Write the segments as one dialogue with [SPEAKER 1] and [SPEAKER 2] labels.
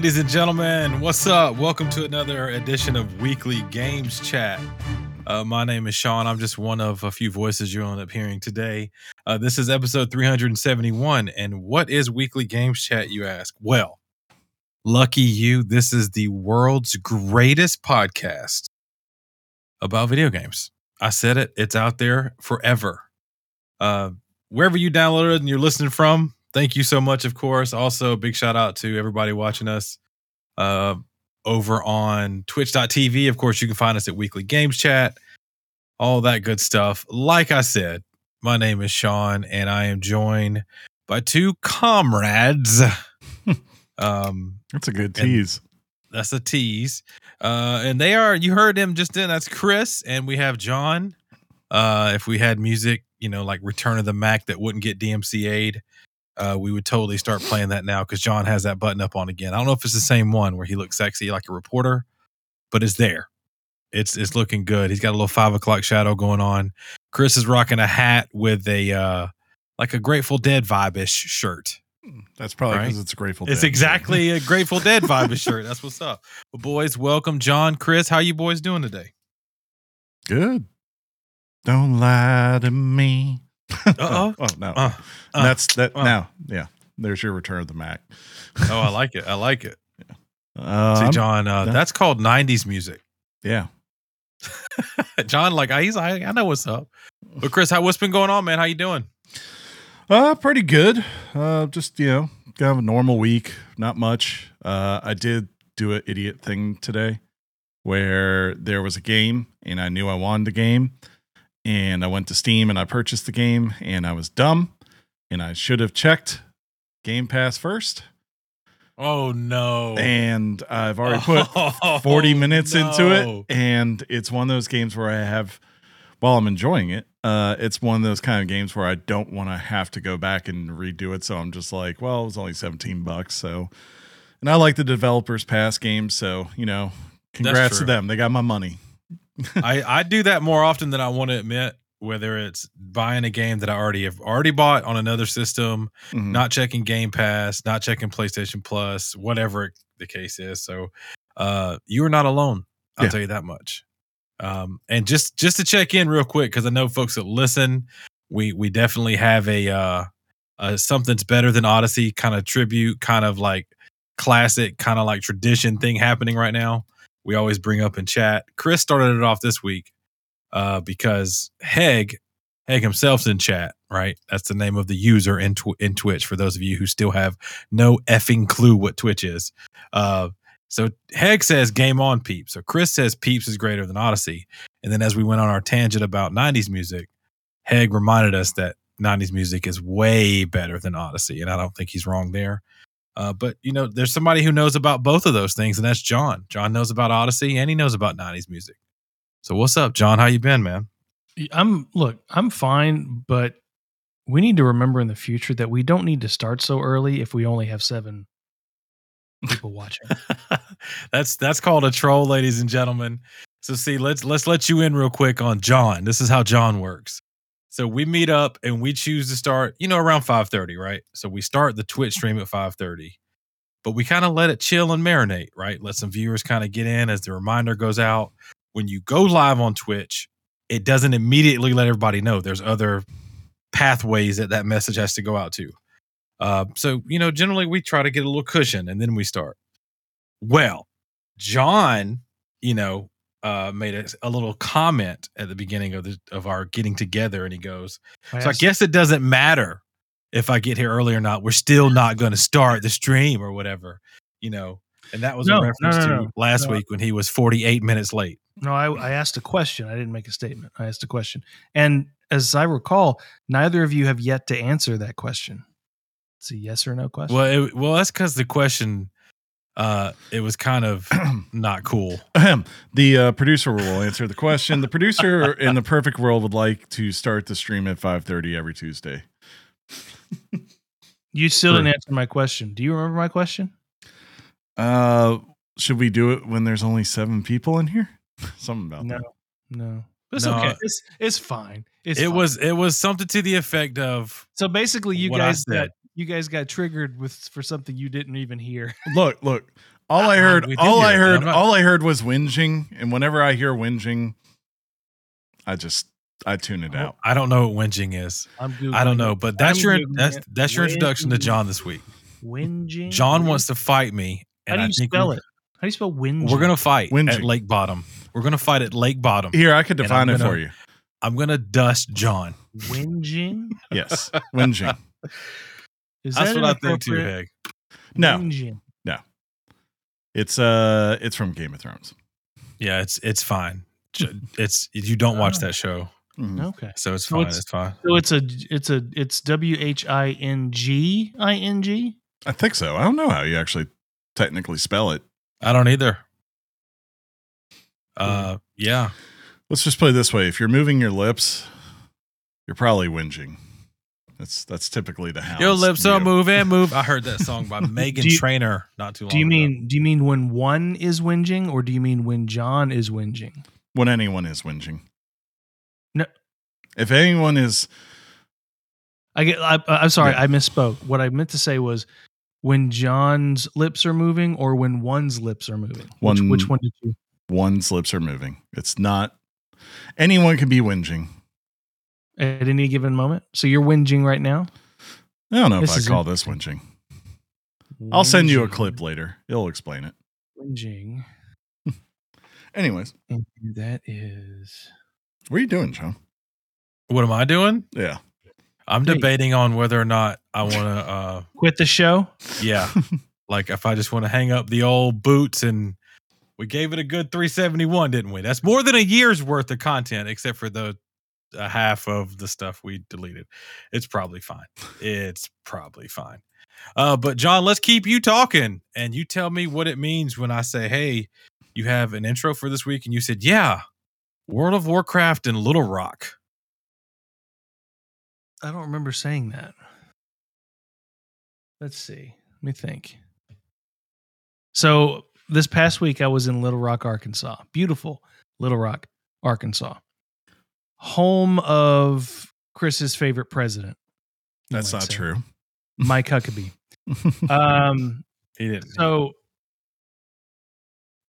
[SPEAKER 1] Ladies and gentlemen, what's up? Welcome to another edition of Weekly Games Chat. Uh, my name is Sean. I'm just one of a few voices you'll end up hearing today. Uh, this is episode 371. And what is Weekly Games Chat, you ask? Well, lucky you, this is the world's greatest podcast about video games. I said it, it's out there forever. Uh, wherever you downloaded it and you're listening from, thank you so much, of course. Also, big shout out to everybody watching us uh, over on twitch.tv. Of course, you can find us at Weekly Games Chat, all that good stuff. Like I said, my name is Sean, and I am joined by two comrades. um,
[SPEAKER 2] That's a good tease.
[SPEAKER 1] that's a tease. Uh, and they are, you heard him just then. That's Chris, and we have John. Uh, if we had music, you know, like Return of the Mack that wouldn't get DMCA'd, uh, we would totally start playing that now because John has that button up on again. I don't know if it's the same one where he looks sexy like a reporter, but it's there. It's it's looking good. He's got a little five o'clock shadow going on. Chris is rocking a hat with a uh like a Grateful Dead vibe ish shirt.
[SPEAKER 2] That's probably
[SPEAKER 1] Right?
[SPEAKER 2] because it's a Grateful Dead.
[SPEAKER 1] It's exactly a Grateful Dead vibe shirt. That's what's up. Well, boys, welcome, John, Chris. How you boys doing today?
[SPEAKER 2] good. Don't lie to me.
[SPEAKER 1] Uh-oh.
[SPEAKER 2] oh no,
[SPEAKER 1] Uh, uh,
[SPEAKER 2] that's that.
[SPEAKER 1] uh.
[SPEAKER 2] now, yeah. There's your Return of the Mack.
[SPEAKER 1] oh, I like it. I like it.
[SPEAKER 2] Uh,
[SPEAKER 1] See, John, uh, that's called '90s music.
[SPEAKER 2] yeah.
[SPEAKER 1] John, like, he's, I, I know what's up. But Chris, how what's been going on, man? How you doing?
[SPEAKER 2] Uh, pretty good. Uh, just you know, kind of a normal week. Not much. Uh, I did do an idiot thing today, where there was a game, and I knew I wanted the game, and I went to Steam and I purchased the game, and I was dumb, and I should have checked Game Pass first,
[SPEAKER 1] Oh no!
[SPEAKER 2] and I've already put 40 minutes into
[SPEAKER 1] Oh,
[SPEAKER 2] it and it's one of those games where i have while i'm enjoying it uh it's one of those kind of games where i don't want to have to go back and redo it so i'm just like well it was only 17 bucks so. And i like the developers past games so you know congrats to them. They got my money
[SPEAKER 1] I, I do that more often than I want to admit. Whether it's buying a game that I already have already bought on another system,
[SPEAKER 2] Mhm.
[SPEAKER 1] not checking Game Pass, not checking PlayStation Plus, whatever the case is. So, uh, you are not alone. I'll
[SPEAKER 2] Yeah.
[SPEAKER 1] tell you that much. Um, and just just to check in real quick because I know folks that listen, we we definitely have a uh, uh something's better than Odyssey kind of tribute, kind of like classic, kind of like tradition thing happening right now. We always bring up in chat. Chris started it off this week uh, because Heg Heg himself's in chat, right? That's the name of the user in tw- in Twitch. For those of you who still have no effing clue what Twitch is, uh, so Heg says "Game on, peeps." So Chris says "Peeps" is greater than Odyssey, and then as we went on our tangent about '90s music, Heg reminded us that '90s music is way better than Odyssey, and I don't think he's wrong there. Uh, but you know, there's somebody who knows about both of those things, and that's John. John knows about Odyssey, and he knows about '90s music. So what's up, John? How you been, man?
[SPEAKER 3] I'm look, I'm fine, but we need to remember in the future that we don't need to start so early if we only have seven people watching.
[SPEAKER 1] that's that's called a troll, ladies and gentlemen. So see, let's let's let you in real quick on John. This is how John works. So we meet up and we choose to start, you know, around 5:30, right? So we start the Twitch stream at 5:30. But we kind of let it chill and marinate, right? Let some viewers kind of get in as the reminder goes out. When you go live on Twitch, it doesn't immediately let everybody know. There's other pathways that that message has to go out to. Uh, so you know, generally we try to get a little cushion and then we start. Well, John, you know, uh, made a, a little comment at the beginning of the of our getting together, and he goes, "So I guess it doesn't matter if I get here early or not. We're still not going to start the stream or whatever, you know." And that was
[SPEAKER 3] No,
[SPEAKER 1] a reference
[SPEAKER 3] no,
[SPEAKER 1] to
[SPEAKER 3] no,
[SPEAKER 1] last
[SPEAKER 3] no.
[SPEAKER 1] week when he was 48 minutes late.
[SPEAKER 3] no, I, I asked a question. I didn't make a statement. I asked a question, and as I recall, neither of you have yet to answer that question. It's a yes or no question.
[SPEAKER 1] Well, it, well, that's because the question, uh, it was kind of not cool.
[SPEAKER 2] Ahem. the uh, producer will answer the question. The producer in the perfect world would like to start the stream at 5:30 every Tuesday.
[SPEAKER 3] You still didn't answer my question. Do you remember my question?
[SPEAKER 2] Uh, should we do it when there's only seven people in here? Something about
[SPEAKER 3] No,
[SPEAKER 2] that.
[SPEAKER 3] no. No. It's
[SPEAKER 1] No.
[SPEAKER 3] okay. It's it's fine. It's
[SPEAKER 1] it
[SPEAKER 3] fine.
[SPEAKER 1] was it was something to the effect of
[SPEAKER 3] so basically you guys
[SPEAKER 1] said.
[SPEAKER 3] Got you guys got triggered with for something you didn't even hear.
[SPEAKER 2] Look, look. All I
[SPEAKER 1] Uh,
[SPEAKER 2] heard, all I heard,
[SPEAKER 1] not-
[SPEAKER 2] all I heard was whinging, and whenever I hear whinging, I just I tune it out.
[SPEAKER 1] I don't know what whinging is.
[SPEAKER 3] I'm Googling
[SPEAKER 1] I don't know, but that's
[SPEAKER 3] I'm
[SPEAKER 1] your that's
[SPEAKER 3] it.
[SPEAKER 1] that's your introduction to John this week.
[SPEAKER 3] Whinging.
[SPEAKER 1] John wants to fight me,
[SPEAKER 3] How do you spell it? How do you spell whinging?
[SPEAKER 1] we're gonna fight at Lake Bottom. We're gonna fight at Lake Bottom.
[SPEAKER 2] Here, I could define it
[SPEAKER 1] gonna-
[SPEAKER 2] for you.
[SPEAKER 1] I'm gonna dust John.
[SPEAKER 3] whinging.
[SPEAKER 2] Yes, whinging.
[SPEAKER 3] Is
[SPEAKER 1] That's
[SPEAKER 3] that
[SPEAKER 1] what I think too,
[SPEAKER 3] inappropriate?
[SPEAKER 1] Heg.
[SPEAKER 2] No, it's uh, it's from Game of Thrones.
[SPEAKER 1] Yeah, it's it's fine. It's you don't watch
[SPEAKER 3] Oh.
[SPEAKER 1] that show,
[SPEAKER 2] Mhm.
[SPEAKER 3] Okay.
[SPEAKER 1] so it's
[SPEAKER 3] So
[SPEAKER 1] fine.
[SPEAKER 3] it's-
[SPEAKER 1] It's, fine.
[SPEAKER 3] So it's a it's a it's W H I N G I N G.
[SPEAKER 2] I think so. I don't know how you actually technically spell it.
[SPEAKER 1] I don't either. Uh, yeah.
[SPEAKER 2] Let's just put it this way: if you're moving your lips, you're probably whinging. That's that's typically the house.
[SPEAKER 1] Your lips are
[SPEAKER 2] view.
[SPEAKER 1] moving, move. I heard that song by Meghan
[SPEAKER 3] Do you-
[SPEAKER 1] Trainor not too long.
[SPEAKER 3] Do you
[SPEAKER 1] ago.
[SPEAKER 3] mean do you mean when one is whinging or do you mean when John is whinging?
[SPEAKER 2] when anyone is whinging.
[SPEAKER 3] No.
[SPEAKER 2] If anyone is,
[SPEAKER 3] I get. I, I'm sorry,
[SPEAKER 2] Yeah.
[SPEAKER 3] I misspoke. What I meant to say was when John's lips are moving or when one's lips are moving. Which,
[SPEAKER 2] One-
[SPEAKER 3] which one did you?
[SPEAKER 2] one's lips are moving. It's not anyone can be whinging.
[SPEAKER 3] At any given moment. So you're whinging right now.
[SPEAKER 2] I don't know
[SPEAKER 3] This
[SPEAKER 2] if I
[SPEAKER 3] is
[SPEAKER 2] call this whinging. I'll send you a clip later. It'll explain it.
[SPEAKER 3] Whinging.
[SPEAKER 2] Anyways,
[SPEAKER 3] And that is.
[SPEAKER 2] what are you doing, John?
[SPEAKER 1] What am I doing?
[SPEAKER 2] Yeah.
[SPEAKER 1] I'm
[SPEAKER 3] Hey.
[SPEAKER 1] debating on whether or not I want to. uh
[SPEAKER 3] Quit the show.
[SPEAKER 1] Yeah, like if I just want to hang up the old boots and we gave it a good 371, didn't we? That's more than a year's worth of content, except for the uh, half of the stuff we deleted. It's probably fine. It's probably fine. Uh, but John, let's keep you talking, and you tell me what it means when I say, "Hey, you have an intro for this week," and you said, "Yeah, World of Warcraft and Little Rock."
[SPEAKER 3] I don't remember saying that. Let's see. Let me think. So this past week I was in Little Rock, Arkansas. Beautiful Little Rock, Arkansas. Home of Chris's favorite president.
[SPEAKER 2] That's not
[SPEAKER 3] say.
[SPEAKER 2] true.
[SPEAKER 3] Mike Huckabee. Um
[SPEAKER 1] He didn't.
[SPEAKER 3] so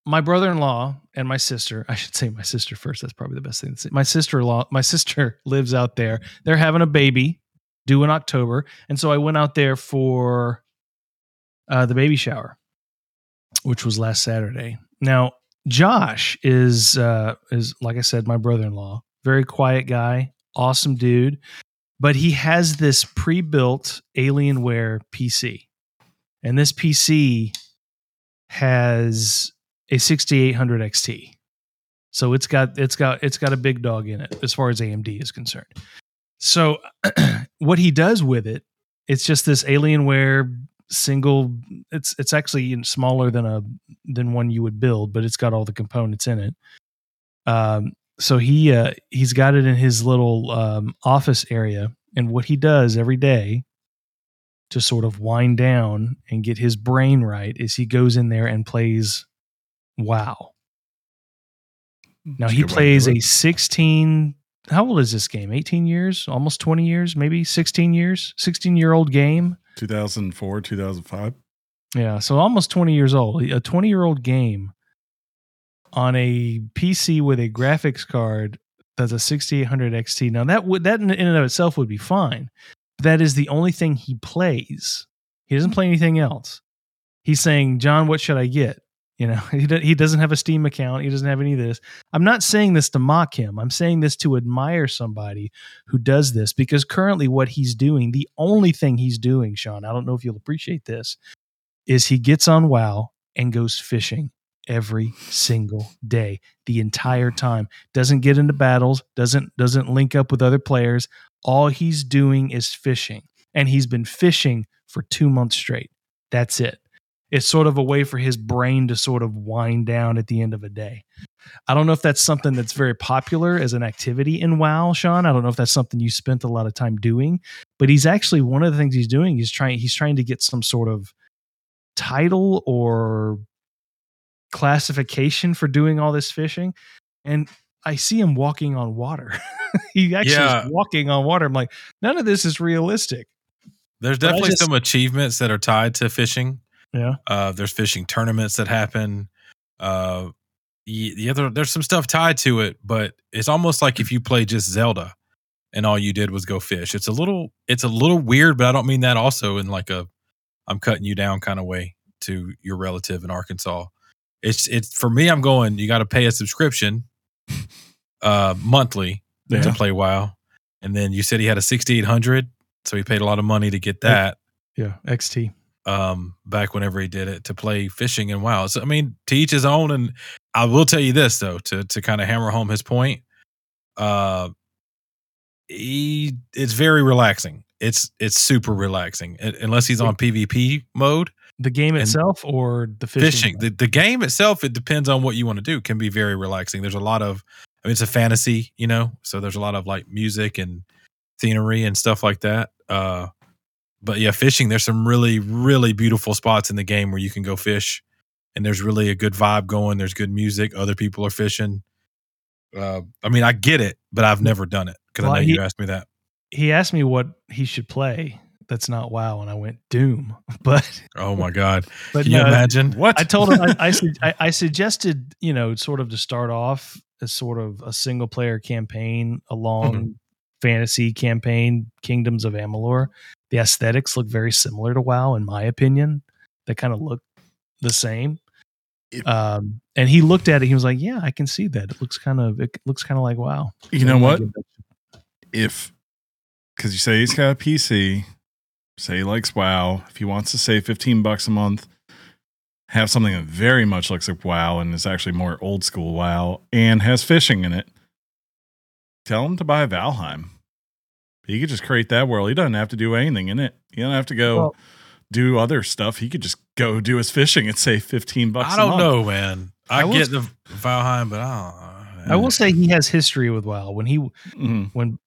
[SPEAKER 3] my brother-in-law and my sister, I should say my sister first. That's probably the best thing to say. My sister-in-law, my sister lives out there. They're having a baby due in October. And so I went out there for uh, the baby shower, which was last Saturday. Now, Josh is uh, is like I said, my brother-in-law, very quiet guy, awesome dude, but he has this pre-built Alienware PC. And this PC has a 6800 XT. So it's got it's got it's got a big dog in it as far as AMD is concerned. So what he does with it, it's just this Alienware single it's it's actually smaller than a than one you would build, but it's got all the components in it. Um so he uh he's got it in his little um office area and what he does every day to sort of wind down and get his brain right is he goes in there and plays WoW. Now
[SPEAKER 2] That's
[SPEAKER 3] he
[SPEAKER 2] good way to
[SPEAKER 3] plays a 16 how old is this game? 18 years? Almost 20 years? Maybe 16 years? 16 year old game?
[SPEAKER 2] 2004, 2005.
[SPEAKER 3] Yeah, so almost 20 years old. A 20 year old game on a PC with a graphics card that's a 6800 XT. Now that would that in and of itself would be fine. That is the only thing he plays. He doesn't play anything else. He's saying, "John, what should I get?" You know, he do- he doesn't have a Steam account. He doesn't have any of this. I'm not saying this to mock him. I'm saying this to admire somebody who does this because currently what he's doing, the only thing he's doing, Sean, I don't know if you'll appreciate this, is he gets on WoW and goes fishing every single day, the entire time. Doesn't get into battles, doesn't doesn't link up with other players. All he's doing is fishing. And he's been fishing for 2 months straight. That's it. It's sort of a way for his brain to sort of wind down at the end of a day. I don't know if that's something that's very popular as an activity in WoW, Sean. I don't know if that's something you spent a lot of time doing, but he's actually one of the things he's doing. He's trying he's trying to get some sort of title or classification for doing all this fishing. And I see him walking on water. he actually
[SPEAKER 1] Yeah.
[SPEAKER 3] is walking on water. I'm like, none of this is realistic.
[SPEAKER 1] There's definitely
[SPEAKER 3] just-
[SPEAKER 1] some achievements that are tied to fishing.
[SPEAKER 3] Yeah.
[SPEAKER 1] Uh, there's fishing tournaments that happen. Uh, the other there's some stuff tied to it, but it's almost like if you play just Zelda and all you did was go fish. It's a little it's a little weird, but I don't mean that also in like a I'm cutting you down kind of way to your relative in Arkansas. It's it's for me. I'm going. You got to pay a subscription, uh, monthly to play WoW, and then you said he had a 6800, so he paid a lot of money to get that
[SPEAKER 3] Yeah. XT.
[SPEAKER 1] um back whenever he did it to play fishing and wow. So I mean, to each his own. And I will tell you this though, to to kind of hammer home his point, uh, he it's very relaxing. It's it's super relaxing Un- unless he's on PvP mode.
[SPEAKER 3] The game
[SPEAKER 1] And-
[SPEAKER 3] itself or the fishing?
[SPEAKER 1] Fishing, the the game itself, it depends on what you want to do. Can be very relaxing. There's a lot of, I mean, it's a fantasy, you know, so there's a lot of like music and scenery and stuff like that. Uh, but yeah, fishing. There's some really really beautiful spots in the game where you can go fish, and there's really a good vibe going. There's good music. Other people are fishing. Uh, I mean, I get it, but I've never done it because
[SPEAKER 3] Well,
[SPEAKER 1] I know
[SPEAKER 3] he-
[SPEAKER 1] you asked me that.
[SPEAKER 3] He asked me what he should play. That's not WoW, and I went Doom. But
[SPEAKER 1] Oh my god,
[SPEAKER 3] but
[SPEAKER 1] can you
[SPEAKER 3] no,
[SPEAKER 1] imagine?
[SPEAKER 2] What?
[SPEAKER 3] I told him I, I, I, suggested you know sort of to start off as sort of a single player campaign, a long
[SPEAKER 1] Mm-hmm.
[SPEAKER 3] fantasy campaign, Kingdoms of Amalur. The aesthetics look very similar to WoW, in my opinion. They kind of look the same.
[SPEAKER 2] It-
[SPEAKER 3] um, and he looked at it. He was like, "Yeah, I can see that. It looks kind of it looks kind of like WoW."
[SPEAKER 2] You know what? if because you say he's got a PC, say he likes WoW. If he wants to save fifteen bucks a month, have something that very much looks like WoW and is actually more old school WoW and has fishing in it, tell him to buy Valheim. He could just create that world. He doesn't have to do anything in it. He don't have to go
[SPEAKER 3] Well-
[SPEAKER 2] do other stuff. He could just go do his fishing and save fifteen bucks.
[SPEAKER 1] I
[SPEAKER 2] a
[SPEAKER 1] don't know, man. I,
[SPEAKER 3] I will
[SPEAKER 1] get the Valheim, but I don't.
[SPEAKER 3] I will say he has history with WoW. When he
[SPEAKER 2] Mhm,
[SPEAKER 3] when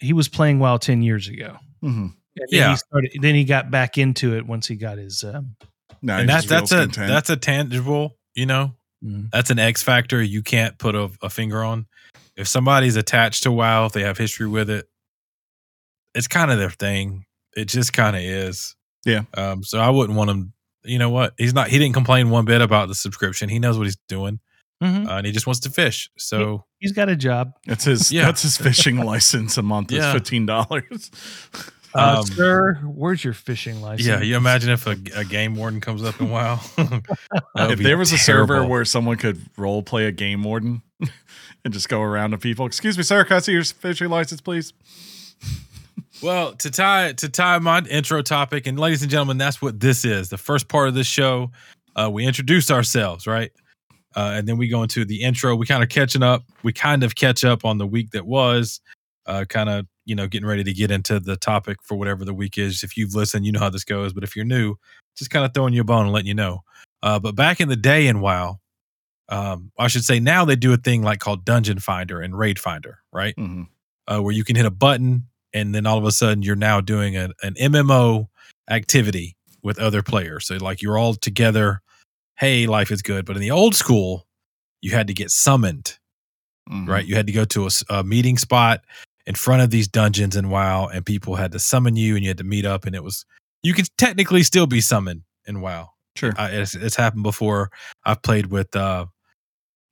[SPEAKER 3] he was playing WoW ten years ago.
[SPEAKER 2] mhm.
[SPEAKER 3] And then
[SPEAKER 1] Yeah.
[SPEAKER 3] he started. Then he got back into it once he got his. Um,
[SPEAKER 2] Now
[SPEAKER 1] and that's that's a
[SPEAKER 2] content.
[SPEAKER 1] that's a tangible, you know,
[SPEAKER 3] mm,
[SPEAKER 1] that's an X factor you can't put a, a finger on. If somebody's attached to WoW, if they have history with it, it's kind of their thing. It just kind of is.
[SPEAKER 2] Yeah.
[SPEAKER 1] Um. So I wouldn't want him. You know what? He's not. He didn't complain one bit about the subscription. He knows what he's doing,
[SPEAKER 3] mhm.
[SPEAKER 1] uh, and he just wants to fish. So
[SPEAKER 3] He's got a job.
[SPEAKER 2] That's his.
[SPEAKER 1] Yeah.
[SPEAKER 2] That's his fishing license a month. Is
[SPEAKER 1] Yeah.
[SPEAKER 2] fifteen dollars.
[SPEAKER 3] Uh,
[SPEAKER 1] Um,
[SPEAKER 3] sir, where's your fishing license?
[SPEAKER 1] yeah, you imagine if a, a game warden comes up in WoW. That
[SPEAKER 2] if there was a server where someone could role play a game warden and just go around to people, excuse me, sir, can I see your fishing license, please?
[SPEAKER 1] Well, to tie to tie my intro topic, and ladies and gentlemen, that's what this is. The first part of this show, uh, we introduce ourselves, right? Uh, and then we go into the intro. We kind of catching up. We kind of catch up on the week that was, uh, kind of you know getting ready to get into the topic for whatever the week is. If you've listened, you know how this goes. But if you're new, just kind of throwing you a bone and letting you know. Uh, but back in the day in WoW, um, I should say now they do a thing like called Dungeon Finder and Raid Finder, right?
[SPEAKER 2] Mm-hmm.
[SPEAKER 1] uh, where you can hit a button and then all of a sudden you're now doing a, an MMO activity with other players. So like you're all together. Hey, life is good. But in the old school, you had to get summoned,
[SPEAKER 2] Mm-hmm.
[SPEAKER 1] right? You had to go to a meeting spot in front of these dungeons and WoW, and people had to summon you, and you had to meet up. And it was you could technically still be summoned in WoW.
[SPEAKER 2] Sure.
[SPEAKER 1] I, it's, it's happened before. I've played with uh,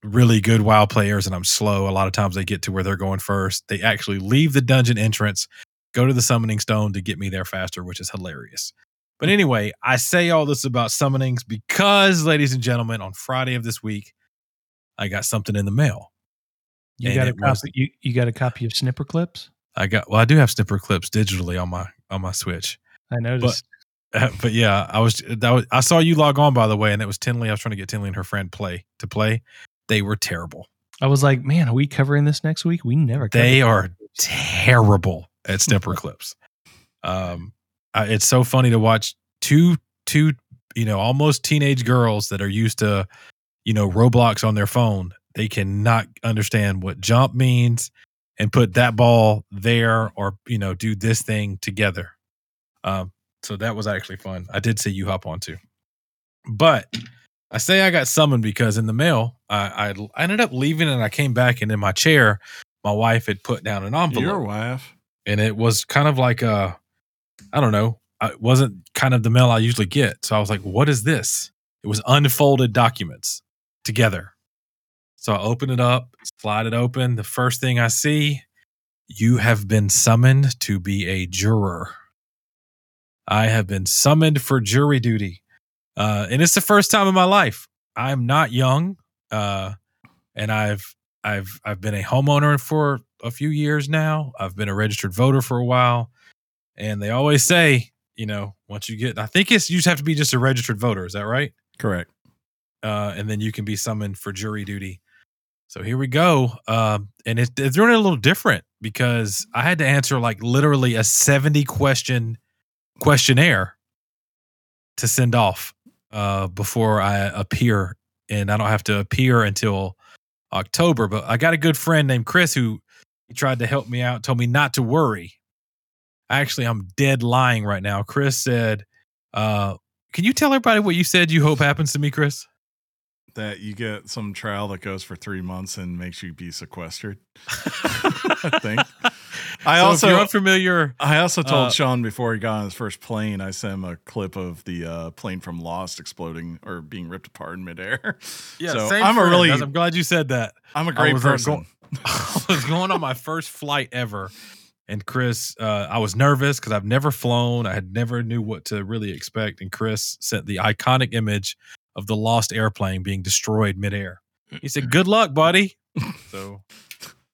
[SPEAKER 1] really good WoW players, and I'm slow. A lot of times they get to where they're going first. They actually leave the dungeon entrance, go to the summoning stone to get me there faster, which is hilarious. But anyway, I say all this about summonings because, ladies and gentlemen, on Friday of this week, I got something in the mail.
[SPEAKER 3] You
[SPEAKER 1] And
[SPEAKER 3] got a
[SPEAKER 1] it was-
[SPEAKER 3] copy. You, you got a copy of Snipperclips.
[SPEAKER 1] I got well, I do have snipper clips digitally on my on my Switch.
[SPEAKER 3] I noticed.
[SPEAKER 1] but yeah, I was that was I saw you log on by the way, and it was Tinley. I was trying to get Tinley and her friend play to play. They were terrible.
[SPEAKER 3] I was like, man, are we covering this next week? We never.
[SPEAKER 1] They are terrible at snipper clips. Um, I, it's so funny to watch two two you know almost teenage girls that are used to you know Roblox on their phone. They cannot understand what jump means and put that ball there or you know do this thing together. Um, so that was actually fun. I did see you hop on too, but I say I got summoned because in the mail I, I I ended up leaving and I came back and in my chair my wife had put down an envelope
[SPEAKER 2] Your wife.
[SPEAKER 1] and it was kind of like a I don't know. it wasn't kind of the mail I usually get. So I was like, what is this? It was unfolded documents together. So I open it up, slide it open. The first thing I see, you have been summoned to be a juror. I have been summoned for jury duty. Uh, and it's the first time in my life. I'm not young. Uh, and I've I've I've been a homeowner for a few years now. I've been a registered voter for a while. And they always say, you know, once you get I think it's you just have to be just a registered voter, is that right?
[SPEAKER 2] Correct.
[SPEAKER 1] Uh, and then you can be summoned for jury duty. So here we go. Um, and it, it's doing it a little different because I had to answer like literally a 70 question questionnaire to send off uh, before I appear. And I don't have to appear until October. But I got a good friend named Chris who he tried to help me out, told me not to worry. Actually, I'm dead lying right now. Chris said, uh, Can you tell everybody what you said you hope happens to me, Chris?
[SPEAKER 2] That you get some trial that goes for three months and makes you be sequestered. I think. I
[SPEAKER 1] So if
[SPEAKER 2] also
[SPEAKER 1] you're unfamiliar.
[SPEAKER 2] I also told
[SPEAKER 1] Uh,
[SPEAKER 2] Sean before he got on his first plane, I sent him a clip of the uh, plane from Lost exploding or being ripped apart in midair. so
[SPEAKER 1] same
[SPEAKER 2] I'm a really,
[SPEAKER 1] I'm glad you said that.
[SPEAKER 2] I'm a great
[SPEAKER 1] was, uh,
[SPEAKER 2] person.
[SPEAKER 1] I was going on my first flight ever, and Chris, uh, I was nervous because I've never flown. I had never knew what to really expect, and Chris sent the iconic image of the lost airplane being destroyed midair. He said, "Good luck, buddy." so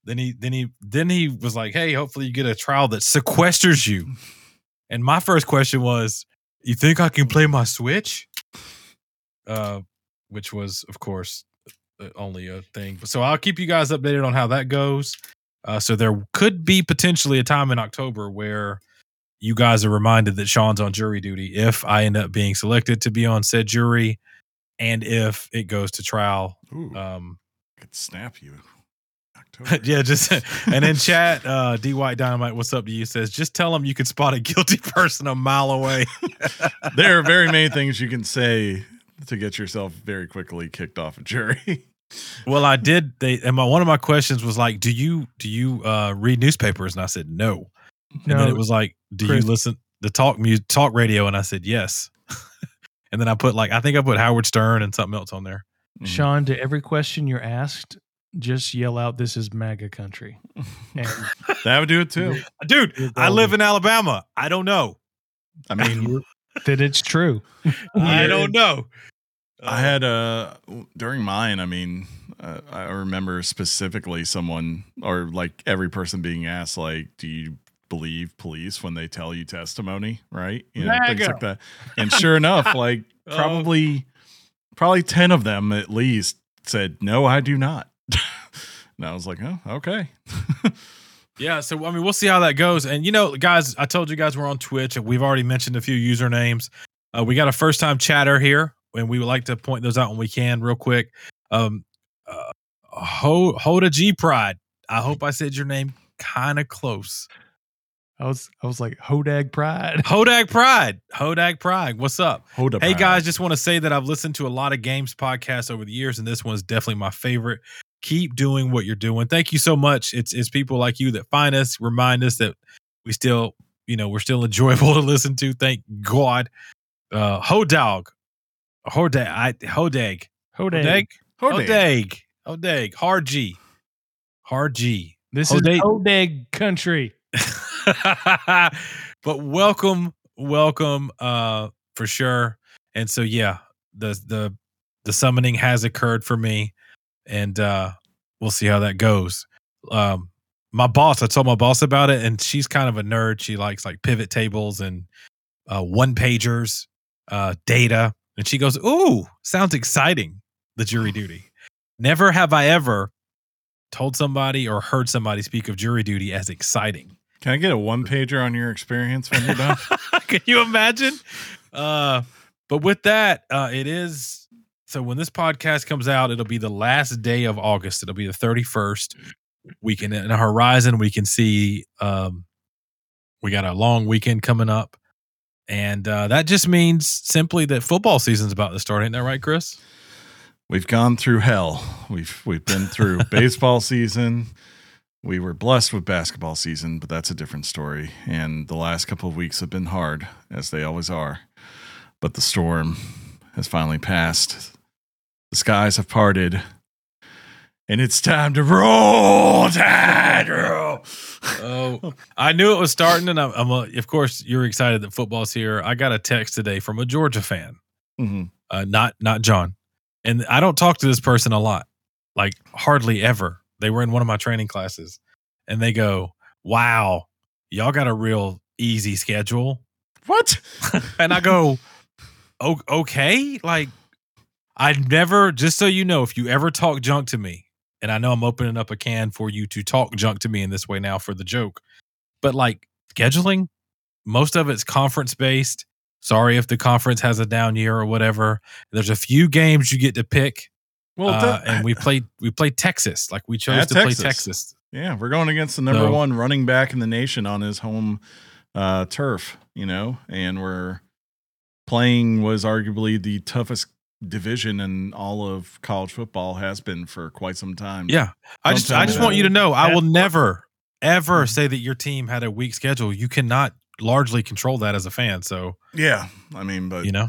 [SPEAKER 1] then he then he then he was like, "Hey, hopefully you get a trial that sequesters you." And my first question was, "You think I can play my Switch?" Uh, which was, of course, uh, only a thing. So I'll keep you guys updated on how that goes. Uh, so there could be potentially a time in October where you guys are reminded that Sean's on jury duty if I end up being selected to be on said jury, and if it goes to trial.
[SPEAKER 2] Ooh,
[SPEAKER 1] Um,
[SPEAKER 2] I could snap you.
[SPEAKER 1] Yeah, just and in chat, uh, D White Dynamite, what's up to you? Says just tell them you can spot a guilty person a mile away.
[SPEAKER 2] there are very many things you can say to get yourself very quickly kicked off a jury.
[SPEAKER 1] well, I did. They and my one of my questions was like, do you do you uh, read newspapers? And I said no. And then it was like, do
[SPEAKER 3] Chris-
[SPEAKER 1] you listen to talk music, talk radio? And I said yes. And then I put like I think I put Howard Stern and something else on there.
[SPEAKER 2] Mm.
[SPEAKER 3] Sean, to every question you're asked, just yell out, "This is MAGA country." And
[SPEAKER 2] that would do it too.
[SPEAKER 1] Dude, I live in Alabama. I don't know.
[SPEAKER 2] I mean,
[SPEAKER 3] that it's true.
[SPEAKER 1] I don't know.
[SPEAKER 2] I had uh during mine. I mean, uh, I remember specifically someone or like every person being asked, like, "Do you believe police when they tell you testimony?" Right? You know, things like that. And sure enough, like
[SPEAKER 1] Oh.
[SPEAKER 2] probably probably ten of them at least said, "No, I do not." and I was like, "Oh, okay."
[SPEAKER 1] Yeah, so I mean, we'll see how that goes. And you know, guys, I told you guys we're on Twitch, and we've already mentioned a few usernames. Uh, we got a first time chatter here, and we would like to point those out when we can, real quick. Um, uh, Ho- Hoda G Pride. I hope I said your name kind of close.
[SPEAKER 3] I was, I was like, "Hodag Pride."
[SPEAKER 1] Hodag Pride. Hodag Pride. What's up?
[SPEAKER 2] Hold up,
[SPEAKER 1] Hey guys, just want to say that I've listened to a lot of games podcasts over the years, and this one's definitely my favorite. Keep doing what you're doing. Thank you so much. It's it's people like you that find us, remind us that we still, you know, we're still enjoyable to listen to. Thank God. Uh Hodog. Hodag. I Hodag.
[SPEAKER 3] Hodag.
[SPEAKER 1] Hodag. Hodag. Hodag. Hard G. Hard G.
[SPEAKER 3] This
[SPEAKER 1] Hodag.
[SPEAKER 3] is Hodag country.
[SPEAKER 1] but welcome, welcome, uh, for sure. And so, yeah, the the the summoning has occurred for me, and uh, we'll see how that goes. Um, my boss, I told my boss about it, and she's kind of a nerd. She likes like pivot tables and uh, one pagers, uh, data, and she goes, "Ooh, sounds exciting." The jury duty. Never have I ever told somebody or heard somebody speak of jury duty as exciting.
[SPEAKER 2] Can I get a one pager on your experience when you're done?
[SPEAKER 1] Can you imagine? Uh, but with that, uh, it is so when this podcast comes out, it'll be the last day of August. It'll be the 31st. We can in the horizon, we can see um we got a long weekend coming up. And uh, that just means simply that football season's about to start, ain't that right, Chris?
[SPEAKER 2] We've gone through hell. We've we've been through baseball season. We were blessed with basketball season, but that's a different story. And the last couple of weeks have been hard, as they always are. But the storm has finally passed. The skies have parted. And it's time to roll tide, roll.
[SPEAKER 1] Oh, I knew it was starting, and I'm, I'm a, of course you're excited that football's here. I got a text today from a Georgia fan,
[SPEAKER 2] hmm
[SPEAKER 1] uh, not not John, and I don't talk to this person a lot, like hardly ever. They were in one of my training classes, and they go, "Wow, y'all got a real easy schedule,"
[SPEAKER 2] What?
[SPEAKER 1] and I go, "O- "Okay, like I never. Just so you know, if you ever talk junk to me, and I know I'm opening up a can for you to talk junk to me in this way now for the joke, but like scheduling, most of it's conference based. Sorry if the conference has a down year or whatever. There's a few games you get to pick,
[SPEAKER 2] Well,
[SPEAKER 1] uh, and we played we played Texas. Like we chose to
[SPEAKER 2] Texas.
[SPEAKER 1] play Texas.
[SPEAKER 2] Yeah, we're going against the number
[SPEAKER 1] So-
[SPEAKER 2] one running back in the nation on his home uh, turf, you know, and we're playing was arguably the toughest division in all of college football has been for quite some time.
[SPEAKER 1] Yeah, I just I just want you to know I will never ever
[SPEAKER 2] Mhm.
[SPEAKER 1] say that your team had a weak schedule. You cannot largely control that as a fan. So
[SPEAKER 2] Yeah. I mean, but
[SPEAKER 1] you know,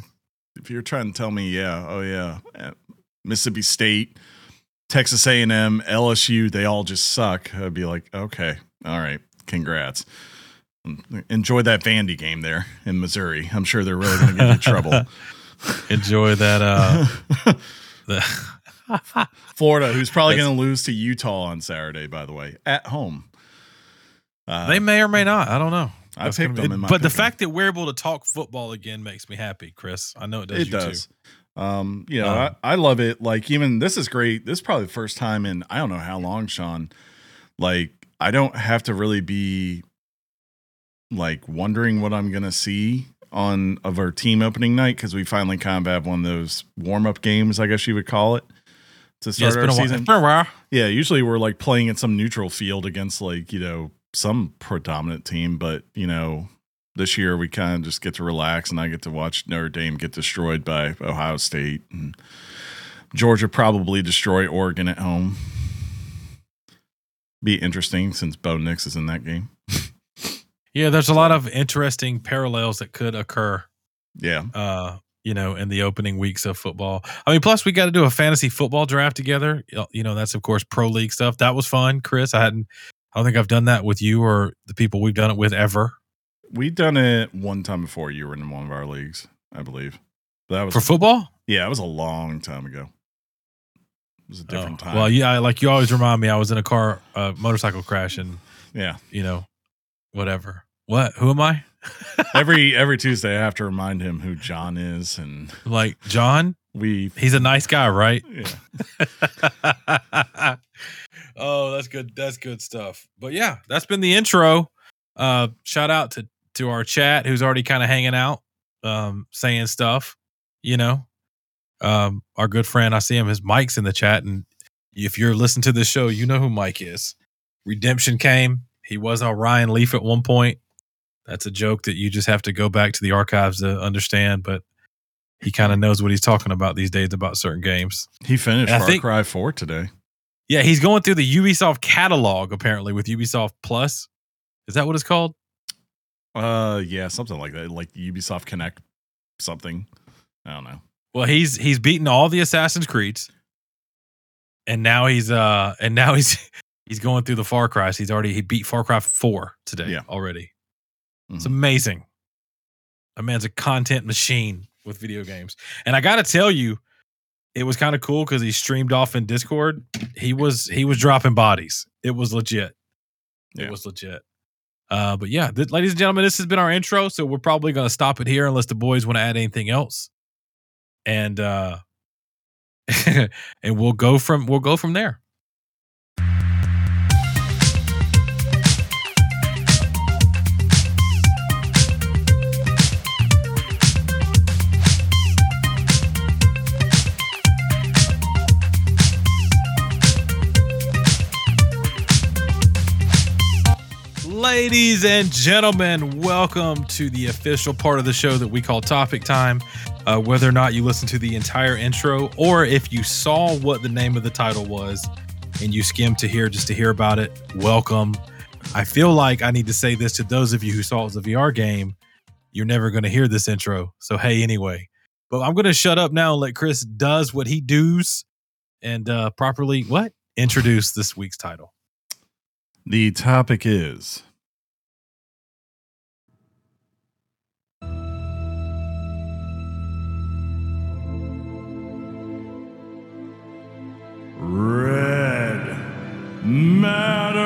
[SPEAKER 2] if you're trying to tell me, yeah, oh yeah, uh, Mississippi State, Texas A&M, LSU, they all just suck. I'd be like, okay, all right, congrats. Enjoy that Vandy game there in Missouri. I'm sure they're really going to get you trouble.
[SPEAKER 1] enjoy that. Uh, the
[SPEAKER 2] Florida, who's probably going to lose to Utah on Saturday, by the way, at home. Uh,
[SPEAKER 1] they may or may not. I don't know.
[SPEAKER 2] I
[SPEAKER 1] That's
[SPEAKER 2] picked
[SPEAKER 1] be-
[SPEAKER 2] them in my
[SPEAKER 1] but the fact that we're able to talk football again makes me happy, Chris. I know it does.
[SPEAKER 2] it
[SPEAKER 1] you
[SPEAKER 2] does.
[SPEAKER 1] Too.
[SPEAKER 2] Um, you know,
[SPEAKER 1] Um,
[SPEAKER 2] I, I love it. Like even this is great. This is probably the first time in I don't know how long, Sean. Like I don't have to really be like wondering what I'm gonna see on of our team opening night because we finally kind of have one of those warm up games, I guess you would call it, to
[SPEAKER 1] Yeah,
[SPEAKER 2] start
[SPEAKER 1] it's
[SPEAKER 2] our season.
[SPEAKER 1] It's been a while.
[SPEAKER 2] Yeah, usually we're like playing at some neutral field against like, you know, some predominant team, but you know, this year we kind of just get to relax and I get to watch Notre Dame get destroyed by Ohio State and Georgia probably destroy Oregon at home. Be interesting since Bo Nix is in that game.
[SPEAKER 1] Yeah, there's a lot of interesting parallels that could occur.
[SPEAKER 2] Yeah.
[SPEAKER 1] Uh, you know, in the opening weeks of football. I mean, plus we got to do a fantasy football draft together. You know, that's of course pro league stuff. That was fun, Chris. I hadn't. I don't think I've done that with you or the people we've done it with ever
[SPEAKER 2] We'd done it one time before you were in one of our leagues, I believe. That was
[SPEAKER 1] for football.
[SPEAKER 2] yeah, it was a long time ago. It was a different
[SPEAKER 1] Oh,
[SPEAKER 2] time.
[SPEAKER 1] Well, yeah, like you always remind me, I was in a car, uh, motorcycle crash, and
[SPEAKER 2] yeah.
[SPEAKER 1] you know, whatever. What? Who am I?
[SPEAKER 2] every every Tuesday, I have to remind him who John is, and
[SPEAKER 1] Like John?
[SPEAKER 2] we.
[SPEAKER 1] He's a nice guy, right?
[SPEAKER 2] Yeah,
[SPEAKER 1] oh, that's good. That's good stuff. But yeah, that's been the intro. Uh, shout out to to our chat who's already kind of hanging out, um, saying stuff. You know, um, our good friend, I see him. His Mike's in the chat, and if you're listening to this show, you know who Mike is. Redemption came. He was our Ryan Leaf at one point. That's a joke that you just have to go back to the archives to understand, but he kind of knows what he's talking about these days about certain games.
[SPEAKER 2] he finished
[SPEAKER 1] And
[SPEAKER 2] Far
[SPEAKER 1] think-
[SPEAKER 2] Cry Four today.
[SPEAKER 1] Yeah, he's going through the Ubisoft catalog apparently with Ubisoft Plus. Is that what it's called?
[SPEAKER 2] Uh, yeah, something like that, like Ubisoft Connect, something. I don't know.
[SPEAKER 1] Well, he's he's beaten all the Assassin's Creeds, and now he's uh and now he's he's going through the Far Cry. He's already he beat Far Cry Four today
[SPEAKER 2] Yeah.
[SPEAKER 1] already. It's
[SPEAKER 2] Mhm.
[SPEAKER 1] amazing. A man's a content machine with video games, and I got to tell you, it was kind of cool because he streamed off in Discord. He was he was dropping bodies. It was legit. It
[SPEAKER 2] Yeah.
[SPEAKER 1] was legit. Uh, but yeah, th- ladies and gentlemen, this has been our intro. So we're probably going to stop it here unless the boys want to add anything else, and uh, and we'll go from we'll go from there. Ladies and gentlemen, welcome to the official part of the show that we call Topic Time. Uh, whether or not you listen to the entire intro, or if you saw what the name of the title was, and you skimmed to here just to hear about it, welcome. I feel like I need to say this to those of you who saw it as a VR game. You're never going to hear this intro. So, hey, anyway. But I'm going to shut up now and let Chris does what he does and uh, properly what? Introduce this week's title.
[SPEAKER 2] The topic is Red Matter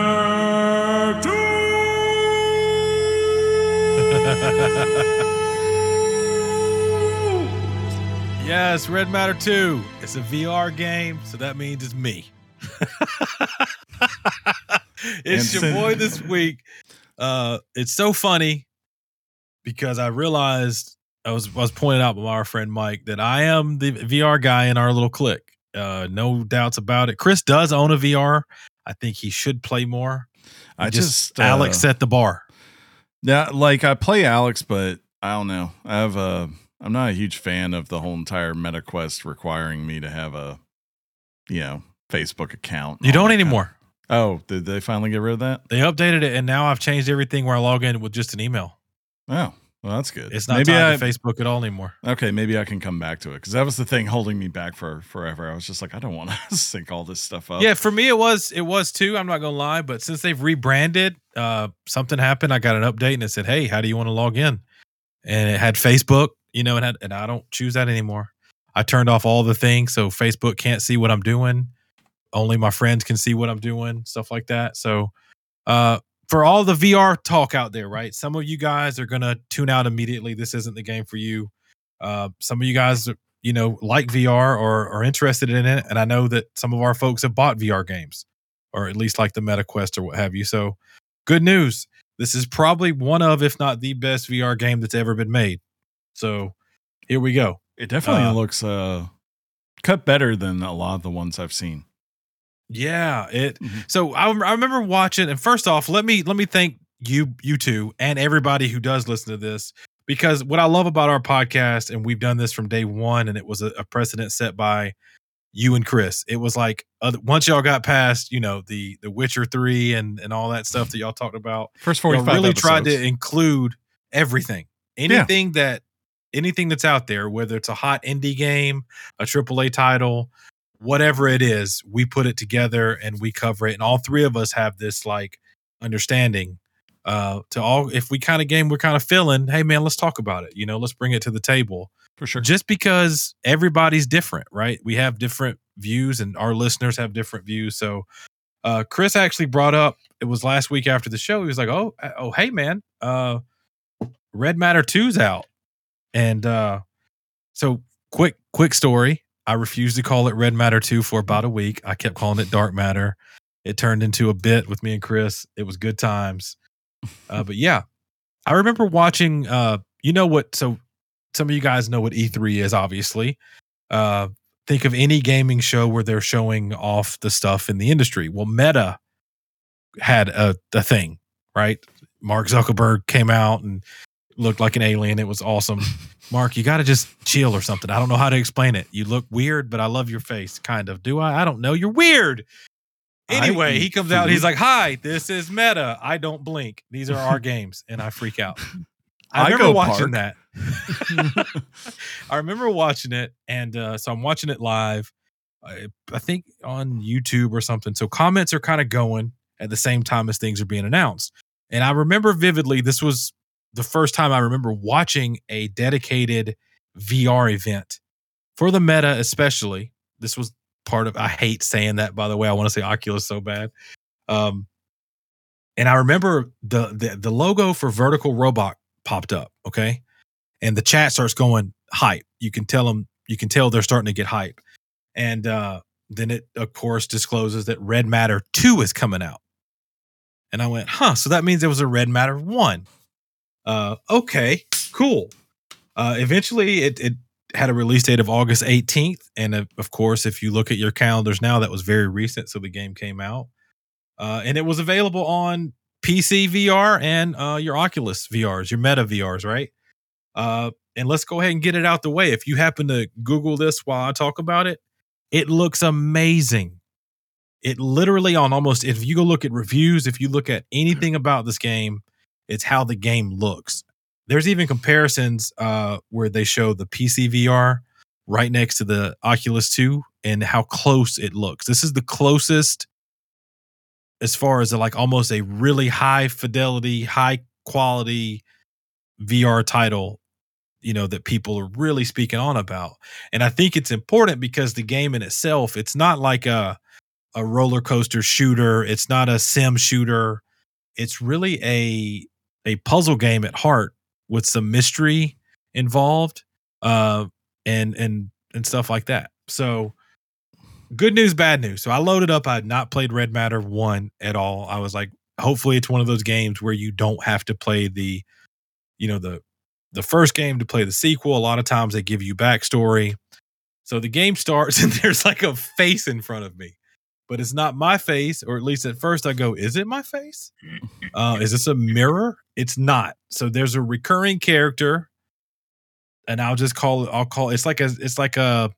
[SPEAKER 2] 2.
[SPEAKER 1] yes, Red Matter 2. It's a VR game, so that means it's me. it's your boy this week. Uh, it's so funny because I realized I was I was pointed out by our friend Mike that I am the VR guy in our little clique. Uh, no doubts about it. Chris does own a VR. I think he should play more.
[SPEAKER 2] I just,
[SPEAKER 1] just uh, Alex set the bar.
[SPEAKER 2] Yeah, like I play Alex, but I don't know. I have a. I'm not a huge fan of the whole entire meta quest requiring me to have a, you know, Facebook account.
[SPEAKER 1] You don't anymore.
[SPEAKER 2] Oh, did they finally get rid of that?
[SPEAKER 1] They updated it, and now I've changed everything where I log in with just an email.
[SPEAKER 2] Oh, well, that's good.
[SPEAKER 1] It's not maybe tied I, to Facebook at all anymore.
[SPEAKER 2] Okay, maybe I can come back to it because that was the thing holding me back for forever. I was just like, I don't want to sync all this stuff up.
[SPEAKER 1] Yeah, for me it was it was too. I'm not gonna lie, but since they've rebranded, uh, something happened. I got an update and it said, "Hey, how do you want to log in?" And it had Facebook, you know, and had, and I don't choose that anymore. I turned off all the things so Facebook can't see what I'm doing. Only my friends can see what I'm doing, stuff like that. So, uh, for all the VR talk out there, right? Some of you guys are gonna tune out immediately. This isn't the game for you. Uh, some of you guys, you know, like VR or are interested in it, and I know that some of our folks have bought VR games, or at least like the Meta Quest or what have you. So, good news. This is probably one of, if not the best VR game that's ever been made. So, here we go.
[SPEAKER 2] It definitely uh, looks uh, cut better than a lot of the ones I've seen.
[SPEAKER 1] Yeah, it. Mm-hmm. So I, I remember watching, and first off, let me let me thank you, you two, and everybody who does listen to this because what I love about our podcast, and we've done this from day one, and it was a, a precedent set by you and Chris. It was like once y'all got past, you know, the the Witcher three and and all that stuff that y'all talked about.
[SPEAKER 2] First forty five
[SPEAKER 1] really
[SPEAKER 2] episodes.
[SPEAKER 1] tried to include everything, anything yeah. that anything that's out there, whether it's a hot indie game, a AAA title, whatever it is, we put it together and we cover it. And all three of us have this like understanding uh to all if we kind of game we're kind of feeling, hey man, let's talk about it. You know, let's bring it to the table.
[SPEAKER 2] For sure.
[SPEAKER 1] Just because everybody's different, right? We have different views and our listeners have different views. So uh Chris actually brought up it was last week after the show. He was like, "Oh, uh, oh hey man, uh Red Matter 2's out." And uh so quick quick story I refused to call it Red Matter 2 for about a week. I kept calling it Dark Matter. It turned into a bit with me and Chris. It was good times. Uh, but yeah, I remember watching, uh, you know what? So some of you guys know what E3 is, obviously. Uh, think of any gaming show where they're showing off the stuff in the industry. Well, Meta had a, a thing, right? Mark Zuckerberg came out and looked like an alien. It was awesome. Mark, you got to just chill or something. I don't know how to explain it. You look weird, but I love your face, kind of. Do I? I don't know. You're weird. Anyway, he comes out. He's like, "Hi, this is Meta. I don't blink. These are our games," and I freak out. I, I remember watching park. that. I remember watching it, and uh, so I'm watching it live. I, I think on YouTube or something. So comments are kind of going at the same time as things are being announced. And I remember vividly, this was the first time I remember watching a dedicated VR event for the meta, especially. This was part of, I hate saying that, by the way. I want to say Oculus so bad. Um, and I remember the, the the logo for Vertical Robot popped up, okay? And the chat starts going hype. You can tell them, you can tell they're starting to get hype. And uh, then it, of course, discloses that Red Matter 2 is coming out. And I went, huh, so that means there was a Red Matter 1. Uh, okay, cool. Uh, eventually, it, it had a release date of August 18th. And uh, of course, if you look at your calendars now, that was very recent. So the game came out. Uh, and it was available on PC VR and uh, your Oculus VRs, your Meta VRs, right? Uh, and let's go ahead and get it out the way. If you happen to Google this while I talk about it, it looks amazing. it literally on almost if you go look at reviews, if you look at anything about this game, it's how the game looks. There's even comparisons uh, where they show the PC VR right next to the Oculus 2 and how close it looks. This is the closest as far as like almost a really high fidelity, high quality VR title, you know, that people are really speaking on about. And I think it's important because the game in itself, it's not like a a roller coaster shooter, it's not a sim shooter. It's really a a puzzle game at heart with some mystery involved uh and and and stuff like that. So good news, bad news. So I loaded up. I had not played Red Matter 1 at all. I was like, hopefully it's one of those games where you don't have to play the, you know, the the first game to play the sequel. A lot of times they give you backstory. So the game starts and there's like a face in front of me. But it's not my face, or at least at first I go, is it my face? Uh, is this a mirror? It's not. So there's a recurring character, and I'll just call it. I'll call it's like a. It's like a.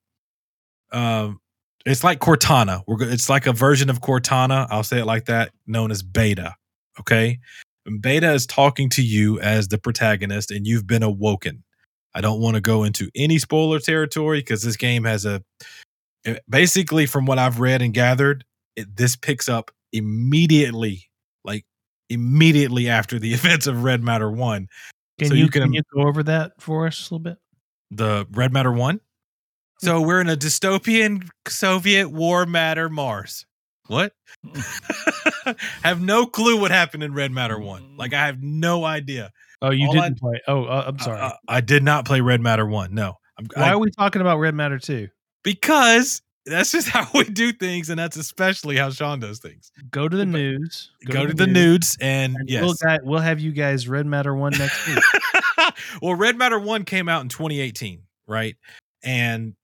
[SPEAKER 1] Um, it's like Cortana. We're it's like a version of Cortana. I'll say it like that, known as Beta. Okay, and Beta is talking to you as the protagonist, and you've been awoken. I don't want to go into any spoiler territory because this game has a. it- Basically, from what I've read and gathered, it, this picks up immediately, like immediately after the events of Red Matter One.
[SPEAKER 3] Can
[SPEAKER 1] So
[SPEAKER 3] you
[SPEAKER 1] you can-
[SPEAKER 3] can you go over that for us a little bit?
[SPEAKER 1] the Red Matter One. So we're in a dystopian Soviet war matter Mars. What? have no clue what happened in Red Matter One. Like I have no idea.
[SPEAKER 3] Oh, you
[SPEAKER 1] All
[SPEAKER 3] didn't play. Oh, uh, I'm sorry.
[SPEAKER 1] Uh, I did not play Red Matter One. No, I'm,
[SPEAKER 3] Why
[SPEAKER 1] I-
[SPEAKER 3] are we talking about Red Matter 2?
[SPEAKER 1] Because that's just how we do things, and that's especially how Sean does things.
[SPEAKER 3] Go to the
[SPEAKER 1] nudes.
[SPEAKER 3] news.
[SPEAKER 1] Go, to the nudes, and,
[SPEAKER 3] and
[SPEAKER 1] yes,
[SPEAKER 3] we'll, guy, we'll have you guys Red Matter 1 next week.
[SPEAKER 1] well, Red Matter One came out in 2018, right? And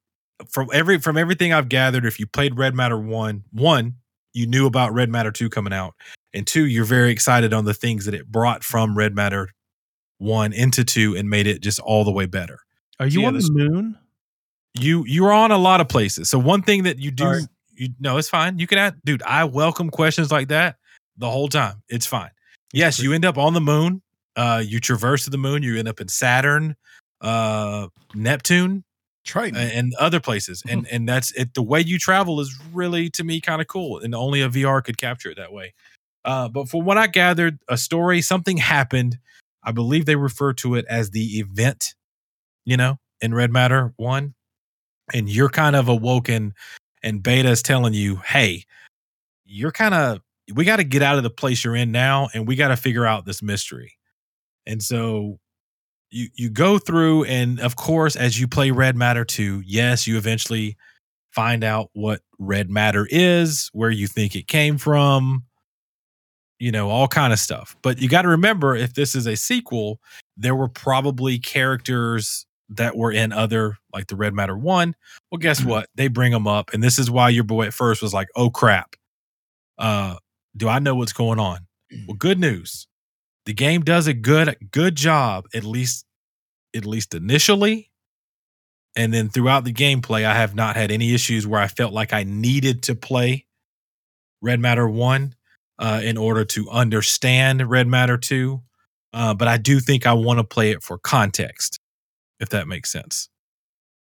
[SPEAKER 1] from every from everything I've gathered, if you played Red Matter One, one you knew about Red Matter Two coming out, and two you're very excited on the things that it brought from Red Matter One into Two and made it just all the way better.
[SPEAKER 3] Are you
[SPEAKER 1] Yeah,
[SPEAKER 3] on the moon?
[SPEAKER 1] You you're on a lot of places. So one thing that you do,
[SPEAKER 3] Sorry.
[SPEAKER 1] you no, it's fine. You can ask, dude. I welcome questions like that the whole time. It's fine. Yes, you end up on the moon. Uh, you traverse to the moon. You end up in Saturn, uh, Neptune,
[SPEAKER 2] Triton.
[SPEAKER 1] and other places. And and that's it. The way you travel is really to me kind of cool, and only a VR could capture it that way. Uh, but from what I gathered, a story, something happened. I believe they refer to it as the event, you know, in Red Matter One, and you're kind of awoken, and Beta is telling you, "Hey, you're kind of we got to get out of the place you're in now, and we got to figure out this mystery." And so you you go through and of course as you play red matter 2 yes you eventually find out what red matter is where you think it came from you know all kind of stuff but you got to remember if this is a sequel there were probably characters that were in other like the red matter 1 well guess what? They bring them up and this is why your boy at first was like oh crap. Uh do i know what's going on? Well good news. The game does a good good job at least at least initially and then throughout the gameplay i have not had any issues where i felt like i needed to play red matter 1 uh, in order to understand red matter 2 uh, but i do think i want to play it for context if that makes sense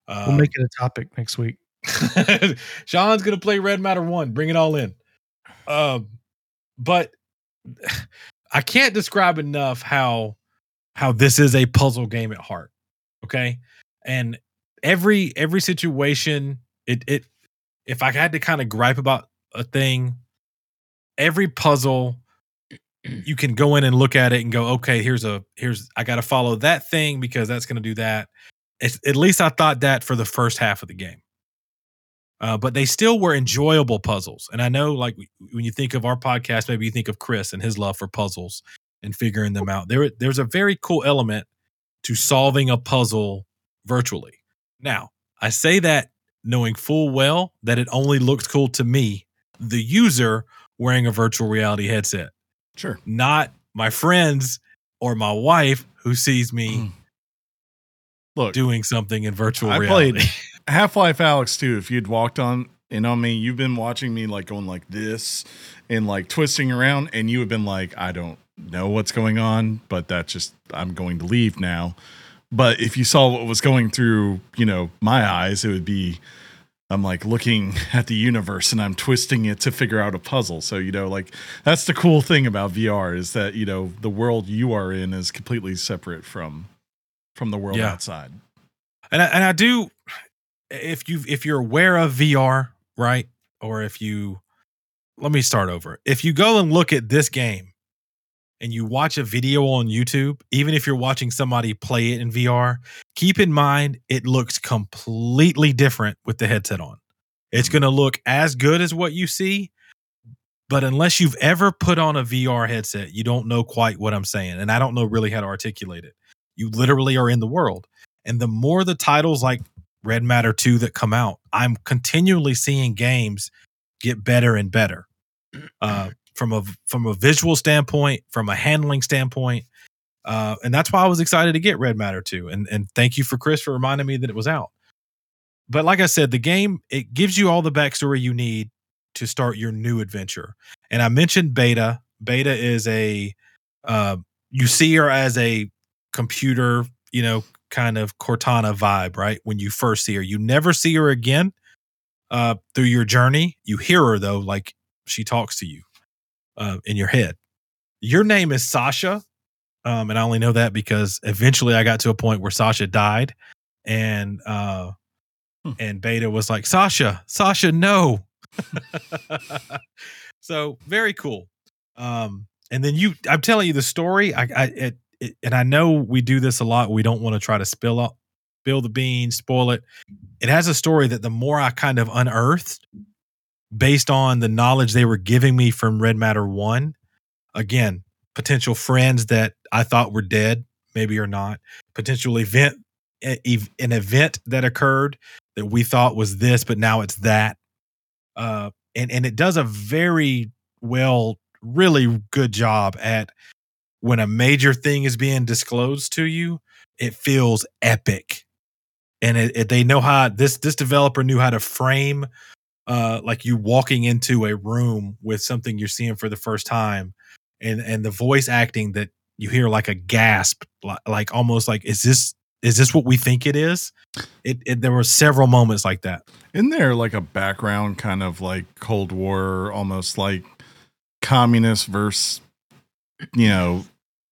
[SPEAKER 3] We'll
[SPEAKER 1] Um,
[SPEAKER 3] make it a topic next week.
[SPEAKER 1] Sean's gonna play Red Matter One. Bring it all in. Um, but I can't describe enough how how this is a puzzle game at heart. Okay, and every every situation, it it if I had to kind of gripe about a thing, every puzzle you can go in and look at it and go, okay, here's a here's I got to follow that thing because that's going to do that. It's, at least I thought that for the first half of the game. Uh, but they still were enjoyable puzzles. And I know, like, when you think of our podcast, maybe you think of Chris and his love for puzzles and figuring them out. There, there's a very cool element to solving a puzzle virtually. Now, I say that knowing full well that it only looks cool to me, the user wearing a virtual reality headset,
[SPEAKER 2] sure.
[SPEAKER 1] not my friends or my wife who sees me
[SPEAKER 2] Mm. Look,
[SPEAKER 1] doing something in virtual
[SPEAKER 2] I
[SPEAKER 1] reality.
[SPEAKER 2] played Half Life Alyx too. If you'd walked on And I mean, you've been watching me like going like this and like twisting around, and you have been like, I don't know what's going on, but that's just, I'm going to leave now. But if you saw what was going through, you know, my eyes, it would be, I'm like looking at the universe and I'm twisting it to figure out a puzzle. So, you know, like that's the cool thing about VR is that, you know, the world you are in is completely separate from from the world
[SPEAKER 1] Yeah.
[SPEAKER 2] outside.
[SPEAKER 1] and I, and I do if you if you're aware of VR, right? Or if you let me start over. If you go and look at this game and you watch a video on YouTube, even if you're watching somebody play it in VR, keep in mind it looks completely different with the headset on. It's
[SPEAKER 2] Mhm.
[SPEAKER 1] going to look as good as what you see, but unless you've ever put on a VR headset, you don't know quite what I'm saying. And I don't know really how to articulate it. You literally are in the world. And the more the titles like Red Matter 2 that come out, I'm continually seeing games get better and better. Uh, from a from a visual standpoint, from a handling standpoint. Uh, and that's why I was excited to get Red Matter 2. And and thank you for Chris for reminding me that it was out. But like I said, the game it gives you all the backstory you need to start your new adventure. And I mentioned Beta. Beta is a uh, you see her as a computer, you know, kind of Cortana vibe, right? When you first see her, you never see her again uh, through your journey. You hear her though, like she talks to you uh, in your head. Your name is Sasha, um, and I only know that because eventually I got to a point where Sasha died, and uh,
[SPEAKER 2] Hmm.
[SPEAKER 1] and Beta was like, "Sasha, Sasha, no." so very cool. Um, and then you, I'm telling you the story. I, I, it, it, and I know we do this a lot. We don't want to try to spill up, spill the beans, spoil it. It has a story that the more I kind of unearthed, based on the knowledge they were giving me from Red Matter One, again, potential friends that I thought were dead, maybe or not, potential event, an event that occurred that we thought was this, but now it's that. Uh, and and it does a very well, really good job at when a major thing is being disclosed to you, it feels epic, and it, it, they know how this this developer knew how to frame, uh, like you walking into a room with something you're seeing for the first time, and and the voice acting that you hear like a gasp, like, like almost like is this is this what we think it is? It, it there were several moments like that.
[SPEAKER 2] Isn't there like a background kind of like Cold War, almost like communist versus, you know,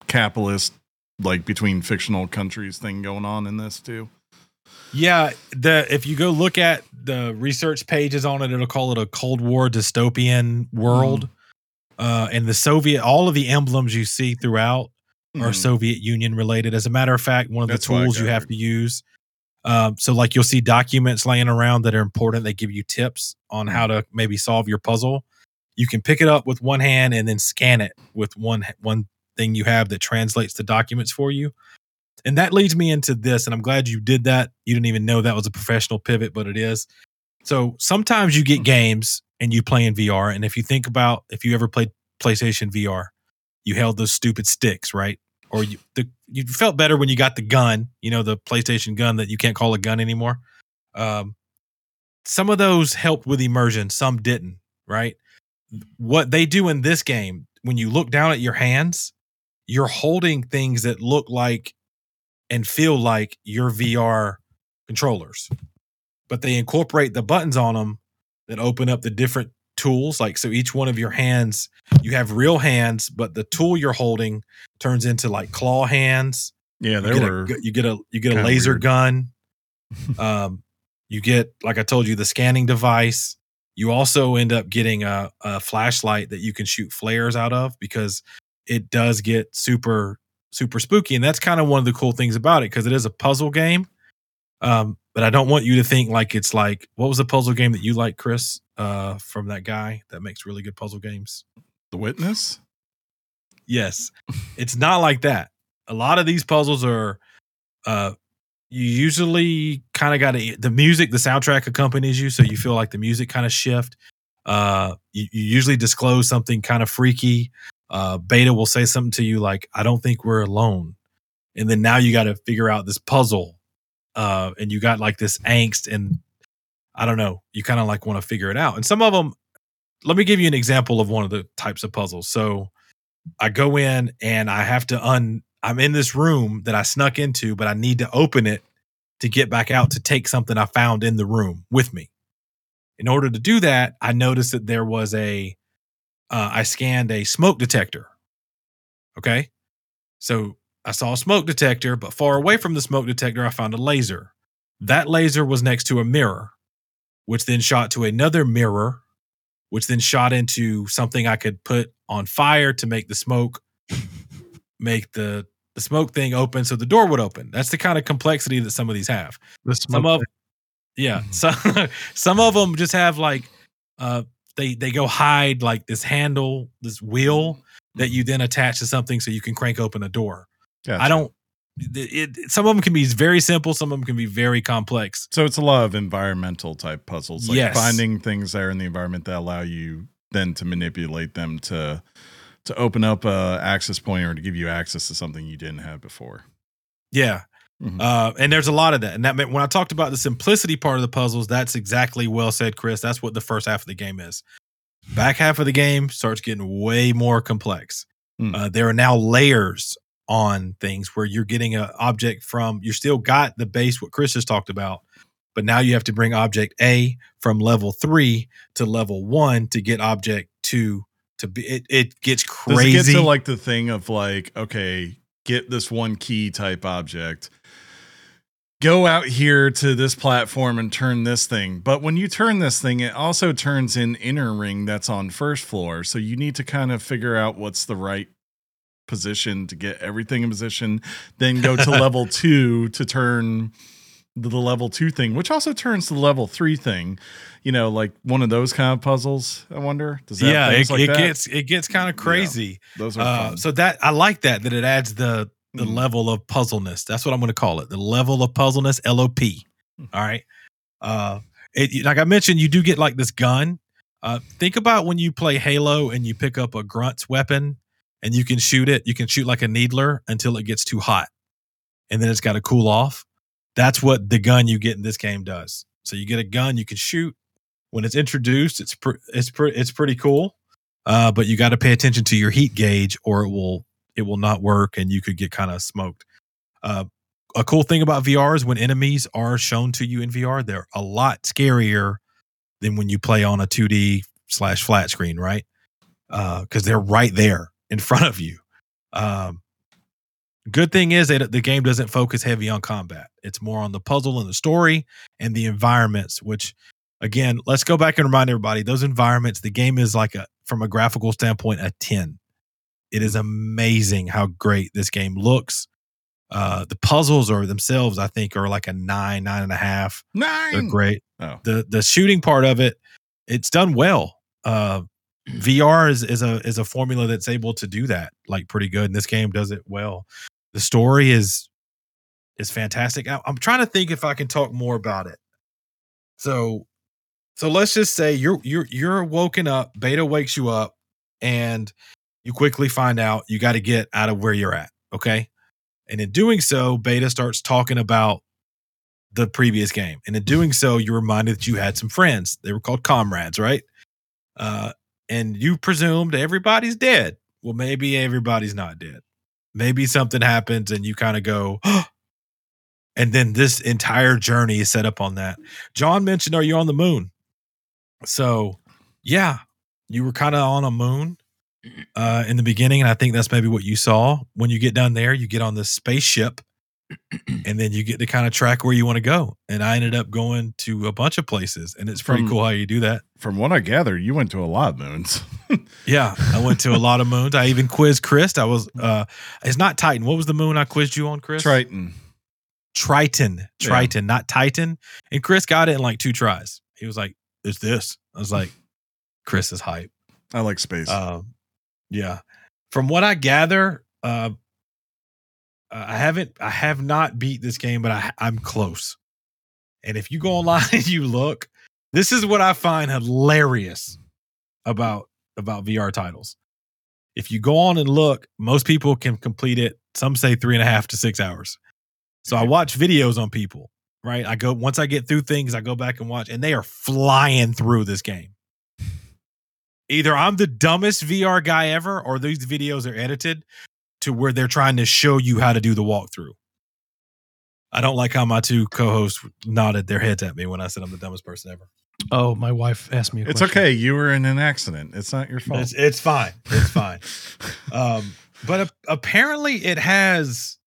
[SPEAKER 2] capitalist, like between fictional countries thing going on in this too?
[SPEAKER 1] Yeah, the if you go look at the research pages on it, it'll call it a Cold War dystopian world. Uh, and the Soviet, all of the emblems you see throughout are
[SPEAKER 2] Mhm.
[SPEAKER 1] Soviet Union related. As a matter of fact, one of
[SPEAKER 2] That's
[SPEAKER 1] the tools you have to use. Um, so, like you'll see documents laying around that are important. They give you tips on how to maybe solve your puzzle. You can pick it up with one hand and then scan it with one one thing you have that translates the documents for you. And that leads me into this, and I'm glad you did that. You didn't even know that was a professional pivot, but it is. So sometimes you get games and you play in VR, and if you think about if you ever played PlayStation VR, you held those stupid sticks, right? Or you the, you felt better when you got the gun, you know, the PlayStation gun that you can't call a gun anymore. Um, some of those helped with immersion, some didn't, right? What they do in this game, when you look down at your hands, you're holding things that look like and feel like your VR controllers, but they incorporate the buttons on them that open up the different tools. Like, so each one of your hands, you have real hands, but the tool you're holding turns into like claw hands.
[SPEAKER 2] Yeah,
[SPEAKER 1] You
[SPEAKER 2] there
[SPEAKER 1] get,
[SPEAKER 2] were.
[SPEAKER 1] a, you get a you get a laser
[SPEAKER 2] weird.
[SPEAKER 1] gun. um, you get like I told you the scanning device. You also end up getting a, a flashlight that you can shoot flares out of because it does get super super spooky, and that's kind of one of the cool things about it because it is a puzzle game. Um, but I don't want you to think like it's like what was the puzzle game that you like, Chris, uh, from that guy that makes really good puzzle games.
[SPEAKER 2] the witness.
[SPEAKER 1] Yes. it's not like that. A lot of these puzzles are uh you usually kind of got the music, the soundtrack accompanies you, so you feel like the music kind of shift. Uh you, you usually disclose something kind of freaky. Uh beta will say something to you like, I don't think we're alone. And then now you got to figure out this puzzle. Uh and you got like this angst and I don't know, you kind of like want to figure it out. And some of them, let me give you an example of one of the types of puzzles. So I go in and I have to un I'm in this room that I snuck into, but I need to open it to get back out to take something I found in the room with me. In order to do that, I noticed that there was a uh, I scanned a smoke detector. Okay. So I saw a smoke detector, but far away from the smoke detector, I found a laser. That laser was next to a mirror, which then shot to another mirror, which then shot into something I could put on fire to make the smoke make the the smoke thing open so the door would open. That's the kind of complexity that some of these have.
[SPEAKER 3] The
[SPEAKER 1] Some of yeah,
[SPEAKER 2] Mhm.
[SPEAKER 1] some some of them just have like uh they they go hide like this handle, this wheel mm-hmm. that you then attach to something so you can crank open a door.
[SPEAKER 2] Gotcha.
[SPEAKER 1] I don't. It, it- some of them can be very simple. Some of them can be very complex.
[SPEAKER 2] So it's a lot of environmental type puzzles, like
[SPEAKER 1] Yes.
[SPEAKER 2] finding things there in the environment that allow you then to manipulate them to to open up a access point or to give you access to something you didn't have before.
[SPEAKER 1] Yeah,
[SPEAKER 2] Mhm.
[SPEAKER 1] uh, and there's a lot of that. And that meant when I talked about the simplicity part of the puzzles, that's exactly well said, Chris. That's what the first half of the game is. Back half of the game starts getting way more complex.
[SPEAKER 2] Hmm.
[SPEAKER 1] Uh, there are now layers on things where you're getting an object from. You still got the base what Chris just talked about, but now you have to bring object A from level three to level one to get object two to be. It, it gets
[SPEAKER 2] Does
[SPEAKER 1] crazy.
[SPEAKER 2] it get to like the thing of like, okay, get this one key type object, go out here to this platform and turn this thing. But when you turn this thing, it also turns in inner ring that's on first floor. So you need to kind of figure out what's the right position to get everything in position, then go to level two to turn the, the level two thing, which also turns the level three thing. You know, like one of those kind of puzzles. I wonder. Does that
[SPEAKER 1] yeah, it,
[SPEAKER 2] like
[SPEAKER 1] it gets it gets kind of crazy.
[SPEAKER 2] those are
[SPEAKER 1] Uh,
[SPEAKER 2] fun.
[SPEAKER 1] so that I like that that it adds the the
[SPEAKER 2] Mhm.
[SPEAKER 1] level of puzzleness. That's what I'm going to call it. The level of puzzleness, LOP.
[SPEAKER 2] Mhm.
[SPEAKER 1] All right. Uh, it like I mentioned, you do get like this gun. Uh, think about when you play Halo and you pick up a grunt's weapon and you can shoot it. You can shoot like a needler until it gets too hot, and then it's got to cool off. That's what the gun you get in this game does. So you get a gun you can shoot. When it's introduced, it's pre- it's pre- it's pretty cool. Uh, but you got to pay attention to your heat gauge, or it will it will not work, and you could get kind of smoked. Uh, a cool thing about VR is when enemies are shown to you in VR, they're a lot scarier than when you play on a 2D slash flat screen, right? Because they're right there in front of you. Um, good thing is that the game doesn't focus heavy on combat. It's more on the puzzle and the story and the environments, which again, let's go back and remind everybody those environments, the game is like a, from a graphical standpoint, a 10. It is amazing how great this game looks. Uh, the puzzles are themselves, I think, are like a nine, nine and a half.
[SPEAKER 2] Nine.
[SPEAKER 1] They're great.
[SPEAKER 2] Oh,
[SPEAKER 1] The the shooting part of it, it's done well. Uh, VR is, is a is a formula that's able to do that like pretty good, and this game does it well. The story is is fantastic. I, I'm trying to think if I can talk more about it. So, so let's just say you're you're you're woken up. Beta wakes you up, and you quickly find out you got to get out of where you're at. Okay, and in doing so, Beta starts talking about the previous game, and in doing so, you're reminded that you had some friends. They were called comrades, right? Uh, and you presumed everybody's dead. Well, maybe everybody's not dead. Maybe something happens, and you kind of go. And then this entire journey is set up on that. John mentioned, Are you on the moon? So, yeah, you were kind of on a moon uh, in the beginning. And I think that's maybe what you saw. When you get down there, you get on this spaceship and then you get to kind of track where you want to go. And I ended up going to a bunch of places. And it's pretty
[SPEAKER 2] From-
[SPEAKER 1] cool how you do that.
[SPEAKER 2] from what I gather, you went to a lot of moons.
[SPEAKER 1] Yeah, I went to a lot of moons. I even quizzed Chris. I was, uh, it's not Titan. What was the moon I quizzed you on, Chris?
[SPEAKER 2] Triton.
[SPEAKER 1] Triton,
[SPEAKER 2] Yeah.
[SPEAKER 1] Triton, not Titan. And Chris got it in like two tries. He was like, "It's this." I was like, "Chris is hype."
[SPEAKER 2] I like space.
[SPEAKER 1] Um, yeah. From what I gather, uh, I haven't, I have not beat this game, but I, I'm close. And if you go online and you look, this is what I find hilarious about about VR titles. If you go on and look, most people can complete it. Some say three and a half to six hours. So I watch videos on people, right? I go once I get through things, I go back and watch, and they are flying through this game. Either I'm the dumbest VR guy ever, or these videos are edited to where they're trying to show you how to do the walkthrough. I don't like how my two co-hosts nodded their heads at me when I said I'm the dumbest person ever.
[SPEAKER 3] Oh, my wife asked me. A
[SPEAKER 2] It's
[SPEAKER 3] question.
[SPEAKER 2] okay. You were in an accident. It's not your fault.
[SPEAKER 1] It's, it's fine. It's fine. um, but a- apparently, it has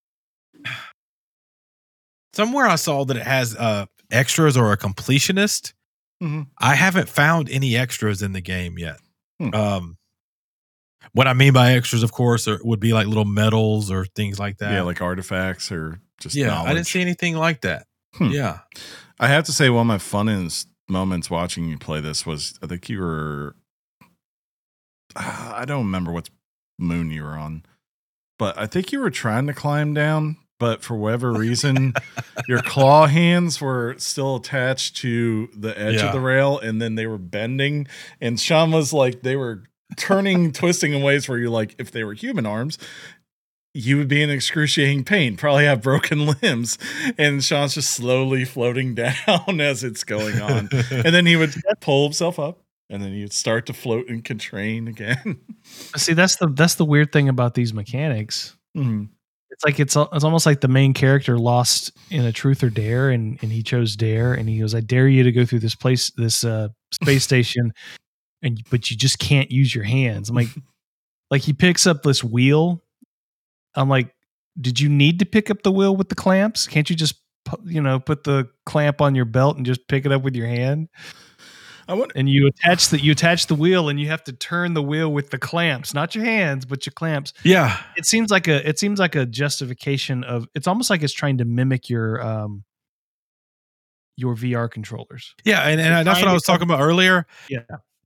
[SPEAKER 1] somewhere I saw that it has uh, extras or a completionist.
[SPEAKER 2] Mhm.
[SPEAKER 1] I haven't found any extras in the game yet.
[SPEAKER 2] Hmm.
[SPEAKER 1] Um, what I mean by extras, of course, are, would be like little medals or things like that.
[SPEAKER 2] yeah, like artifacts or just
[SPEAKER 1] yeah,
[SPEAKER 2] knowledge.
[SPEAKER 1] I didn't see anything like that.
[SPEAKER 2] Hmm.
[SPEAKER 1] Yeah,
[SPEAKER 2] I have to say, one of my funnest moments watching you play this was I think you were. I don't remember what moon you were on, but I think you were trying to climb down, but for whatever reason, your claw hands were still attached to the edge
[SPEAKER 1] Yeah.
[SPEAKER 2] of the rail, and then they were bending. And Sean was like, they were turning, twisting in ways where you're like, if they were human arms, you would be in excruciating pain, probably have broken limbs. And Sean's just slowly floating down as it's going on. And then he would pull himself up and then he'd start to float and contrain again.
[SPEAKER 3] See, that's the that's the weird thing about these mechanics.
[SPEAKER 2] Mhm.
[SPEAKER 3] It's like it's it's almost like the main character lost in a truth or dare, and and he chose dare, and he goes, "I dare you to go through this place, this uh, space station, and but you just can't use your hands." I'm like, like he picks up this wheel. I'm like, did you need to pick up the wheel with the clamps? Can't you just you know put the clamp on your belt and just pick it up with your hand?
[SPEAKER 2] I wonder,
[SPEAKER 3] And you attach the you attach the wheel, and you have to turn the wheel with the clamps, not your hands, but your clamps
[SPEAKER 1] yeah.
[SPEAKER 3] it seems like a it seems like a justification of it's almost like it's trying to mimic your um your VR controllers.
[SPEAKER 1] Yeah, and, and
[SPEAKER 3] They're
[SPEAKER 1] that's what I was talking about earlier.
[SPEAKER 3] Yeah.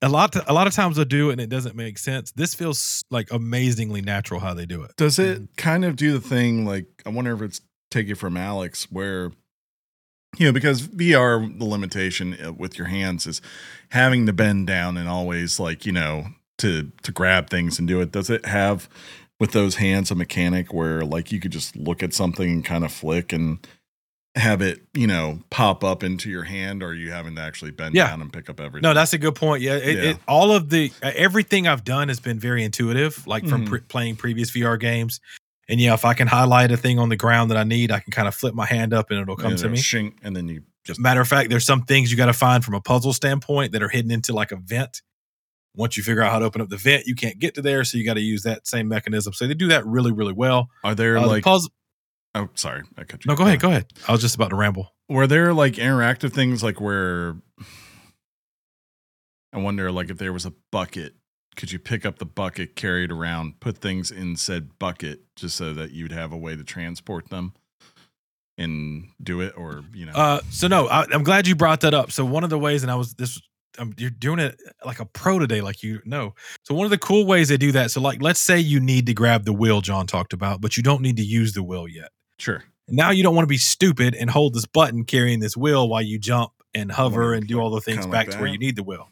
[SPEAKER 1] A lot, a lot of times I do, it and it doesn't make sense. This feels like amazingly natural how they do it.
[SPEAKER 2] does it kind of do the thing like, I wonder if it's take it from Alyx where, you know, because VR, the limitation uh, with your hands is having to bend down and always like, you know, to, to grab things and do it. Does it have with those hands a mechanic where like you could just look at something and kind of flick and have it, you know, pop up into your hand, or are you having to actually bend
[SPEAKER 1] Yeah.
[SPEAKER 2] down and pick up everything?
[SPEAKER 1] No, that's a good point. Yeah, it,
[SPEAKER 2] Yeah.
[SPEAKER 1] It, all of the uh, everything I've done has been very intuitive, like from
[SPEAKER 2] Mhm.
[SPEAKER 1] pre- playing previous VR games. And yeah, if I can highlight a thing on the ground that I need, I can kind of flip my hand up and it'll come
[SPEAKER 2] And
[SPEAKER 1] to
[SPEAKER 2] it'll
[SPEAKER 1] me.
[SPEAKER 2] shink, and then you just
[SPEAKER 1] Matter of fact, there's some things you got to find from a puzzle standpoint that are hidden into like a vent. Once you figure out how to open up the vent, you can't get to there, so you got to use that same mechanism. So they do that really, really well.
[SPEAKER 2] are there
[SPEAKER 1] Uh, the
[SPEAKER 2] like
[SPEAKER 1] puzzle.
[SPEAKER 2] oh sorry I cut you
[SPEAKER 1] No, go ahead, go ahead. I was just about to ramble.
[SPEAKER 2] were there like interactive things like where I wonder like if there was a bucket, could you pick up the bucket, carry it around, put things in said bucket just so that you'd have a way to transport them and do it or you know
[SPEAKER 1] Uh, so no, I, I'm glad you brought that up. So one of the ways, and I was this, um, you're doing it like a pro today, like you know. So one of the cool ways they do that. So like, let's say you need to grab the wheel John talked about, but you don't need to use the wheel yet.
[SPEAKER 2] sure.
[SPEAKER 1] Now you don't want to be stupid and hold this button carrying this wheel while you jump and hover and do all the things
[SPEAKER 2] kinda
[SPEAKER 1] back
[SPEAKER 2] like
[SPEAKER 1] to where you need the wheel.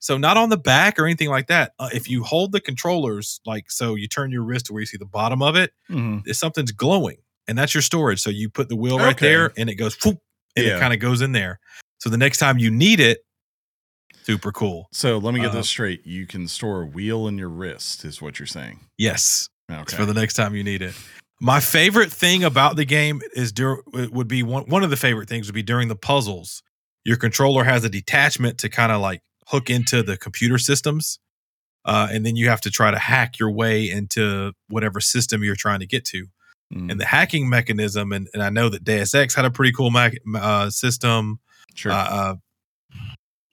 [SPEAKER 1] So not on the back or anything like that. Uh, if you hold the controllers, like so, you turn your wrist to where you see the bottom of it.
[SPEAKER 2] Mhm.
[SPEAKER 1] If something's glowing, and that's your storage. So you put the wheel right
[SPEAKER 2] Okay.
[SPEAKER 1] there, and it goes, whoop, and
[SPEAKER 2] Yeah.
[SPEAKER 1] it kind of goes in there. So the next time you need it, super cool.
[SPEAKER 2] So let me get
[SPEAKER 1] Uh,
[SPEAKER 2] this straight. You can store a wheel in your wrist, is what you're saying.
[SPEAKER 1] Yes, it's
[SPEAKER 2] Okay.
[SPEAKER 1] for the next time you need it. My favorite thing about the game is dur- it would be one one of the favorite things would be during the puzzles. Your controller has a detachment to kind of like hook into the computer systems, uh, and then you have to try to hack your way into whatever system you're trying to get to.
[SPEAKER 2] Mm,
[SPEAKER 1] And the hacking mechanism, and, and I know that Deus Ex had a pretty cool mac- uh, system.
[SPEAKER 2] sure.
[SPEAKER 1] Uh, uh,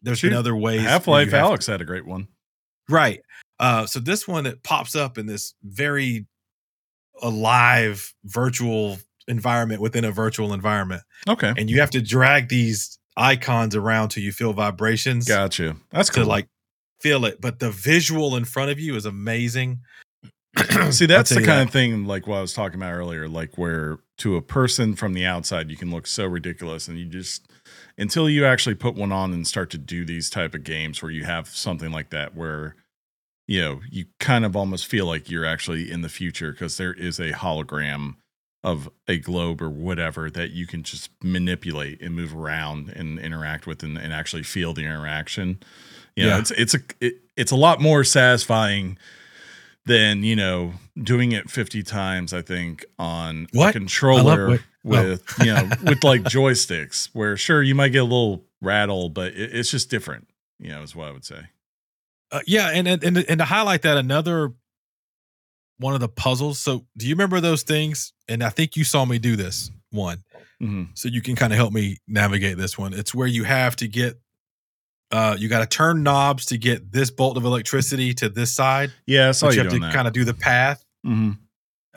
[SPEAKER 1] there's
[SPEAKER 2] Shoot.
[SPEAKER 1] been other ways.
[SPEAKER 2] Half Life Alyx had a great one.
[SPEAKER 1] Right. Uh, so this one it pops up in this very alive virtual environment within a virtual environment,
[SPEAKER 2] Okay.
[SPEAKER 1] and you have to drag these icons around till you feel vibrations
[SPEAKER 2] Gotcha. That's cool.
[SPEAKER 1] to like feel it. But the visual in front of you is amazing.
[SPEAKER 2] See, that's the kind
[SPEAKER 1] that.
[SPEAKER 2] of thing like what I was talking about earlier, like where to a person from the outside you can look so ridiculous and you just until you actually put one on and start to do these type of games where you have something like that where you know, you kind of almost feel like you're actually in the future because there is a hologram of a globe or whatever that you can just manipulate and move around and interact with and, and actually feel the interaction. You know,
[SPEAKER 1] Yeah.
[SPEAKER 2] it's it's a it, it's a lot more satisfying than you know doing it 50 times i think on
[SPEAKER 1] What?
[SPEAKER 2] a controller
[SPEAKER 1] wait, oh.
[SPEAKER 2] with you know with like joysticks where sure you might get a little rattle but it, it's just different you know is what i would say
[SPEAKER 1] Uh, yeah, and and and to highlight that another one of the puzzles. So, do you remember those things? And I think you saw me do this one,
[SPEAKER 2] hmm
[SPEAKER 1] so you can kind of help me navigate this one. It's where you have to get, uh, you got to turn knobs to get this bolt of electricity to this side.
[SPEAKER 2] yeah i saw you,
[SPEAKER 1] you have to kind of do the path.
[SPEAKER 2] hmm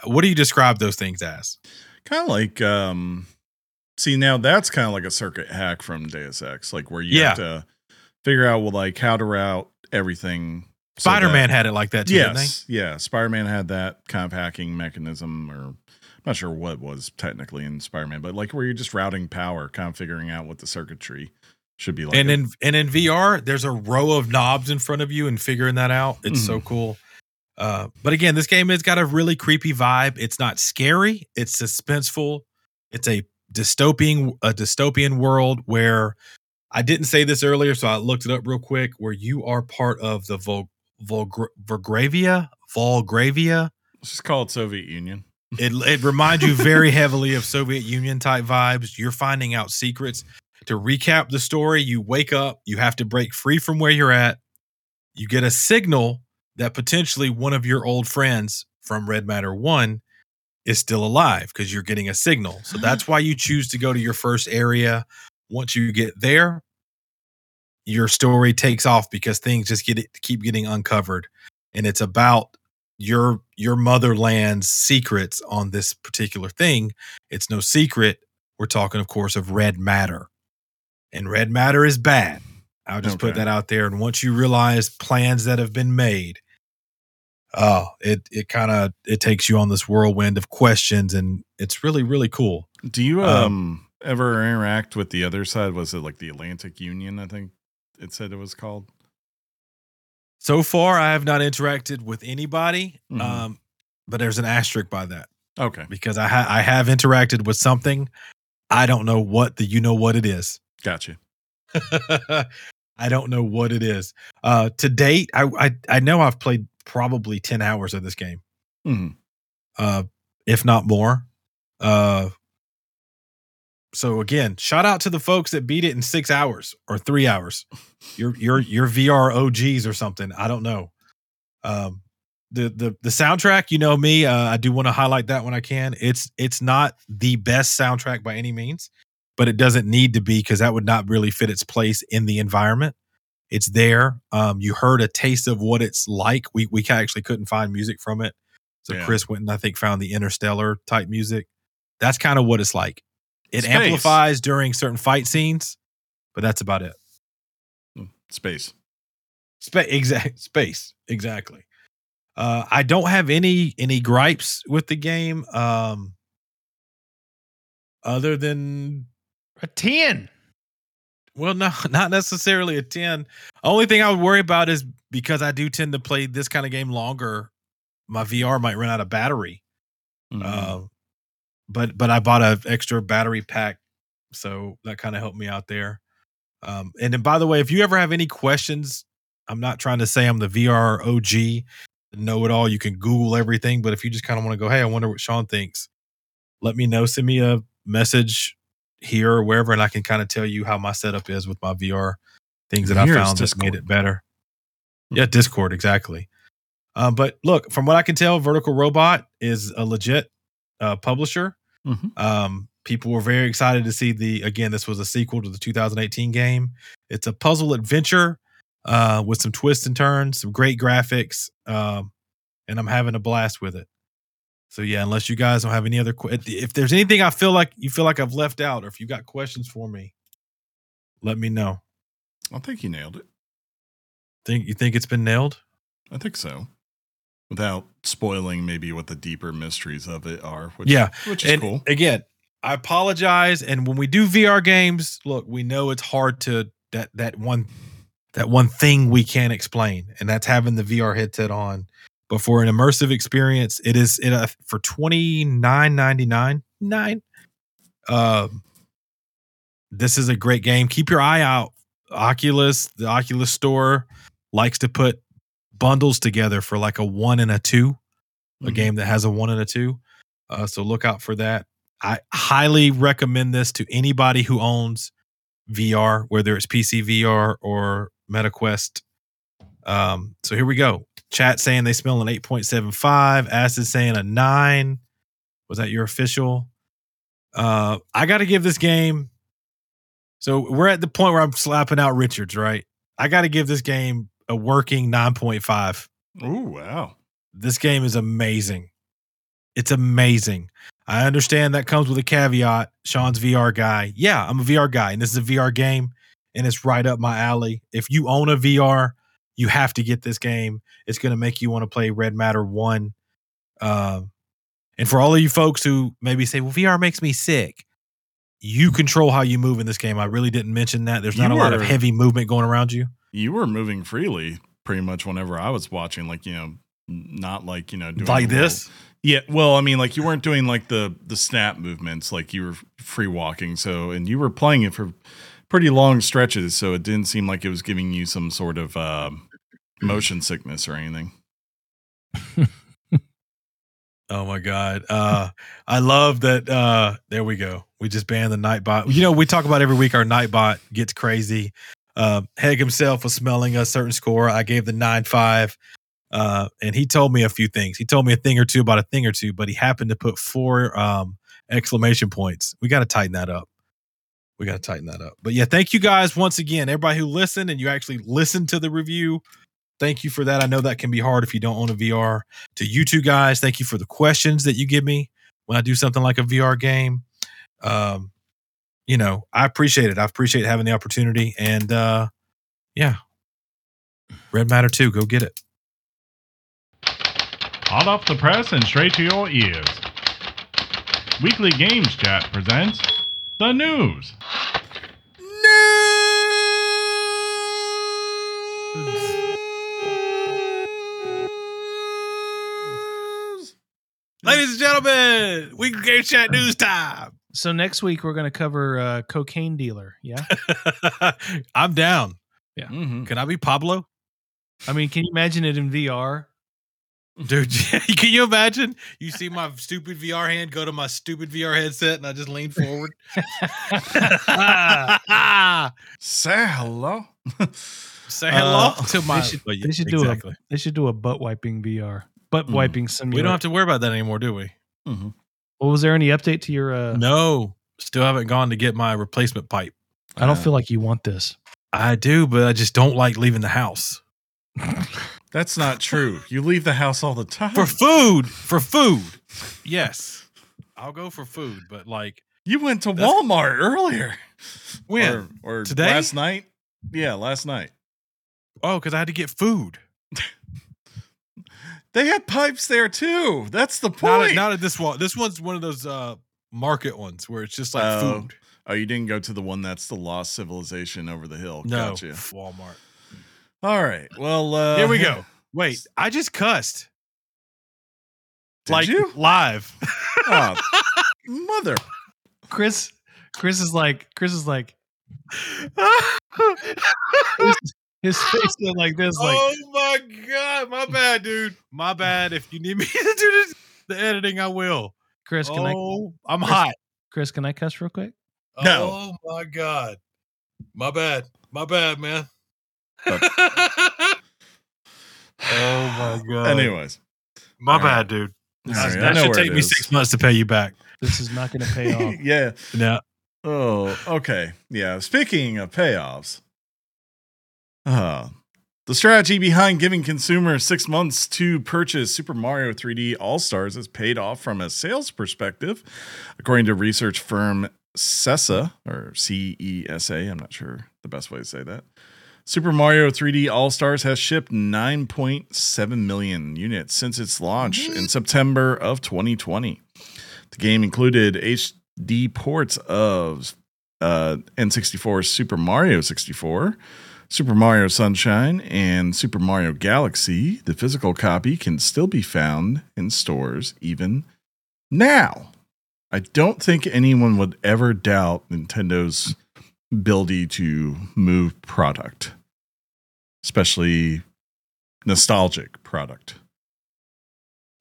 [SPEAKER 1] What do you describe those things as?
[SPEAKER 2] kind of like um see now that's kind of like a circuit hack from deus ex like where you
[SPEAKER 1] Yeah.
[SPEAKER 2] have to figure out well like how to route everything
[SPEAKER 1] Spider Man had it like that too, didn't they?
[SPEAKER 2] yes yeah spider-man had that kind of hacking mechanism or I'm not sure what was technically in spider-man but like where you're just routing power kind of figuring out what the circuitry should be like
[SPEAKER 1] and in and in VR, there's a row of knobs in front of you, and figuring that out, it's so cool. Uh, but again, this game has got a really creepy vibe. It's not scary. It's suspenseful. It's a dystopian a dystopian world where I didn't say this earlier, so I looked it up real quick. Where you are part of the Vol, Volgr- Volgravia, Volgravia.
[SPEAKER 2] let's just call it soviet union
[SPEAKER 1] It it reminds you very heavily of Soviet Union type vibes. You're finding out secrets. To recap the story, you wake up, you have to break free from where you're at. You get a signal that potentially one of your old friends from Red Matter 1 is still alive because you're getting a signal. So that's why you choose to go to your first area. Once you get there, your story takes off because things just get keep getting uncovered. And it's about your your motherland's secrets on this particular thing. It's no secret. We're talking of course of red matter. And red matter is bad. I'll just put that out there. And once you realize plans that have been made oh it it kind of it takes you on this whirlwind of questions. And it's really really cool.
[SPEAKER 2] Do you
[SPEAKER 1] Um,
[SPEAKER 2] um ever interact with the other side? Was it like the atlantic union i think it said it was called?
[SPEAKER 1] So far i have not interacted with anybody
[SPEAKER 2] Mhm.
[SPEAKER 1] um but there's an asterisk by that.
[SPEAKER 2] Okay.
[SPEAKER 1] Because i ha- i have interacted with something i don't know what the you know what it is.
[SPEAKER 2] Gotcha.
[SPEAKER 1] I don't know what it is. Uh, to date, I, I I know I've played probably ten hours of this game,
[SPEAKER 2] hmm
[SPEAKER 1] uh, if not more. Uh, so again, shout out to the folks that beat it in six hours or three hours. Your your your VR OGs or something. I don't know. Um, the the the soundtrack, you know me. Uh, I do want to highlight that when I can. It's it's not the best soundtrack by any means, but it doesn't need to be because that would not really fit its place in the environment. It's there. Um, you heard a taste of what it's like. We we actually couldn't find music from it, so
[SPEAKER 2] Yeah.
[SPEAKER 1] Chris went and I think found the Interstellar type music. That's kind of what it's like. It
[SPEAKER 2] Space.
[SPEAKER 1] amplifies during certain fight scenes, but that's about it.
[SPEAKER 2] space
[SPEAKER 1] Space, exact space, exactly. Uh, I don't have any any gripes with the game, um, other than
[SPEAKER 3] A 10.
[SPEAKER 1] well, no, not necessarily a ten. Only thing I would worry about is because I do tend to play this kind of game longer. My VR might run out of battery.
[SPEAKER 2] Mhm.
[SPEAKER 1] Uh, but but I bought a extra battery pack, so that kind of helped me out there. Um, and then by the way, if you ever have any questions, I'm not trying to say I'm the VR OG, know it all. You can Google everything, but if you just kind of want to go, hey, I wonder what Sean thinks, let me know. Send me a message here or wherever, and I can kind of tell you how my setup is with my VR things that
[SPEAKER 2] Here
[SPEAKER 1] I found that made it better. Yeah, Discord exactly. Um, but look, from what I can tell, Vertical Robot is a legit uh, publisher.
[SPEAKER 2] Mhm.
[SPEAKER 1] Um, people were very excited to see the again. This was a sequel to the 2018 game. It's a puzzle adventure uh, with some twists and turns, some great graphics, um, and I'm having a blast with it. So yeah, unless you guys don't have any other, que- if there's anything I feel like you feel like I've left out, or if you got questions for me, let me know.
[SPEAKER 2] i think you nailed it
[SPEAKER 1] Think you think it's been nailed?
[SPEAKER 2] i think so without spoiling maybe what the deeper mysteries of it are which
[SPEAKER 1] Yeah,
[SPEAKER 2] which is
[SPEAKER 1] and
[SPEAKER 2] cool
[SPEAKER 1] again, I apologize. And when we do VR games, look, we know it's hard to that that one that one thing we can't explain, and that's having the VR headset on. but for an immersive experience, it is it uh, for twenty nine ninety nine nine. Um, this is a great game. Keep your eye out. Oculus, the Oculus store, likes to put bundles together for like a one and a 2 a
[SPEAKER 2] Mhm.
[SPEAKER 1] game that has a one and a two. Uh, so look out for that. I highly recommend this to anybody who owns VR, whether it's PC VR or MetaQuest. Um, so here we go. Chat saying they smell an 8.75. Acid saying a nine. Was that your official? Uh, I got to give this game. So we're at the point where I'm slapping out Richards, right? I got to give this game a working 9.5
[SPEAKER 2] Oh, wow.
[SPEAKER 1] this game is amazing. It's amazing. I understand that comes with a caveat. Sean's VR guy. Yeah, I'm a VR guy, and this is a VR game, and it's right up my alley. If you own a VR, you have to get this game. It's going to make you want to play Red Matter 1. Um, and for all of you folks who maybe say, well, VR makes me sick, you control how you move in this game. I really didn't mention that. There's not
[SPEAKER 2] You
[SPEAKER 1] a lot of heavy movement going around you.
[SPEAKER 2] You were moving freely pretty much whenever I was watching, like, you know, not like, you know, doing
[SPEAKER 1] Like
[SPEAKER 2] the little-
[SPEAKER 1] this.
[SPEAKER 2] Yeah, well, I mean, like you weren't doing like the the snap movements, like you were free walking. So, and you were playing it for pretty long stretches, so it didn't seem like it was giving you some sort of uh, motion sickness or anything.
[SPEAKER 1] Oh my god. Uh I love that uh there we go. We just banned the Nightbot. You know, we talk about every week our Nightbot gets crazy. Uh Heg himself was smelling a certain score. I gave the 9-5. Uh and he told me a few things. He told me a thing or two about a thing or two, but he happened to put four um exclamation points. We got to tighten that up. We got to tighten that up. But yeah, thank you guys once again. Everybody who listened and you actually listened to the review. Thank you for that. I know that can be hard if you don't own a VR to you two guys. Thank you for the questions that you give me when I do something like a VR game. Um, you know, I appreciate it. I appreciate having the opportunity. And uh yeah. Red Matter 2, go get it.
[SPEAKER 4] Hot off the press and straight to your ears. Weekly Games Chat presents the news.
[SPEAKER 1] Ladies and gentlemen, weekly game chat news time.
[SPEAKER 3] So next week we're going to cover uh, cocaine dealer. Yeah.
[SPEAKER 1] I'm down.
[SPEAKER 2] Mhm.
[SPEAKER 1] Can I be Pablo?
[SPEAKER 3] I mean, can you imagine it in VR?
[SPEAKER 1] Dude, can you imagine? You see my stupid VR hand go to my stupid VR headset and I just lean forward.
[SPEAKER 2] Say hello.
[SPEAKER 1] Say hello
[SPEAKER 2] Uh,
[SPEAKER 1] to my.
[SPEAKER 3] they should, they should do a they should do a butt wiping VR. Butt
[SPEAKER 2] Mm.
[SPEAKER 3] wiping simulator.
[SPEAKER 1] We don't have to worry about that anymore, do we?
[SPEAKER 2] Mhm.
[SPEAKER 3] Well, was there any update to your? Uh,
[SPEAKER 1] No, still haven't gone to get my replacement pipe.
[SPEAKER 3] I don't
[SPEAKER 2] Uh,
[SPEAKER 3] feel like you want this.
[SPEAKER 1] I do, but I just don't like leaving the house
[SPEAKER 2] That's not true. You leave the house all the time.
[SPEAKER 1] for food. For food, yes, I'll go for food. But like
[SPEAKER 2] you went to Walmart earlier.
[SPEAKER 1] when?
[SPEAKER 2] Or, or
[SPEAKER 1] Today?
[SPEAKER 2] Last night? Yeah, last night.
[SPEAKER 1] oh, because I had to get food.
[SPEAKER 2] They had pipes there too. That's the
[SPEAKER 1] Not
[SPEAKER 2] point.
[SPEAKER 1] at, not at this one. This one's one of those uh market ones where it's just like
[SPEAKER 2] Oh,
[SPEAKER 1] food.
[SPEAKER 2] oh, you didn't go to the one that's the lost civilization over the hill.
[SPEAKER 1] No,
[SPEAKER 2] Gotcha.
[SPEAKER 1] Walmart.
[SPEAKER 2] All right. Well, uh,
[SPEAKER 1] Here we go. Wait, I just cussed
[SPEAKER 2] Did
[SPEAKER 1] like
[SPEAKER 2] you?
[SPEAKER 1] live.
[SPEAKER 2] Oh, mother.
[SPEAKER 3] Chris, Chris is like, Chris is like, his ah! face went like this, like,
[SPEAKER 1] oh my god, my bad, dude. My bad. If you need me to do this, the editing, I will.
[SPEAKER 3] Chris, can I,
[SPEAKER 1] oh, I'm
[SPEAKER 3] Chris-
[SPEAKER 1] hot.
[SPEAKER 3] Chris, can I cuss real quick?
[SPEAKER 2] Oh no.
[SPEAKER 1] Oh my god. My bad. My bad, man. Oh my god.
[SPEAKER 2] Anyways,
[SPEAKER 1] my
[SPEAKER 2] all right.
[SPEAKER 1] bad, dude.
[SPEAKER 2] All
[SPEAKER 1] That,
[SPEAKER 2] right, I
[SPEAKER 1] that should take me
[SPEAKER 2] is.
[SPEAKER 1] six months to pay you back.
[SPEAKER 3] This is not going to pay off.
[SPEAKER 2] yeah.
[SPEAKER 1] No.
[SPEAKER 2] Oh, okay. Yeah. Speaking of payoffs, uh, the strategy behind giving consumers six months to purchase Super Mario 3D All Stars has paid off from a sales perspective, according to research firm CESA or C E S A. I'm not sure the best way to say that. Super Mario 3D All Stars has shipped 9.7 million units since its launch in September of 2020. The game included HD ports of uh, N64 Super Mario 64, Super Mario Sunshine and Super Mario Galaxy, the physical copy can still be found in stores even now. I don't think anyone would ever doubt Nintendo's ability to move product, especially nostalgic product.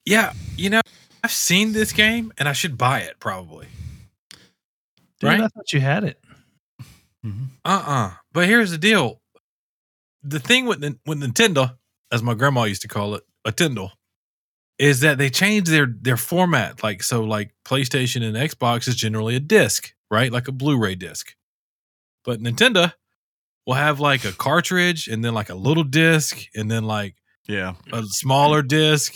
[SPEAKER 1] Yeah, you know, I've seen this game and I should buy it probably.
[SPEAKER 3] Dude,
[SPEAKER 1] Right?
[SPEAKER 3] I thought you had it.
[SPEAKER 1] Uh uh But here's the deal. The thing with with Nintendo, as my grandma used to call it, a Tindle, is that they changed their their format. Like so, like PlayStation and Xbox is generally a disc, right? Like a Blu-ray disc. But Nintendo will have like a cartridge and then like a little disc and then like
[SPEAKER 2] Yeah.
[SPEAKER 1] a smaller disc.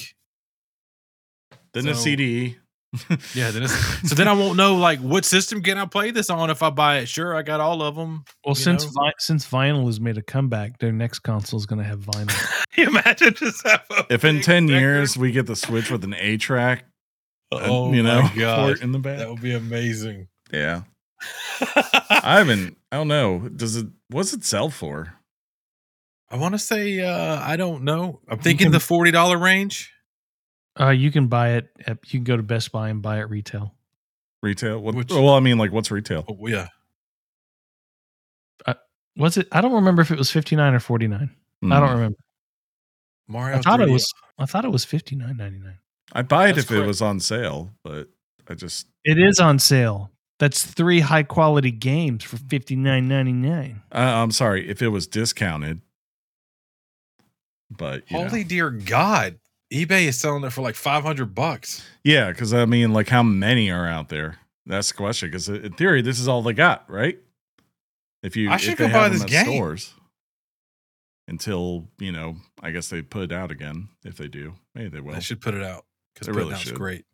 [SPEAKER 2] Then a
[SPEAKER 1] So-
[SPEAKER 2] CD.
[SPEAKER 1] Yeah, then it's, so then I won't know like what system can I play this on if I buy it. Sure, I got all of them.
[SPEAKER 3] Well, since vi- since vinyl has made a comeback, their next console is going to have vinyl.
[SPEAKER 1] you imagine just have a
[SPEAKER 2] If in 10
[SPEAKER 1] record?
[SPEAKER 2] years we get the Switch with an A track,
[SPEAKER 1] oh
[SPEAKER 2] you know,
[SPEAKER 1] my god,
[SPEAKER 2] port in the back.
[SPEAKER 1] that would be amazing.
[SPEAKER 2] Yeah. I haven't, I don't know. Does it, what's it sell for?
[SPEAKER 1] I want to say uh, I don't know. I'm thinking
[SPEAKER 3] can-
[SPEAKER 1] the forty dollar range.
[SPEAKER 3] Uh, you can buy it. At, you can go to Best Buy and buy it retail.
[SPEAKER 2] Retail? What,
[SPEAKER 1] Which-
[SPEAKER 2] well, I mean, like, what's retail?
[SPEAKER 1] Oh yeah,
[SPEAKER 3] Was it? I don't remember if it was fifty nine or forty nine. I
[SPEAKER 2] Hmm.
[SPEAKER 3] don't remember.
[SPEAKER 1] Mario.
[SPEAKER 3] I thought it
[SPEAKER 1] 3D.
[SPEAKER 3] was. I thought it was fifty nine ninety nine.
[SPEAKER 2] I'd buy it
[SPEAKER 1] That's
[SPEAKER 2] if it
[SPEAKER 1] correct.
[SPEAKER 2] was on sale, but I just,
[SPEAKER 3] It is on sale. That's three high quality games for fifty nine ninety nine.
[SPEAKER 2] uh, I'm sorry, if it was discounted. But, you know.
[SPEAKER 1] Holy dear God! eBay is selling it for like five hundred bucks.
[SPEAKER 2] Yeah, because I mean, like, how many are out there? That's the question. Because in theory, this is all they got, right? If you,
[SPEAKER 1] I should
[SPEAKER 2] they
[SPEAKER 1] go buy
[SPEAKER 2] have
[SPEAKER 1] this game.
[SPEAKER 2] stores until you know, I guess they put it out again. If they do, maybe they will.
[SPEAKER 1] I should put it out because
[SPEAKER 2] They
[SPEAKER 1] putting
[SPEAKER 2] really
[SPEAKER 1] out's
[SPEAKER 2] should.
[SPEAKER 1] great.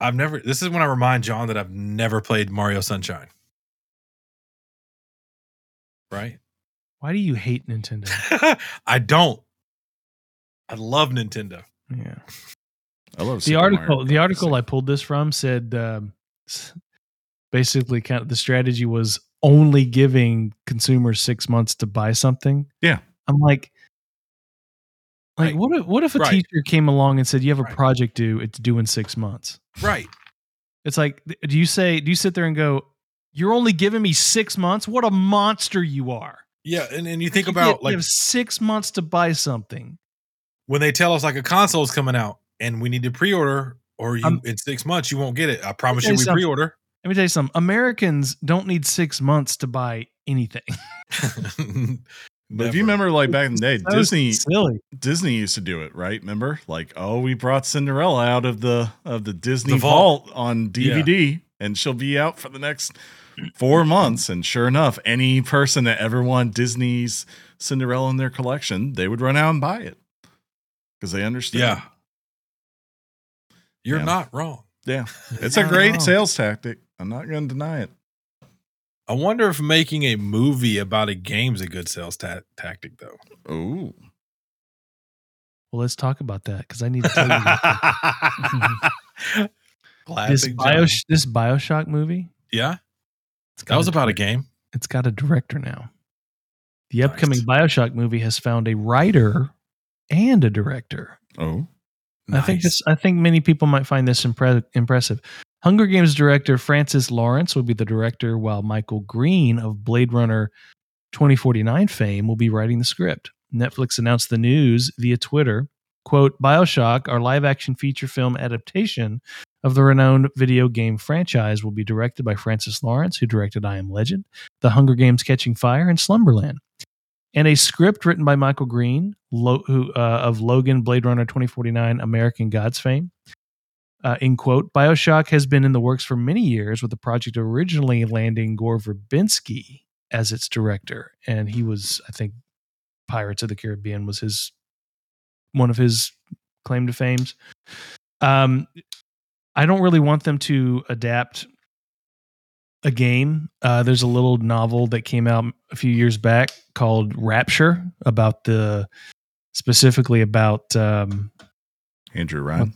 [SPEAKER 1] I've never. This is when I remind John that I've never played Mario Sunshine. Right.
[SPEAKER 3] Why do you hate Nintendo?
[SPEAKER 1] I don't. I love Nintendo.
[SPEAKER 3] Yeah.
[SPEAKER 2] I love
[SPEAKER 3] the
[SPEAKER 2] Super
[SPEAKER 3] article
[SPEAKER 2] Mario
[SPEAKER 3] the article I pulled this from said um, basically kind of the strategy was only giving consumers six months to buy something.
[SPEAKER 2] Yeah.
[SPEAKER 3] I'm like, like
[SPEAKER 1] Right.
[SPEAKER 3] what if what if a
[SPEAKER 1] Right.
[SPEAKER 3] teacher came along and said you have a
[SPEAKER 1] Right.
[SPEAKER 3] project due, it's due in six months.
[SPEAKER 1] Right.
[SPEAKER 3] It's like, do you say do you sit there and go, you're only giving me six months? What a monster you are!
[SPEAKER 1] Yeah, and, and you think
[SPEAKER 3] You
[SPEAKER 1] about
[SPEAKER 3] get-
[SPEAKER 1] like
[SPEAKER 3] you have six months to buy something.
[SPEAKER 1] When they tell us like a console is coming out and we need to pre-order or you
[SPEAKER 3] Um,
[SPEAKER 1] in six months you won't get it. I promise you
[SPEAKER 3] you
[SPEAKER 1] we
[SPEAKER 3] something.
[SPEAKER 1] pre-order.
[SPEAKER 3] Let me tell you something. Americans don't need six months to buy anything.
[SPEAKER 2] But if you remember, like back in the day,
[SPEAKER 3] That
[SPEAKER 2] Disney
[SPEAKER 3] silly.
[SPEAKER 2] Disney used to do it, right? Remember, like, oh, we brought Cinderella out of the of the Disney
[SPEAKER 1] The vault.
[SPEAKER 2] vault. on DVD, and she'll be out for the next four months. And sure enough, any person that ever wanted Disney's Cinderella in their collection, they would run out and buy it because they understand.
[SPEAKER 1] Yeah. You're
[SPEAKER 2] Yeah.
[SPEAKER 1] not wrong.
[SPEAKER 2] yeah, it's a great
[SPEAKER 3] wrong.
[SPEAKER 2] sales tactic. I'm not going to deny it.
[SPEAKER 1] I wonder if making a movie about a game's a good sales ta- tactic though.
[SPEAKER 2] Oh,
[SPEAKER 3] Well, let's talk about that because I need to tell you this Bio, this Bioshock movie.
[SPEAKER 1] Yeah,
[SPEAKER 3] It's
[SPEAKER 1] that
[SPEAKER 3] got
[SPEAKER 1] was about a game.
[SPEAKER 3] It's got a director now. The
[SPEAKER 1] Nice.
[SPEAKER 3] upcoming Bioshock movie has found a writer and a director.
[SPEAKER 2] oh,
[SPEAKER 3] I think
[SPEAKER 1] Nice.
[SPEAKER 3] this. I think many people might find this impre- impressive. Hunger Games director Francis Lawrence will be the director, while Michael Green of Blade Runner 2049 fame will be writing the script. Netflix announced the news via Twitter. Quote, Bioshock, our live action feature film adaptation of the renowned video game franchise, will be directed by Francis Lawrence, who directed I Am Legend, The Hunger Games Catching Fire, and Slumberland. And a script written by Michael Green, Lo- who, uh, of Logan, Blade Runner 2049, American Gods fame. Uh, in quote, Bioshock has been in the works for many years, with the project originally landing Gore Verbinski as its director, and he was, I think, Pirates of the Caribbean was his one of his claim to fames. Um, I don't really want them to adapt a game. Uh, there's a little novel that came out a few years back called Rapture about the specifically about um,
[SPEAKER 2] Andrew Ryan.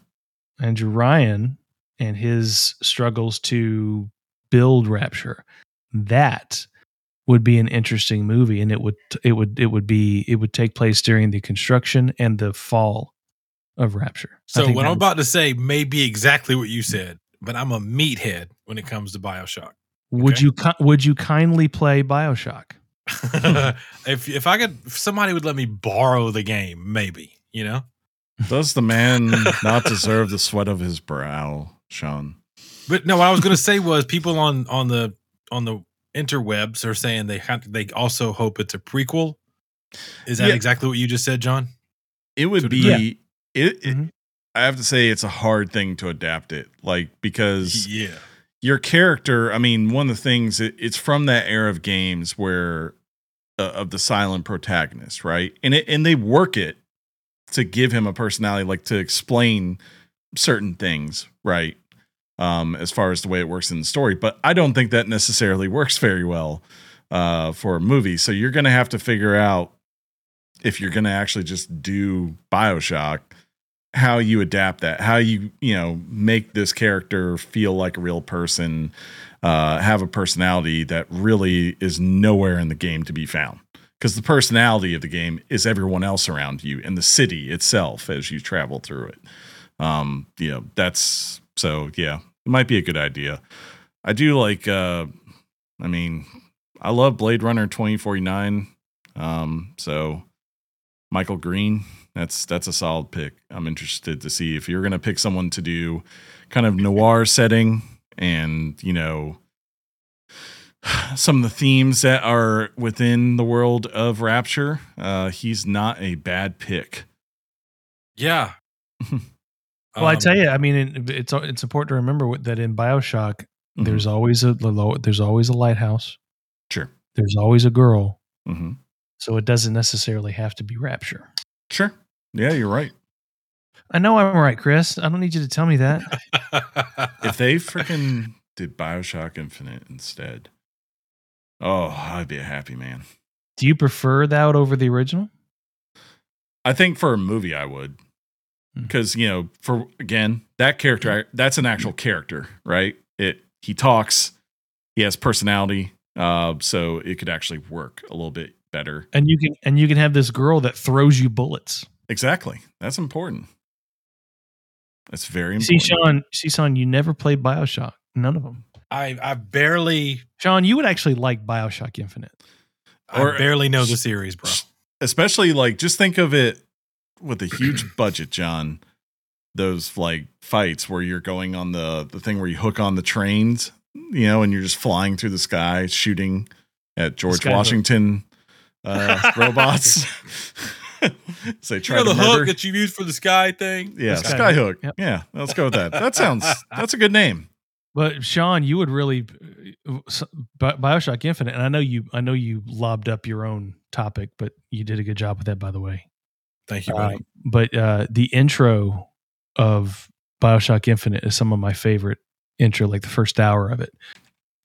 [SPEAKER 3] Andrew Ryan and his struggles to build Rapture. That would be an interesting movie, and it would it would it would be it would take place during the construction and the fall of Rapture.
[SPEAKER 1] So what I'm
[SPEAKER 3] would-
[SPEAKER 1] about to say may be exactly what you said, but I'm a meathead when it comes to Bioshock.
[SPEAKER 3] Would
[SPEAKER 1] okay.
[SPEAKER 3] you would you kindly play Bioshock?
[SPEAKER 1] if if I could, if somebody would let me borrow the game, maybe you know.
[SPEAKER 2] Does the man not deserve the sweat of his brow, Sean?
[SPEAKER 1] But no, what I was going to say was people on on the on the interwebs are saying they have, they also hope it's a prequel. Is that
[SPEAKER 2] Yeah.
[SPEAKER 1] exactly what you just said, John?
[SPEAKER 2] It would
[SPEAKER 1] So
[SPEAKER 2] be
[SPEAKER 3] Yeah.
[SPEAKER 2] it, it
[SPEAKER 3] Mhm.
[SPEAKER 2] I have to say it's a hard thing to adapt it. Like because
[SPEAKER 1] Yeah,
[SPEAKER 2] your character, I mean, one of the things it, it's from that era of games where uh, of the silent protagonist, right? And it and they work it to give him a personality like to explain certain things, right? Um as far as the way it works in the story, but I don't think that necessarily works very well uh for a movie. So you're going to have to figure out if you're going to actually just do BioShock how you adapt that how you you know make this character feel like a real person uh have a personality that really is nowhere in the game to be found. Because the personality of the game is everyone else around you and the city itself as you travel through it. Um you know that's so yeah it might be a good idea. I do like uh i mean i love blade runner 2049 um so michael green that's that's a solid pick. I'm interested to see if you're going to pick someone to do kind of noir setting and, you know, some of the themes that are within the world of Rapture. Uh, he's not a bad pick.
[SPEAKER 1] yeah.
[SPEAKER 3] Well, I
[SPEAKER 1] Um,
[SPEAKER 3] tell you, I mean, it, it's it's important to remember that in Bioshock,
[SPEAKER 2] Mhm.
[SPEAKER 3] there's always a there's always a lighthouse.
[SPEAKER 2] sure.
[SPEAKER 3] There's always a girl.
[SPEAKER 2] hmm
[SPEAKER 3] So it doesn't necessarily have to be Rapture.
[SPEAKER 2] Sure. Yeah, you're right.
[SPEAKER 3] I know I'm right, Chris. I don't need you to tell me that.
[SPEAKER 2] If they freaking did Bioshock Infinite instead, oh, I'd be a happy man.
[SPEAKER 3] Do you prefer that over the original?
[SPEAKER 2] I think for a movie, I would.
[SPEAKER 3] Hmm.
[SPEAKER 2] Because, you know, for again, that character, that's an actual character, right? It, he talks, he has personality. Uh, so it could actually work a little bit better.
[SPEAKER 3] And you can and you can have this girl that throws you bullets.
[SPEAKER 2] Exactly. That's important. That's very important. See.
[SPEAKER 3] Sean, see, Sean, you never played Bioshock. None of them.
[SPEAKER 1] I I barely
[SPEAKER 3] Sean, you would actually like Bioshock Infinite.
[SPEAKER 2] Or-
[SPEAKER 1] I barely know the series, bro.
[SPEAKER 2] Especially like, just think of it with a huge budget, John. Those like fights where you're going on the the thing where you hook on the trains, you know, and you're just flying through the sky shooting at George
[SPEAKER 3] Skyhook.
[SPEAKER 2] Washington uh, robots. so they
[SPEAKER 1] You
[SPEAKER 2] try
[SPEAKER 1] know the
[SPEAKER 2] murder.
[SPEAKER 1] hook that you use for the sky thing.
[SPEAKER 2] yeah,
[SPEAKER 3] Skyhook.
[SPEAKER 2] Skyhook.
[SPEAKER 3] Yep.
[SPEAKER 2] Yeah, let's go with that. That sounds that's a good name.
[SPEAKER 3] But Sean, you would really uh, Bioshock Infinite, and I know you. I know you lobbed up your own topic, but you did a good job with that, by the way.
[SPEAKER 1] Thank you,
[SPEAKER 3] Uh,
[SPEAKER 1] buddy.
[SPEAKER 3] but uh, the intro of Bioshock Infinite is some of my favorite intro. Like the first hour of it,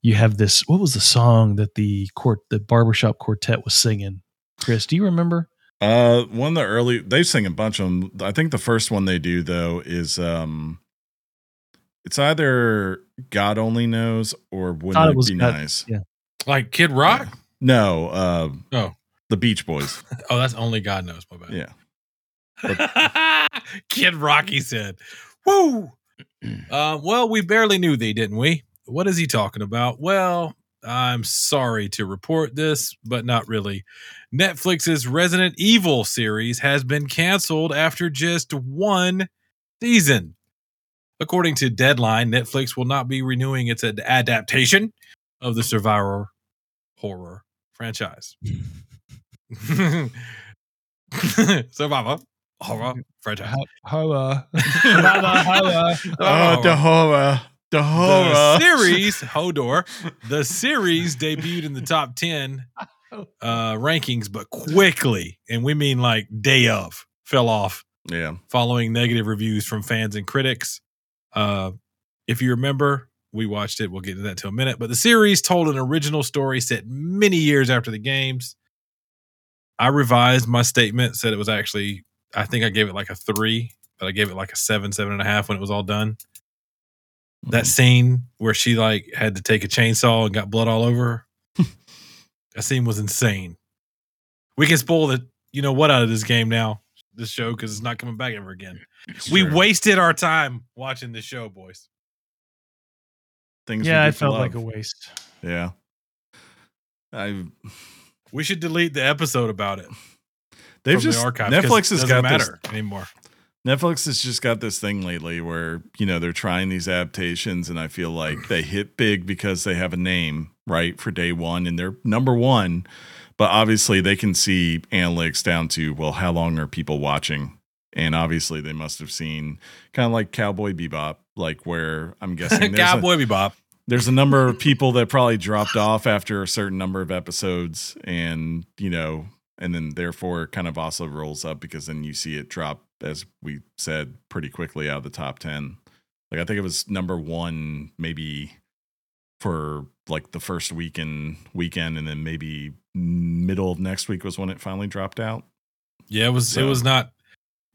[SPEAKER 3] you have this. What was the song that the court, the barbershop quartet was singing? Chris, do you remember?
[SPEAKER 2] Uh, one of the early they sing a bunch of them. I think the first one they do though is um, it's either God only knows or
[SPEAKER 3] Thought
[SPEAKER 2] wouldn't
[SPEAKER 3] it
[SPEAKER 2] it, be
[SPEAKER 3] God-
[SPEAKER 2] nice?
[SPEAKER 3] yeah.
[SPEAKER 1] Like Kid Rock.
[SPEAKER 2] No, uh,
[SPEAKER 1] Oh.
[SPEAKER 2] the Beach Boys.
[SPEAKER 1] Oh, that's only God knows. My bad.
[SPEAKER 2] Yeah,
[SPEAKER 1] Kid Rocky said. Woo. Uh, well, we barely knew thee, didn't we? What is he talking about? Well, I'm sorry to report this, but not really. Netflix's Resident Evil series has been canceled after just one season. According to Deadline, Netflix will not be renewing its ad- adaptation of the Survivor horror franchise. Survivor horror franchise.
[SPEAKER 3] Holla.
[SPEAKER 2] oh, the horror, the
[SPEAKER 1] The series Hodor, the series debuted in the top 10 uh rankings but quickly and we mean like day of fell off
[SPEAKER 2] Yeah,
[SPEAKER 1] following negative reviews from fans and critics. Uh if you remember, we watched it. We'll get to that in a minute. But the series told an original story set many years after the games. I revised my statement, said it was actually, I think I gave it like a three, but I gave it like a seven, seven and a half when it was all done. That
[SPEAKER 2] Mhm.
[SPEAKER 1] scene where she like had to take a chainsaw and got blood all over her. That scene was insane. We can spoil the you know what out of this game now, this show, because it's not coming back ever again. We wasted our time watching this show, boys.
[SPEAKER 2] things.
[SPEAKER 3] Yeah,
[SPEAKER 2] do
[SPEAKER 3] it felt
[SPEAKER 2] love.
[SPEAKER 3] like a waste.
[SPEAKER 2] Yeah. I
[SPEAKER 1] We should delete the episode about it.
[SPEAKER 2] they've just
[SPEAKER 1] the archive. 'cause
[SPEAKER 2] Netflix has
[SPEAKER 1] it
[SPEAKER 2] got
[SPEAKER 1] doesn't
[SPEAKER 2] this
[SPEAKER 1] matter anymore.
[SPEAKER 2] Netflix has just got this thing lately where, you know, they're trying these adaptations and I feel like they hit big because they have a name, right, for day one and they're number one. But obviously they can see analytics down to, well, how long are people watching? And obviously they must have seen kind of like Cowboy Bebop, like where I'm guessing there's, a,
[SPEAKER 1] Cowboy Bebop.
[SPEAKER 2] there's a number of people that probably dropped off after a certain number of episodes and, you know, and then therefore kind of also rolls up because then you see it drop as we said pretty quickly out of the top 10 like i think it was number one maybe for like the first week weekend weekend and then maybe middle of next week was when it finally dropped out
[SPEAKER 1] Yeah, it was.
[SPEAKER 2] So-
[SPEAKER 1] It was not.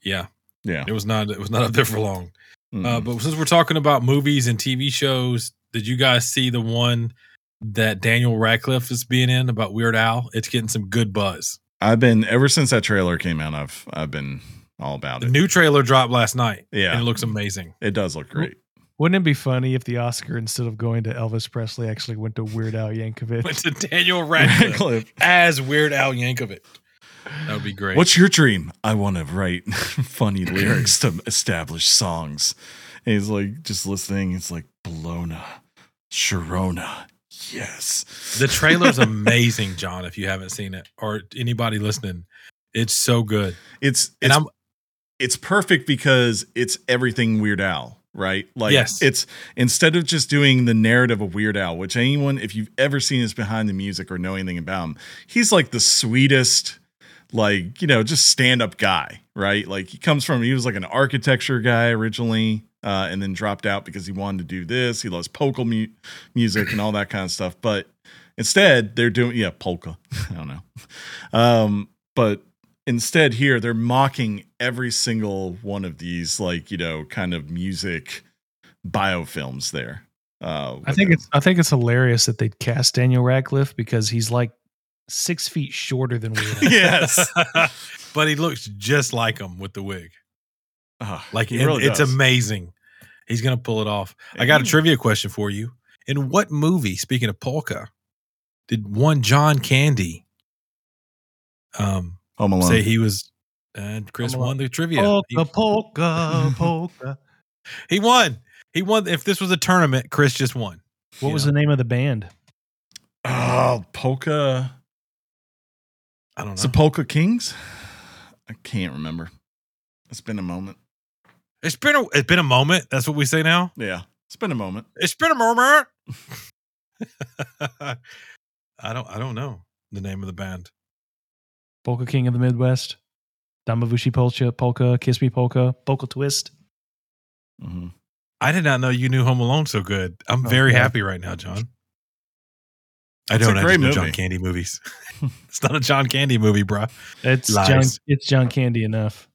[SPEAKER 1] Yeah,
[SPEAKER 2] yeah
[SPEAKER 1] it was not. It was not up there for long. Uh,
[SPEAKER 2] Mm-mm.
[SPEAKER 1] but since we're talking about movies and TV shows, did you guys see the one that Daniel Radcliffe is being in about Weird Al? It's getting some good buzz.
[SPEAKER 2] I've been ever since that trailer came out i've i've been all about
[SPEAKER 1] The
[SPEAKER 2] it
[SPEAKER 1] new trailer dropped last night.
[SPEAKER 2] Yeah.
[SPEAKER 1] and it looks amazing.
[SPEAKER 2] it does look great
[SPEAKER 3] Wouldn't it be funny if the Oscar, instead of going to Elvis Presley, actually went to Weird Al Yankovic?
[SPEAKER 1] Went to Daniel Radcliffe
[SPEAKER 2] Radcliffe.
[SPEAKER 1] as Weird Al Yankovic. That would be great.
[SPEAKER 2] What's your dream? I want to write funny lyrics to establish songs. And he's like just listening. It's like Bologna, Sharona. Yes.
[SPEAKER 1] the trailer's amazing, John. If you haven't seen it, or anybody listening, it's so good.
[SPEAKER 2] It's
[SPEAKER 1] And I'm
[SPEAKER 2] it's perfect because it's everything Weird Al, right? Like
[SPEAKER 1] Yes.
[SPEAKER 2] it's instead of just doing the narrative of Weird Al, which anyone, if you've ever seen is behind the music or know anything about him, he's like the sweetest, like, you know, just stand-up guy, right? Like he comes from he was like an architecture guy originally. Uh, and then dropped out because he wanted to do this. He loves polka mu- music and all that kind of stuff. But instead, they're doing yeah polka. I don't know. Um, but instead here they're mocking every single one of these like you know kind of music biofilms there uh
[SPEAKER 3] I think it's I think it's hilarious that they cast Daniel Radcliffe because he's like six feet shorter than Weird Al.
[SPEAKER 2] yes
[SPEAKER 1] but he looks just like him with the wig.
[SPEAKER 2] Ah,
[SPEAKER 1] Like
[SPEAKER 2] he
[SPEAKER 1] it-
[SPEAKER 2] really
[SPEAKER 1] it's
[SPEAKER 2] does.
[SPEAKER 1] amazing. He's gonna pull it off. I got a trivia question for you. In what movie, speaking of polka, did one John Candy um
[SPEAKER 2] home alone
[SPEAKER 1] say he was and Chris won the trivia.
[SPEAKER 3] Polka,
[SPEAKER 1] He,
[SPEAKER 3] polka, polka.
[SPEAKER 1] he won. He won. If this was a tournament, Chris just won.
[SPEAKER 3] What
[SPEAKER 1] You
[SPEAKER 3] was
[SPEAKER 1] know,
[SPEAKER 3] the name of the band?
[SPEAKER 2] oh polka
[SPEAKER 1] I don't know.
[SPEAKER 2] it's the polka kings i can't remember it's been a moment
[SPEAKER 1] it's been a it's been a moment. That's what we say now.
[SPEAKER 2] yeah it's been a moment
[SPEAKER 1] It's been a moment. I don't I don't know the name of the band.
[SPEAKER 3] Polka King of the Midwest. Damavushi Polka, Polka, Kiss Me Polka, Polka Twist.
[SPEAKER 2] Mhm.
[SPEAKER 1] I did not know you knew Home Alone so good. I'm
[SPEAKER 3] Oh,
[SPEAKER 1] very
[SPEAKER 3] yeah.
[SPEAKER 1] happy right now, John. I
[SPEAKER 2] It's
[SPEAKER 1] don't. I
[SPEAKER 2] great
[SPEAKER 1] just know John. Candy movies. it's not a John Candy movie, bruh.
[SPEAKER 3] It's
[SPEAKER 1] Lies.
[SPEAKER 3] John. It's John Candy enough.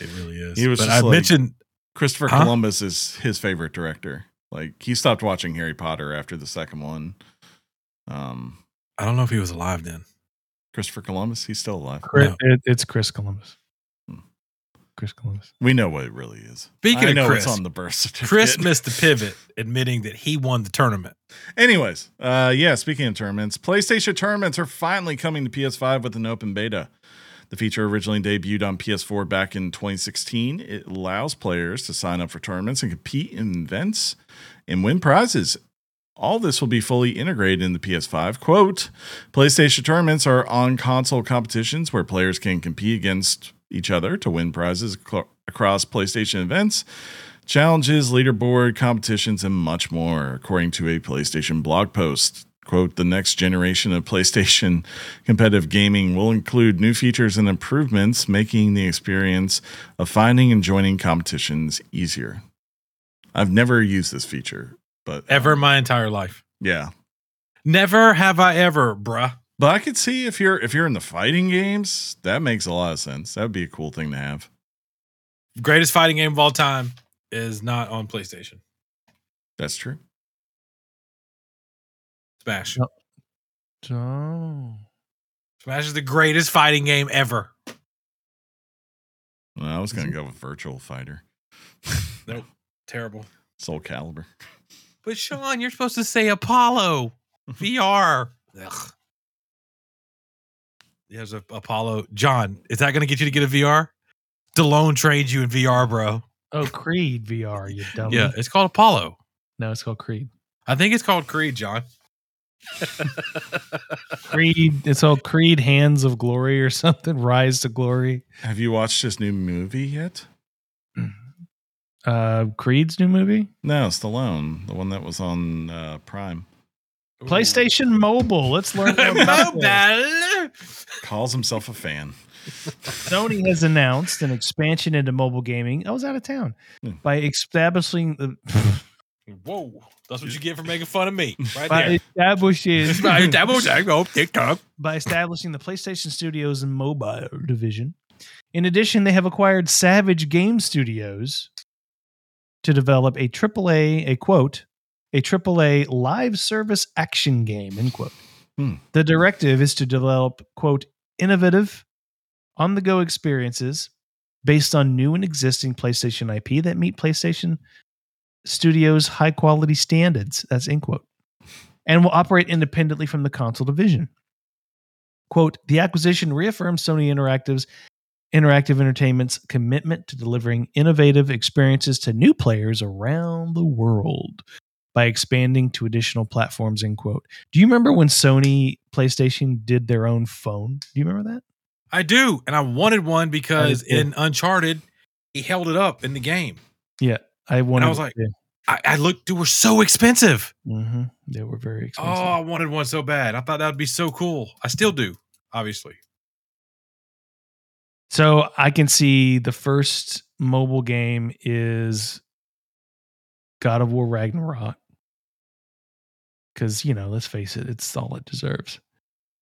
[SPEAKER 1] It really is.
[SPEAKER 2] He was
[SPEAKER 1] but
[SPEAKER 2] just
[SPEAKER 1] I
[SPEAKER 2] like-
[SPEAKER 1] mentioned
[SPEAKER 2] christopher
[SPEAKER 1] Huh?
[SPEAKER 2] columbus is his favorite director like he stopped watching harry potter after the second one um
[SPEAKER 1] I don't know if he was alive then.
[SPEAKER 2] christopher columbus he's still alive
[SPEAKER 3] Chris,
[SPEAKER 1] No.
[SPEAKER 3] it, it's Chris Columbus.
[SPEAKER 2] Hmm.
[SPEAKER 3] Chris Columbus.
[SPEAKER 2] We know what it really is.
[SPEAKER 1] Speaking
[SPEAKER 2] I
[SPEAKER 1] of
[SPEAKER 2] know
[SPEAKER 1] Chris,
[SPEAKER 2] it's on the birth certificate.
[SPEAKER 1] Chris missed the pivot, admitting that he won the tournament.
[SPEAKER 2] Anyways, uh, yeah. Speaking of tournaments, PlayStation tournaments are finally coming to PS5 with an open beta. The feature originally debuted on PS4 back in 2016. It allows players to sign up for tournaments and compete in events and win prizes. All this will be fully integrated in the PS5. Quote PlayStation tournaments are on console competitions where players can compete against each other to win prizes ac- across PlayStation events, challenges, leaderboard competitions, and much more, according to a PlayStation blog post. Quote, the next generation of PlayStation competitive gaming will include new features and improvements, making the experience of finding and joining competitions easier. I've never used this feature, but
[SPEAKER 1] Ever in
[SPEAKER 2] um,
[SPEAKER 1] my entire life.
[SPEAKER 2] yeah.
[SPEAKER 1] Never have I ever, bruh.
[SPEAKER 2] But I could see if you're if you're in the fighting games, that makes a lot of sense. That would be a cool thing to have.
[SPEAKER 1] Greatest fighting game of all time is not on PlayStation.
[SPEAKER 2] That's true.
[SPEAKER 1] Smash.
[SPEAKER 3] Yep. Oh.
[SPEAKER 1] Smash is the greatest fighting game ever.
[SPEAKER 2] Well, I was gonna go with Virtua Fighter,
[SPEAKER 1] Nope. Terrible.
[SPEAKER 2] Soul Calibur.
[SPEAKER 1] But Sean, you're supposed to say Apollo VR. Ugh. There's a Apollo. John, is that going to get you to get a VR? DeLone trained you in VR, bro.
[SPEAKER 3] Oh, Creed VR, you dummy.
[SPEAKER 1] Yeah, it's called Apollo.
[SPEAKER 3] No, it's called Creed.
[SPEAKER 1] I think it's called Creed, John.
[SPEAKER 3] Creed. It's all Creed Hands of Glory or something. Rise to Glory.
[SPEAKER 2] Have you watched his new movie yet?
[SPEAKER 3] Uh, Creed's new movie.
[SPEAKER 2] No, Stallone, the one that was on uh, Prime,
[SPEAKER 3] PlayStation Mobile. Let's learn about this.
[SPEAKER 1] Mobile.
[SPEAKER 2] calls himself a fan.
[SPEAKER 3] Sony has announced an expansion into mobile gaming. I was out of town
[SPEAKER 2] Hmm.
[SPEAKER 3] by establishing the
[SPEAKER 1] Whoa, that's what you get for making fun of me, right
[SPEAKER 3] by
[SPEAKER 1] there.
[SPEAKER 3] establishing
[SPEAKER 1] tag, oh, TikTok.
[SPEAKER 3] by establishing the PlayStation Studios and mobile division. In addition, they have acquired Savage Game Studios to develop a AAA, a quote, a AAA live service action game, end quote.
[SPEAKER 2] Hmm.
[SPEAKER 3] The directive is to develop, quote, innovative, on the go experiences based on new and existing PlayStation IP that meet PlayStation Studios' high quality standards. That's end quote. And will operate independently from the console division. Quote, the acquisition reaffirms Sony Interactive's Interactive Entertainment's commitment to delivering innovative experiences to new players around the world by expanding to additional platforms, end quote. Do you remember when Sony PlayStation did their own phone? Do you remember that?
[SPEAKER 1] I do, and I wanted one because in Uncharted, he held it up in the game. Yeah.
[SPEAKER 3] I wanted I
[SPEAKER 1] was like, I, I looked; they were so expensive.
[SPEAKER 3] hmm they were very expensive. Oh.
[SPEAKER 1] I wanted one so bad. I thought that would be so cool. I still do, obviously.
[SPEAKER 3] So I can see the first mobile game is God of War Ragnarok. Because, you know, let's face it, it's all it deserves.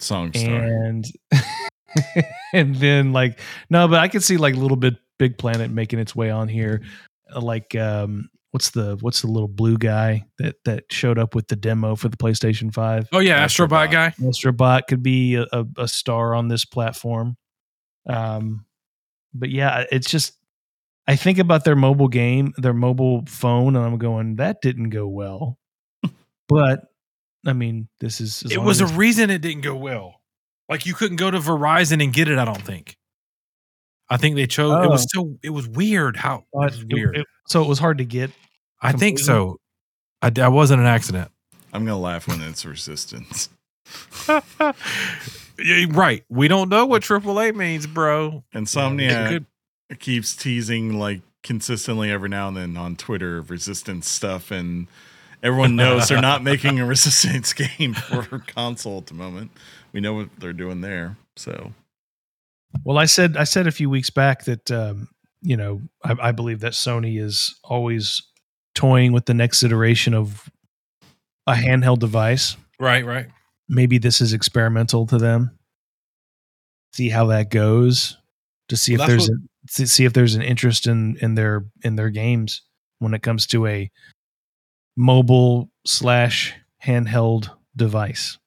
[SPEAKER 2] Song star.
[SPEAKER 3] And and then like no, but I can see like little bit Big Planet making its way on here. Like um what's the what's the little blue guy that that showed up with the demo for the PlayStation 5?
[SPEAKER 1] Oh yeah, Astrobot
[SPEAKER 2] Astrobot.
[SPEAKER 1] guy.
[SPEAKER 3] Astrobot could be a, a, a star on this platform. Um, but yeah, it's just I think about their mobile game, their mobile phone, and I'm going, that didn't go well. but I mean, this is
[SPEAKER 1] It was a reason it didn't go well. Like you couldn't go to Verizon and get it. I don't think. I think they chose. It was oh. so. It was weird. How it was weird.
[SPEAKER 3] it- so it was hard to get.
[SPEAKER 1] I think so. I, I wasn't an accident.
[SPEAKER 2] I'm gonna laugh when it's resistance.
[SPEAKER 1] Yeah, right. We don't know what AAA means, bro. It
[SPEAKER 2] Insomniac
[SPEAKER 1] could-
[SPEAKER 2] keeps teasing like consistently every now and then on Twitter of resistance stuff, and everyone knows they're not making a resistance game for console at the moment. We know what they're doing there. So
[SPEAKER 3] Well, I said I said a few weeks back that um, you know I, I believe that Sony is always toying with the next iteration of a handheld device.
[SPEAKER 1] right, right.
[SPEAKER 3] maybe this is experimental to them. See how that goes. To see
[SPEAKER 1] Well,
[SPEAKER 3] if there's a, to see if there's an interest in in their in their games when it comes to a mobile slash handheld device.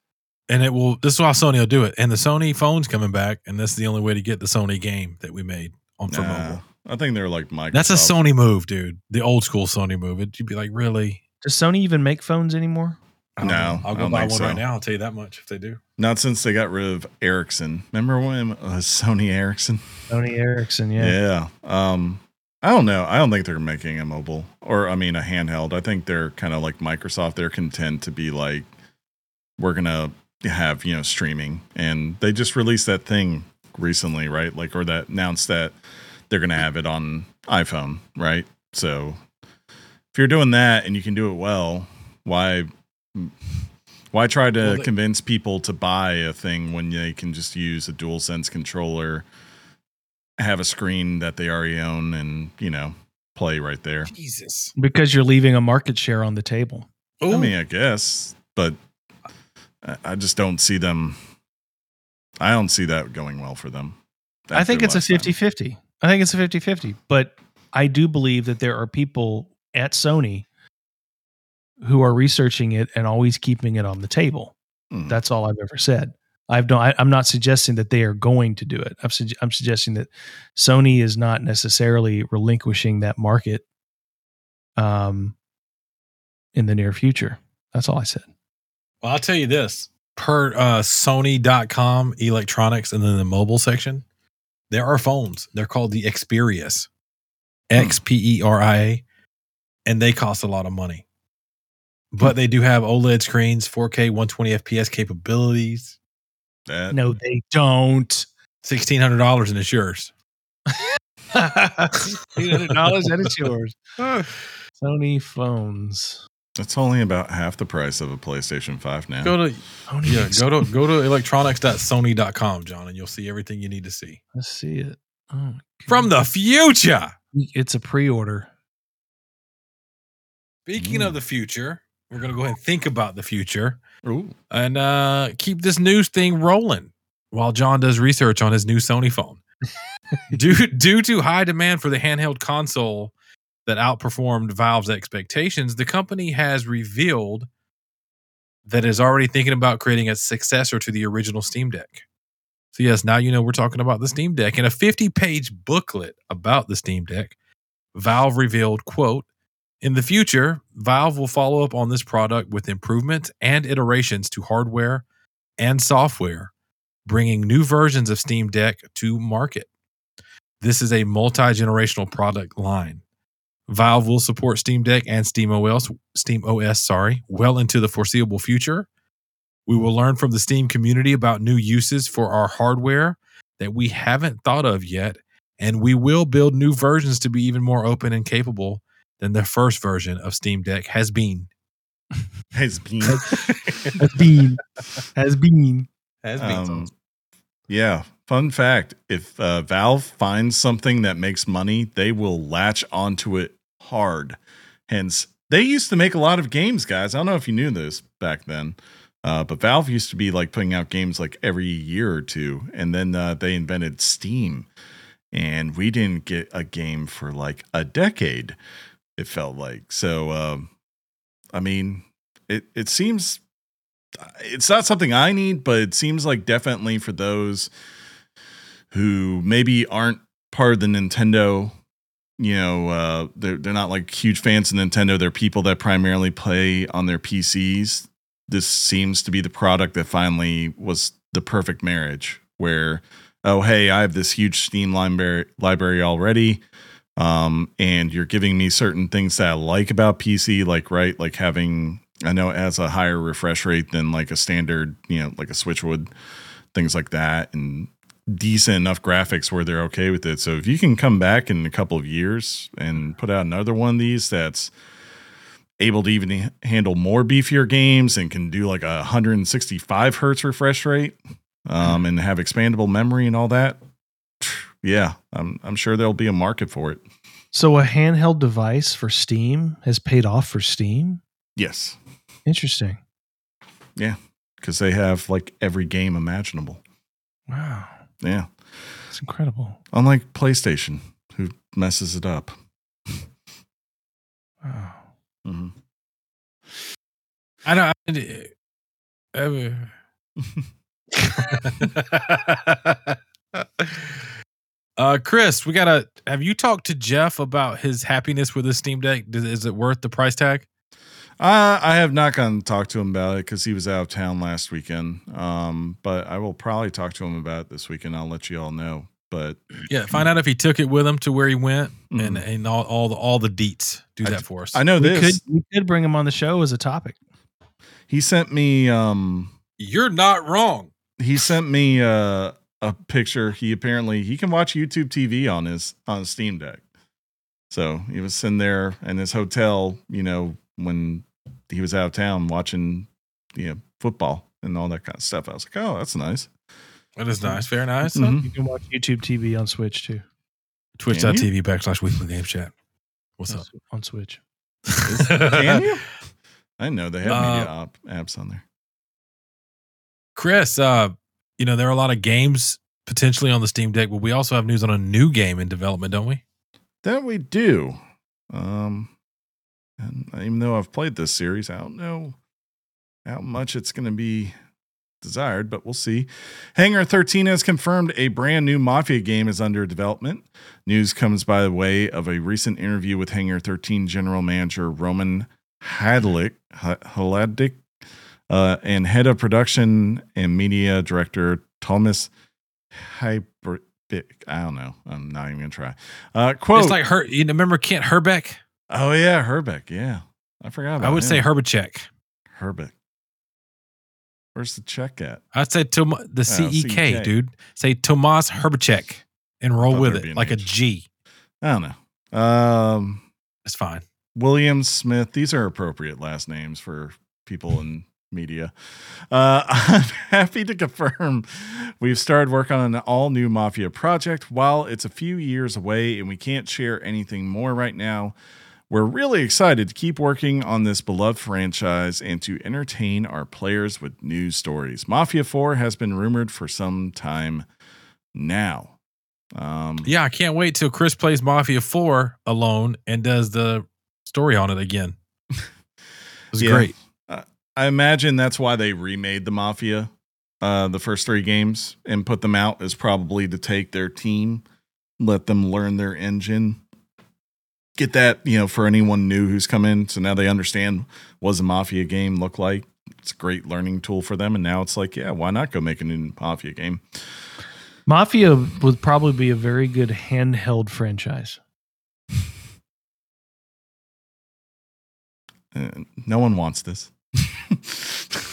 [SPEAKER 1] And it will. This is why Sony will do it. And the Sony phone's coming back, and that's the only way to get the Sony game that we made on for
[SPEAKER 2] nah,
[SPEAKER 1] mobile.
[SPEAKER 2] I think they're like Microsoft.
[SPEAKER 1] That's a Sony move, dude. The old school Sony move. It, you'd be like, really?
[SPEAKER 3] Does Sony even make phones anymore?
[SPEAKER 2] No.
[SPEAKER 1] I'll
[SPEAKER 2] I
[SPEAKER 1] go
[SPEAKER 2] don't
[SPEAKER 1] buy one
[SPEAKER 2] so.
[SPEAKER 1] right now. I'll tell you that much if they do.
[SPEAKER 2] Not since they got rid of Ericsson. Remember when it was Sony Ericsson?
[SPEAKER 3] Sony Ericsson, yeah.
[SPEAKER 2] Yeah. Um, I don't know. I don't think they're making a mobile or I mean a handheld. I think they're kind of like Microsoft. They're content to be like, we're gonna have you know streaming, and they just released that thing recently, right? Like, or that announced that they're gonna have it on iPhone, right? So if you're doing that and you can do it well, why? Why try to
[SPEAKER 1] Well, they-
[SPEAKER 2] convince people to buy a thing when they can just use a DualSense controller have a screen that they already own and you know play right there.
[SPEAKER 1] Jesus.
[SPEAKER 3] Because you're leaving a market share on the table.
[SPEAKER 2] I mean, I guess, but I- just don't see them. I don't see that going well for them.
[SPEAKER 3] I think it's a
[SPEAKER 2] last
[SPEAKER 3] 50 50. I think it's a 50 50. But I do believe that there are people at Sony who are researching it and always keeping it on the table.
[SPEAKER 2] Mm.
[SPEAKER 3] That's all I've ever said. I've don't. I, I'm not suggesting that they are going to do it. I'm, sugge- I'm suggesting that Sony is not necessarily relinquishing that market, um, in the near future. That's all I said.
[SPEAKER 1] Well, I'll tell you this per uh, Sony.com electronics and then the mobile section, there are phones. They're called the Xperias, X P E R I A, and they cost a lot of money. But they do have OLED screens, 4K, 120 FPS capabilities,
[SPEAKER 2] That,
[SPEAKER 3] No, they don't.
[SPEAKER 1] $1,600 and it's yours.
[SPEAKER 3] Eight hundred dollars and it's yours. Sony phones.
[SPEAKER 2] That's only about half the price of a PlayStation 5 now.
[SPEAKER 1] Go to
[SPEAKER 3] Sony
[SPEAKER 1] yeah, go to go to electronics.sony.com, John, and you'll see everything you need to see.
[SPEAKER 3] Let's see it. Oh,
[SPEAKER 1] From the future.
[SPEAKER 3] it's a pre-order.
[SPEAKER 1] Speaking of the future, we're going to go ahead and think about the future
[SPEAKER 2] Ooh.
[SPEAKER 1] and uh, keep this news thing rolling while John does research on his new Sony phone. due, due to high demand for the handheld console that outperformed Valve's expectations, the company has revealed that is already thinking about creating a successor to the original Steam Deck. So, yes, now you know we're talking about the Steam Deck. In a 50 page booklet about the Steam Deck, Valve revealed, quote, in the future, Valve will follow up on this product with improvements and iterations to hardware and software, bringing new versions of Steam Deck to market. This is a multi generational product line. Valve will support Steam Deck and Steam OS, Steam OS, sorry, well into the foreseeable future. We will learn from the Steam community about new uses for our hardware that we haven't thought of yet, and we will build new versions to be even more open and capable than the first version of Steam Deck has been.
[SPEAKER 2] Has been.
[SPEAKER 3] Has been. Has been.
[SPEAKER 1] Has
[SPEAKER 2] Um, yeah. Fun fact if uh, Valve finds something that makes money, they will latch onto it hard. Hence, they used to make a lot of games, guys. I don't know if you knew this back then, uh, but Valve used to be like putting out games like every year or two. And then uh, they invented Steam. And we didn't get a game for like a decade, it felt like. So, um, I mean, it, it seems it's not something I need, but it seems like definitely for those who maybe aren't part of the Nintendo, you know, uh, they're they're not like huge fans of Nintendo. They're people that primarily play on their PCs. This seems to be the product that finally was the perfect marriage. Where, oh hey, I have this huge Steam library library already. Um, and you're giving me certain things that I like about PC, like right, like having I know it has a higher refresh rate than like a standard, you know, like a Switch would, things like that, and decent enough graphics where they're okay with it. So if you can come back in a couple of years and put out another one of these that's able to even handle more beefier games and can do like a 165 hertz refresh rate um, and have expandable memory and all that, yeah, I'm I'm sure there'll be a market for it.
[SPEAKER 3] So a handheld device for Steam has paid off for Steam.
[SPEAKER 2] Yes,
[SPEAKER 3] Interesting.
[SPEAKER 2] Yeah, because they have like every game imaginable.
[SPEAKER 3] Wow,
[SPEAKER 2] Yeah.
[SPEAKER 3] it's incredible.
[SPEAKER 2] Unlike PlayStation, who messes it up.
[SPEAKER 3] Wow.
[SPEAKER 2] hmm
[SPEAKER 1] I don't. I, uh, uh, Chris, we gotta. Have you talked to Jeff about his happiness with his Steam Deck? Is it worth the price tag?
[SPEAKER 2] Uh, I have not gone to talk to him about it because he was out of town last weekend. Um, but I will probably talk to him about it this weekend. I'll let you all know. But
[SPEAKER 1] Yeah, find out if he took it with him to where he went, and
[SPEAKER 2] Mhm.
[SPEAKER 1] and all, all the all the deets. Do
[SPEAKER 2] I
[SPEAKER 1] that
[SPEAKER 2] d-
[SPEAKER 1] for us.
[SPEAKER 2] I know
[SPEAKER 3] We
[SPEAKER 2] this.
[SPEAKER 3] could we could bring him on the show as a topic.
[SPEAKER 2] He sent me um
[SPEAKER 1] You're not wrong.
[SPEAKER 2] he sent me uh, a picture. He apparently he can watch YouTube TV on his on his Steam Deck. So he was sitting there in his hotel, you know, when he was out of town watching, you know, football and all that kind of stuff. I was like, oh, that's nice.
[SPEAKER 1] That is nice. Very nice.
[SPEAKER 2] Mhm.
[SPEAKER 3] You can watch YouTube TV on Switch too.
[SPEAKER 1] Twitch.tv backslash weekly game chat. What's up?
[SPEAKER 3] on Switch?
[SPEAKER 2] Can you? I know they have
[SPEAKER 1] Uh,
[SPEAKER 2] media op- apps on there.
[SPEAKER 1] Chris, uh, you know, there are a lot of games potentially on the Steam Deck, but we also have news on a new game in development, don't we?
[SPEAKER 2] That we do. Um, and even though I've played this series, I don't know how much it's going to be desired, but we'll see. Hangar 13 has confirmed a brand new Mafia game is under development. News comes by the way of a recent interview with Hangar 13 general manager Roman Hadlick, uh, and head of production and media director Thomas Hyper. I don't know. I'm not even gonna try. Uh, quote.
[SPEAKER 1] It's like her. You remember Kent Hrbek?
[SPEAKER 2] Oh yeah, Herbeck. Yeah, I forgot about.
[SPEAKER 1] I would say
[SPEAKER 2] him.
[SPEAKER 1] Herbacek.
[SPEAKER 2] Herbeck. Where's the check at?
[SPEAKER 1] I'd say Tom- the
[SPEAKER 2] Oh,
[SPEAKER 1] CEK,
[SPEAKER 2] CEK.
[SPEAKER 1] dude. Say Tomas Herbacek and roll with it like a
[SPEAKER 2] H.
[SPEAKER 1] G.
[SPEAKER 2] I don't know. Um,
[SPEAKER 1] It's fine.
[SPEAKER 2] William Smith. These are appropriate last names for people in media. Uh, I'm happy to confirm we've started work on an all new Mafia project. While it's a few years away and we can't share anything more right now, we're really excited to keep working on this beloved franchise and to entertain our players with new stories. Mafia 4 has been rumored for some time now. Um,
[SPEAKER 1] Yeah, I can't wait till Chris plays Mafia 4 alone and does the story on it again. It was
[SPEAKER 2] Yeah.
[SPEAKER 1] great.
[SPEAKER 2] I imagine that's why they remade the Mafia, uh, the first three games, and put them out is probably to take their team, let them learn their engine, get that you know for anyone new who's come in, so now they understand what does a Mafia game look like. It's a great learning tool for them, and now it's like, yeah, why not go make a new Mafia game?
[SPEAKER 3] Mafia would probably be a very good handheld franchise.
[SPEAKER 2] Uh, no one wants this.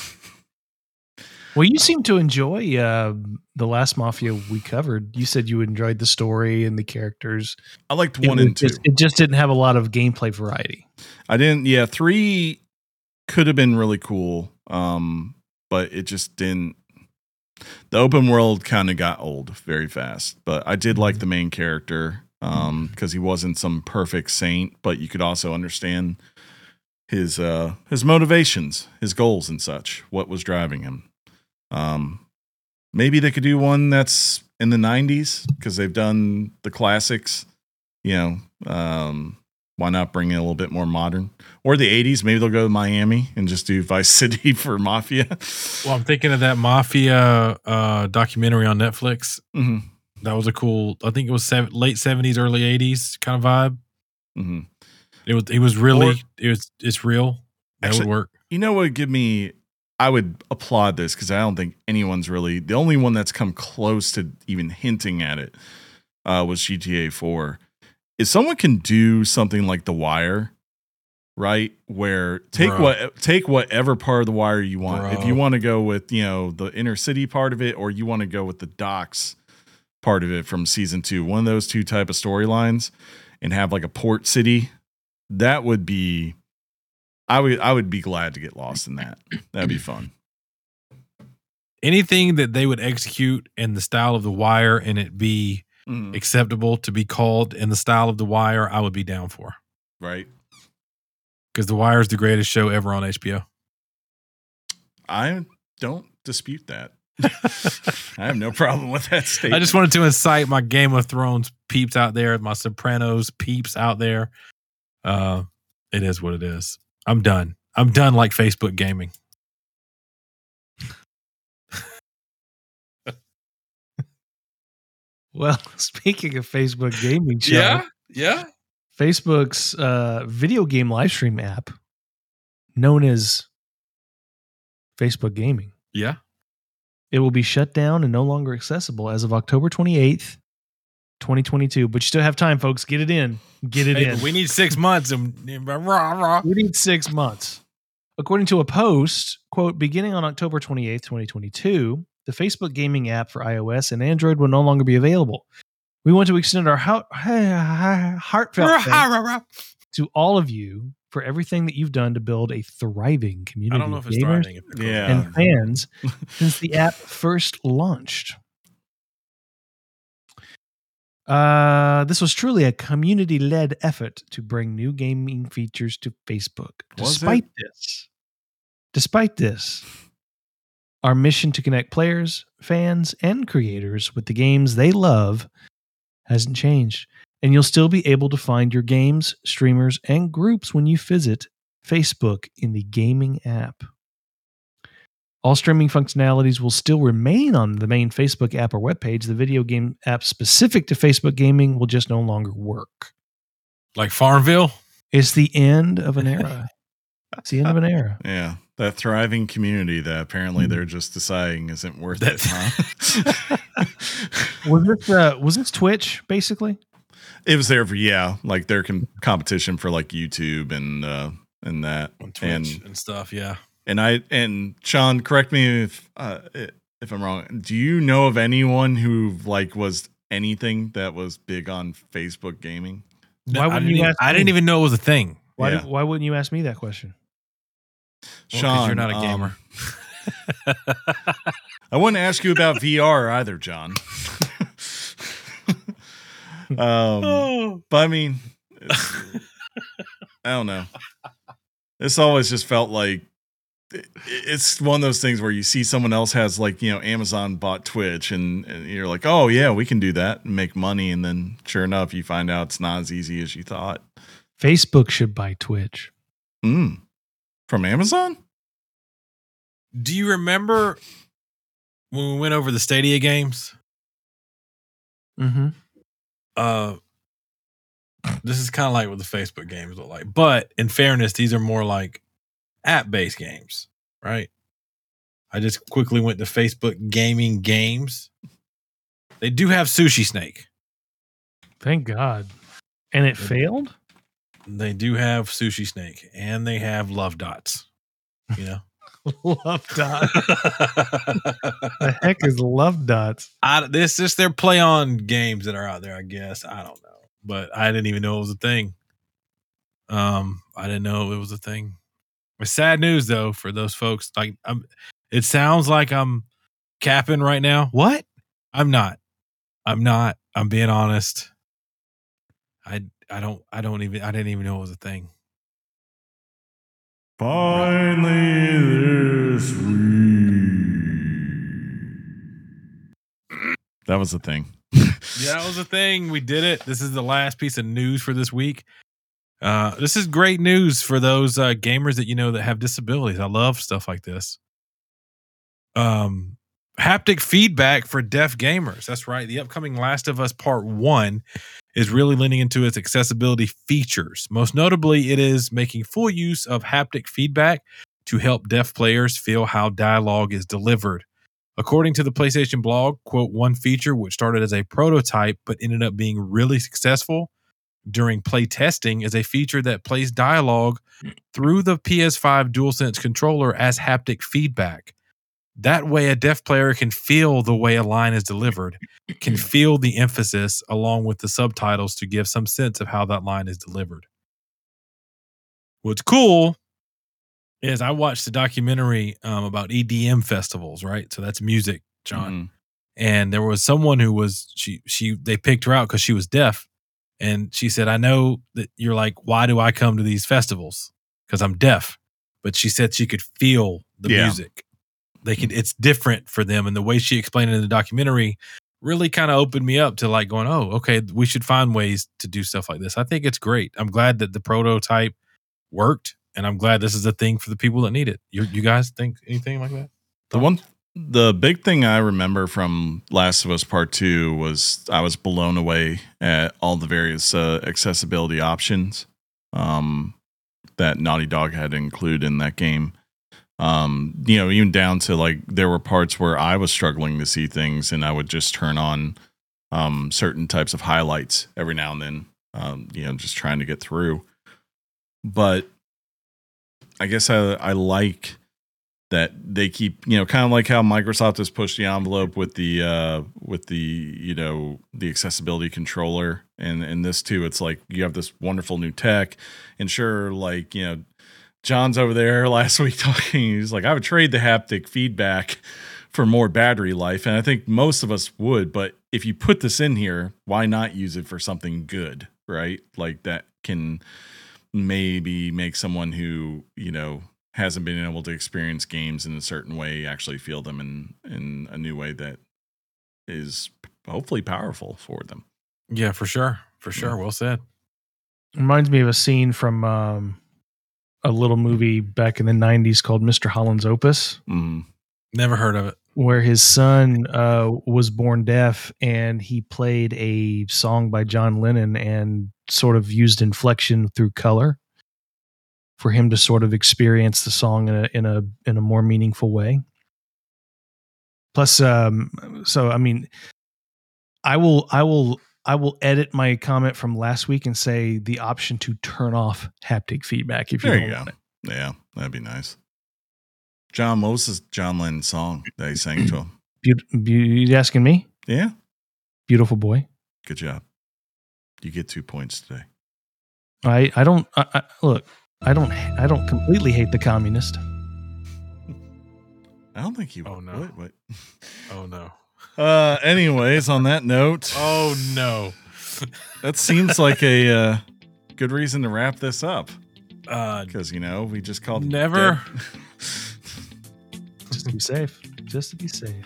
[SPEAKER 3] Well, you seem to enjoy uh, the last Mafia we covered. You said you enjoyed the story and the characters.
[SPEAKER 2] I liked
[SPEAKER 3] It
[SPEAKER 2] one
[SPEAKER 3] was
[SPEAKER 2] and two.
[SPEAKER 3] just- it just didn't have a lot of gameplay variety.
[SPEAKER 2] I didn't. Yeah, three could have been really cool, um, but it just didn't. The open world kind of got old very fast, but I did like the main character um, because he wasn't some perfect saint, but you could also understand his uh, his motivations, his goals, and such. What was driving him? Um, maybe they could do one that's in the '90s because they've done the classics. You know, um, why not bring it a little bit more modern? Or the 80s, maybe they'll go to Miami and just do Vice City for Mafia.
[SPEAKER 1] Well, I'm thinking of that Mafia uh, documentary on Netflix.
[SPEAKER 2] hmm
[SPEAKER 1] That was a cool, I think it was seven, late 70s, early 80s kind of vibe.
[SPEAKER 2] hmm
[SPEAKER 1] It was, it was really,
[SPEAKER 2] Or-
[SPEAKER 1] it was, it's real. That
[SPEAKER 2] Actually-
[SPEAKER 1] would work.
[SPEAKER 2] You know what would give me, I would applaud this because I don't think anyone's really, the only one that's come close to even hinting at it uh, was GTA 4. If someone can do something like The Wire, right? Where take
[SPEAKER 1] Bro.
[SPEAKER 2] what take whatever part of the wire you want. If you want to go with, you know, the inner city part of it or you want to go with the docks part of it from season 2, one of those two type of storylines and have like a port city, that would be I would I would be glad to get lost in that. That'd be fun.
[SPEAKER 1] Anything that they would execute in the style of The Wire and it be
[SPEAKER 2] Mm,
[SPEAKER 1] acceptable to be called in the style of The Wire, I would be down for.
[SPEAKER 2] right.
[SPEAKER 1] Because The Wire is the greatest show ever on HBO.
[SPEAKER 2] I don't dispute that. I have no problem with that statement.
[SPEAKER 1] I just wanted to incite my Game of Thrones peeps out there, my Sopranos peeps out there. Uh, it is what it is. I'm done. I'm done like Facebook gaming.
[SPEAKER 3] Well, speaking of Facebook gaming, yeah,
[SPEAKER 1] yeah.
[SPEAKER 3] Facebook's uh, video game live stream app, known as Facebook Gaming,
[SPEAKER 1] Yeah.
[SPEAKER 3] it will be shut down and no longer accessible as of October 28th, 2022. But you still have time, folks. Get it in. Get it
[SPEAKER 1] Hey,
[SPEAKER 3] in.
[SPEAKER 1] we need six months and rah, rah.
[SPEAKER 3] We need six months. According to a post, quote, beginning on October 28th, 2022, the Facebook gaming app for iOS and Android will no longer be available. We want to extend our heart- heartfelt thanks to all of you for everything that you've done to build a thriving community
[SPEAKER 1] I don't know
[SPEAKER 3] of
[SPEAKER 1] if it's
[SPEAKER 3] gamers
[SPEAKER 1] thriving. If
[SPEAKER 2] Yeah.
[SPEAKER 3] and fans since the app first launched. Uh, this was truly a community led effort to bring new gaming features to Facebook.
[SPEAKER 2] Was
[SPEAKER 3] Despite this, despite this, our mission to connect players, fans, and creators with the games they love hasn't changed. And you'll still be able to find your games, streamers, and groups when you visit Facebook in the gaming app. All streaming functionalities will still remain on the main Facebook app or webpage. The video game app specific to Facebook gaming will just no longer work.
[SPEAKER 1] Like Farmville.
[SPEAKER 3] It's the end of an era. it's the end of an era.
[SPEAKER 2] Yeah, that thriving community that apparently
[SPEAKER 3] Hmm.
[SPEAKER 2] they're just deciding isn't worth
[SPEAKER 1] That-
[SPEAKER 2] it. Huh?
[SPEAKER 3] Was this uh, was this Twitch basically?
[SPEAKER 2] it was there for yeah, like their com- competition for like YouTube and uh and that
[SPEAKER 1] On Twitch and,
[SPEAKER 2] and
[SPEAKER 1] stuff. Yeah.
[SPEAKER 2] And I and Sean, correct me if uh, if I'm wrong. Do you know of anyone who like was anything that was big on Facebook gaming?
[SPEAKER 1] No,
[SPEAKER 3] Why
[SPEAKER 1] I
[SPEAKER 3] wouldn't
[SPEAKER 1] didn't
[SPEAKER 3] you
[SPEAKER 1] even-
[SPEAKER 3] ask
[SPEAKER 1] I didn't even know it was a thing.
[SPEAKER 3] Why
[SPEAKER 2] Yeah.
[SPEAKER 3] did- why wouldn't you ask me that question?
[SPEAKER 1] Well, 'cause
[SPEAKER 2] Sean,
[SPEAKER 1] you're not a
[SPEAKER 2] um,
[SPEAKER 1] gamer.
[SPEAKER 2] I wouldn't ask you about VR either, John. um, but I mean, I don't know. This always just felt like it- it's one of those things where you see someone else has like you know Amazon bought Twitch and, and you're like, oh yeah, we can do that and make money, and then sure enough, you find out it's not as easy as you thought.
[SPEAKER 3] Facebook should buy Twitch.
[SPEAKER 2] Mm. From Amazon?
[SPEAKER 1] Do you remember when we went over the Stadia games?
[SPEAKER 3] Mm-hmm.
[SPEAKER 1] Uh, this is kind of like what the Facebook games look like. But in fairness, these are more like app based games, right? I just quickly went to Facebook gaming games. They do have Sushi Snake.
[SPEAKER 3] Thank God. And it failed.
[SPEAKER 1] They do have Sushi Snake, and they have Love Dots. You know,
[SPEAKER 3] love Dots. the heck is love dots?
[SPEAKER 1] I, this is their play on games that are out there. I guess I don't know, but I didn't even know it was a thing. Um, I didn't know it was a thing. It's sad news though for those folks. Like, I'm. It sounds like I'm capping right now. What? I'm not. I'm not. I'm being honest. I I don't I don't even I didn't even know it was a thing.
[SPEAKER 2] Finally this week. That was the thing.
[SPEAKER 1] Yeah, that was a thing. We did it. This is the last piece of news for this week. Uh, this is great news for those uh, gamers that you know that have disabilities. I love stuff like this. Um, haptic feedback for deaf gamers. That's right. The upcoming Last of Us Part One is really leaning into its accessibility features. Most notably, it is making full use of haptic feedback to help deaf players feel how dialogue is delivered. According to the PlayStation blog, quote, one feature which started as a prototype but ended up being really successful during play testing is a feature that plays dialogue through the PS5 DualSense controller as haptic feedback. That way, a deaf player can feel the way a line is delivered, can feel the emphasis along with the subtitles to give some sense of how that line is delivered. What's cool is I watched the documentary um, about EDM festivals, right? So that's music, John.
[SPEAKER 2] Mhm.
[SPEAKER 1] And there was someone who was she she they picked her out because she was deaf, and she said, "I know that you're like, why do I come to these festivals? Because I'm deaf." But she said she could feel the
[SPEAKER 2] Yeah.
[SPEAKER 1] music. They could. Mm. It's different for them, and the way she explained it in the documentary really kind of opened me up to like going, "Oh, okay, we should find ways to do stuff like this." I think it's great. I'm glad that the prototype worked, and I'm glad this is a thing for the people that need it. You, you guys think anything like that?
[SPEAKER 2] The one, the big thing I remember from Last of Us Part Two was I was blown away at all the various uh, accessibility options um, that Naughty Dog had included in that game. Um, you know, even down to like there were parts where I was struggling to see things, and I would just turn on um, certain types of highlights every now and then. Um, you know, just trying to get through. But I guess I I like that they keep you know kind of like how Microsoft has pushed the envelope with the uh with the you know the accessibility controller and and this too. It's like you have this wonderful new tech. And sure like you know John's over there last week talking. He's like I would trade the haptic feedback for more battery life. And I think most of us would but if you put this in here why not use it for something good right? Like that can maybe make someone who you know hasn't been able to experience games in a certain way actually feel them in in a new way that is hopefully powerful for them.
[SPEAKER 1] Yeah, for sure, for sure. Well said.
[SPEAKER 3] Reminds me of a scene from um, a little movie back in the '90s called Mr. Holland's Opus.
[SPEAKER 2] Mm.
[SPEAKER 1] Never heard of it.
[SPEAKER 3] where his son uh, was born deaf and he played a song by John Lennon and sort of used inflection through color for him to sort of experience the song in a in a in a more meaningful way. Plus, um, so I mean, I will I will I will edit my comment from last week and say the option to turn off haptic feedback if you
[SPEAKER 2] There
[SPEAKER 3] don't
[SPEAKER 2] you go.
[SPEAKER 3] want it.
[SPEAKER 2] Yeah, that'd be nice. John Moses, John Lennon song that he sang to him.
[SPEAKER 3] Beau- you asking me,
[SPEAKER 2] Yeah,
[SPEAKER 3] beautiful boy?
[SPEAKER 2] good job. You get two points today.
[SPEAKER 3] I I don't I, I, look. I don't I don't completely hate the communist.
[SPEAKER 2] I don't think you.
[SPEAKER 1] Oh, no.
[SPEAKER 2] What? what?
[SPEAKER 1] Oh no.
[SPEAKER 2] Uh, anyways, on that note,
[SPEAKER 1] Oh no.
[SPEAKER 2] that seems like a uh, good reason to wrap this up
[SPEAKER 1] Uh,
[SPEAKER 2] because you know we just called
[SPEAKER 1] Never.
[SPEAKER 3] Just to be safe. Just to be safe.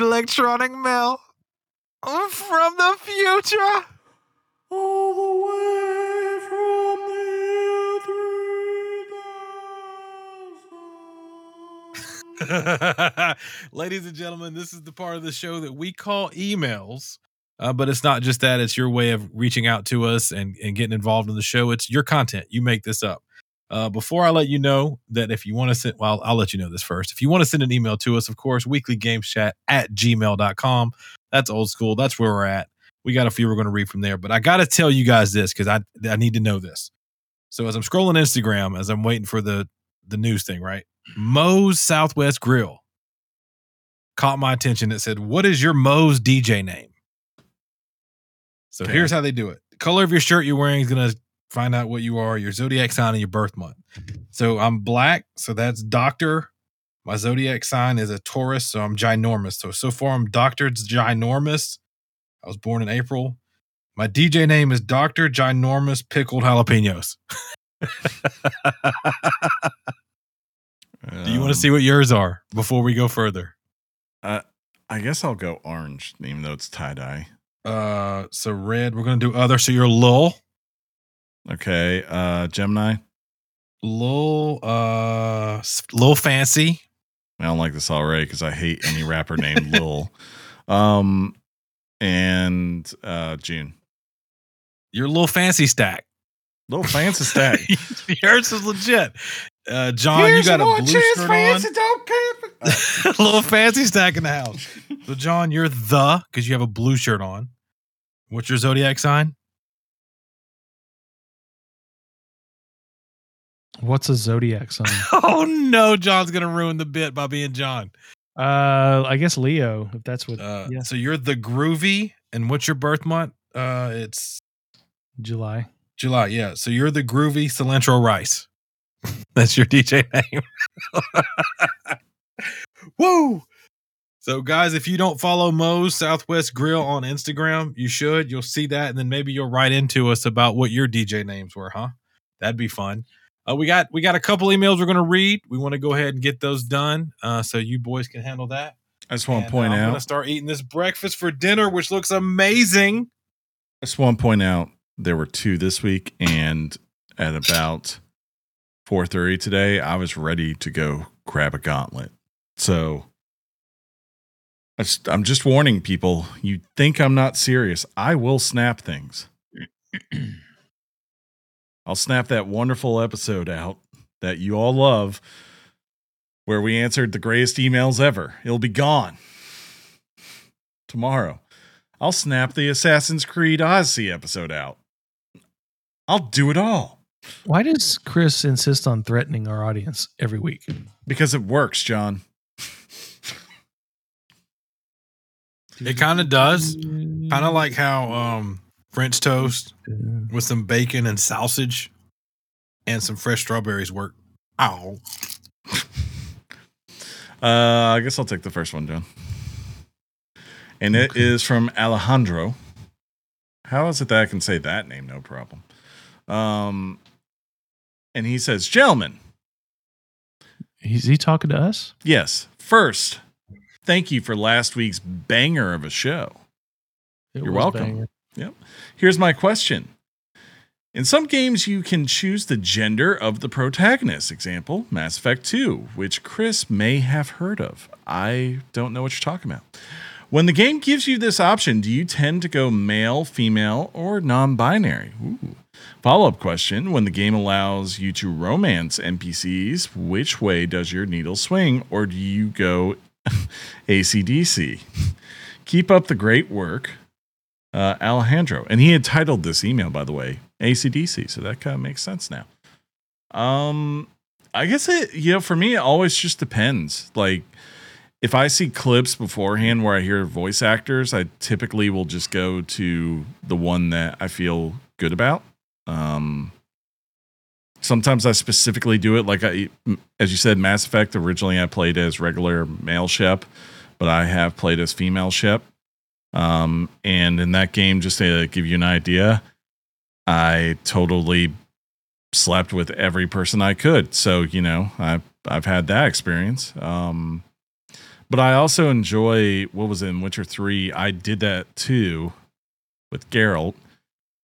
[SPEAKER 1] Electronic mail from the future.
[SPEAKER 2] All the way from the
[SPEAKER 1] Ladies and gentlemen, this is the part of the show that we call emails. Uh, but it's not just that, it's your way of reaching out to us and, and getting involved in the show. It's your content. You make this up. Uh, before I let you know that if you want to send, well, I'll let you know this first. If you want to send an email to us, of course, weeklygameschat at gmail.com. That's old school. That's where we're at. We got a few we're going to read from there. But I got to tell you guys this because I, I need to know this. So as I'm scrolling Instagram, as I'm waiting for the, the news thing, right? Moe's Southwest Grill caught my attention. It said, What is your Moe's DJ name? So
[SPEAKER 2] Okay.
[SPEAKER 1] here's how they do it. The color of your shirt you're wearing is going to find out what you are, your zodiac sign, and your birth month. So I'm black. So that's Doctor. My zodiac sign is a Taurus. So I'm ginormous. So so far I'm Doctor Ginormous. I was born in April. My DJ name is Doctor Ginormous Pickled Jalapenos. Do you want to see what yours are before we go further?
[SPEAKER 2] Um, I guess I'll go orange, even though it's tie dye.
[SPEAKER 1] Uh, so red. We're gonna do other. So you're Lul,
[SPEAKER 2] Okay, uh, Gemini.
[SPEAKER 1] Lul, uh, Lil Fancy.
[SPEAKER 2] I don't like this already because I hate any rapper named Lil. Um, and uh, June.
[SPEAKER 1] You're Lil Fancy Stack.
[SPEAKER 2] Little fancy stack.
[SPEAKER 1] Yours is legit. Uh, John, you got a blue shirt on. Little Fancy Stack in the house. So John, you're the because you have a blue shirt on. What's your zodiac sign?
[SPEAKER 3] What's a zodiac sign?
[SPEAKER 1] Oh no, John's gonna ruin the bit by being John.
[SPEAKER 3] uh, I guess Leo, if that's what.
[SPEAKER 1] Uh,
[SPEAKER 3] yeah,
[SPEAKER 1] So you're the groovy, and what's your birth month? Uh, it's
[SPEAKER 3] July.
[SPEAKER 1] July. Yeah. So you're the groovy cilantro rice. That's your DJ name. Woo! So guys, if you don't follow Moe's Southwest Grill on Instagram, you should. You'll see that, and then maybe you'll write into us about what your DJ names were, huh? That'd be fun. Uh, we got we got a couple emails we're gonna read. We want to go ahead and get those done, uh, so you boys can handle that.
[SPEAKER 2] I just want to point
[SPEAKER 1] uh, I'm
[SPEAKER 2] out.
[SPEAKER 1] gonna start eating this breakfast for dinner, which looks amazing.
[SPEAKER 2] I just want to point out there were two this week, and at about four thirty today, I was ready to go grab a gauntlet. So I just, I'm just warning people. You think I'm not serious? I will snap things. I'll snap that wonderful episode out that you all love, where we answered the greatest emails ever. It'll be gone tomorrow. I'll snap the Assassin's Creed Odyssey episode out. I'll do it all
[SPEAKER 3] Why does Chris insist on threatening our audience every week?
[SPEAKER 2] because it works, John.
[SPEAKER 1] It kind of does. Kind of like how um, French toast with some bacon and sausage and some fresh strawberries work. Ow.
[SPEAKER 2] Uh, I guess I'll take the first one, John. And it is
[SPEAKER 3] Okay.
[SPEAKER 2] from Alejandro. How is it that I can say that name? No problem. Um, and he says, Gentlemen,
[SPEAKER 3] Is he talking to us?
[SPEAKER 2] yes, first, thank you for last week's banger of a show.
[SPEAKER 3] It
[SPEAKER 2] You're welcome.
[SPEAKER 3] banger.
[SPEAKER 2] Here's my question. In some games, you can choose the gender of the protagonist. Example, Mass Effect 2, which Chris may have heard of. I don't know what you're talking about. When the game gives you this option, do you tend to go male, female, or non binary? Follow up question When the game allows you to romance NPCs, which way does your needle swing, or do you go ACDC? Keep up the great work uh, Alejandro. And he had titled this email, by the way, ACDC. So that kind of makes sense now. Um, I guess it, you know, for me, it always just depends. Like, if I see clips beforehand where I hear voice actors, I typically will just go to the one that I feel good about. Um, sometimes I specifically do it. Like I, as you said, Mass Effect. Originally, I played as regular male Shep, but I have played as female Shep. Um, and in that game, just to give you an idea, I totally slept with every person I could. So you know, I've I've had that experience. Um, but I also enjoy what was in Witcher Three. I did that too with Geralt,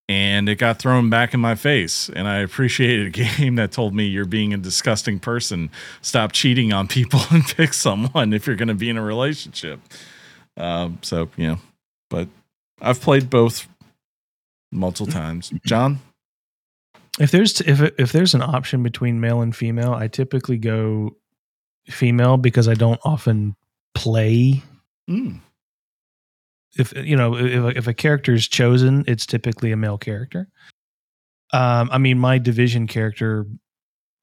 [SPEAKER 2] and it got thrown back in my face. And I appreciated a game that told me you're being a disgusting person. Stop cheating on people and pick someone if you're going to be in a relationship. Um, so you know, but I've played both multiple times. John,
[SPEAKER 3] If there's if if there's an option between male and female, I typically go female because I don't often play.
[SPEAKER 2] Mm,
[SPEAKER 3] If you know if if a character is chosen, it's typically a male character. Um, I mean, my division character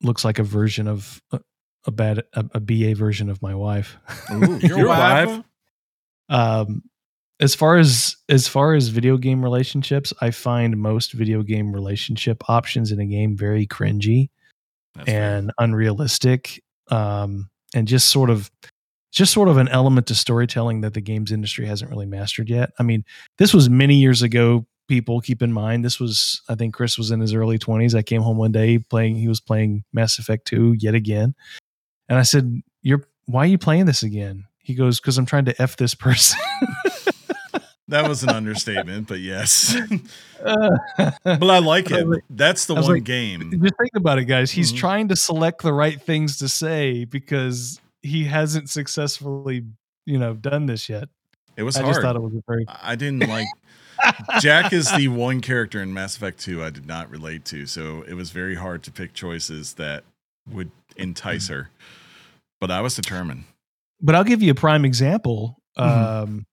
[SPEAKER 3] looks like a version of a, a bad a, a BA version of my wife.
[SPEAKER 2] Ooh,
[SPEAKER 1] Your
[SPEAKER 2] your
[SPEAKER 1] wife?
[SPEAKER 2] wife?
[SPEAKER 3] um as far as as far as video game relationships i find most video game relationship options in a game very cringy
[SPEAKER 2] That's fair.
[SPEAKER 3] and unrealistic um and just sort of just sort of an element to storytelling that the games industry hasn't really mastered yet. I mean this was many years ago people keep in mind this was i think chris was in his early 20s i came home one day playing he was playing mass effect 2 yet again. And i said you're why are you playing this again? He goes because i'm trying to f this person
[SPEAKER 2] that was an understatement, but yes. But I like it. That's the one
[SPEAKER 3] like,
[SPEAKER 2] game.
[SPEAKER 3] just think about it guys he's
[SPEAKER 2] Mhm.
[SPEAKER 3] trying to select the right things to say because he hasn't successfully you know done this yet
[SPEAKER 2] It was
[SPEAKER 3] i
[SPEAKER 2] hard.
[SPEAKER 3] just thought it was a very
[SPEAKER 2] I didn't like Jack is the one character in Mass Effect 2 I did not relate to, so it was very hard to pick choices that would entice her. But I was determined.
[SPEAKER 3] but I'll give you a prime example
[SPEAKER 2] Mhm.
[SPEAKER 3] um,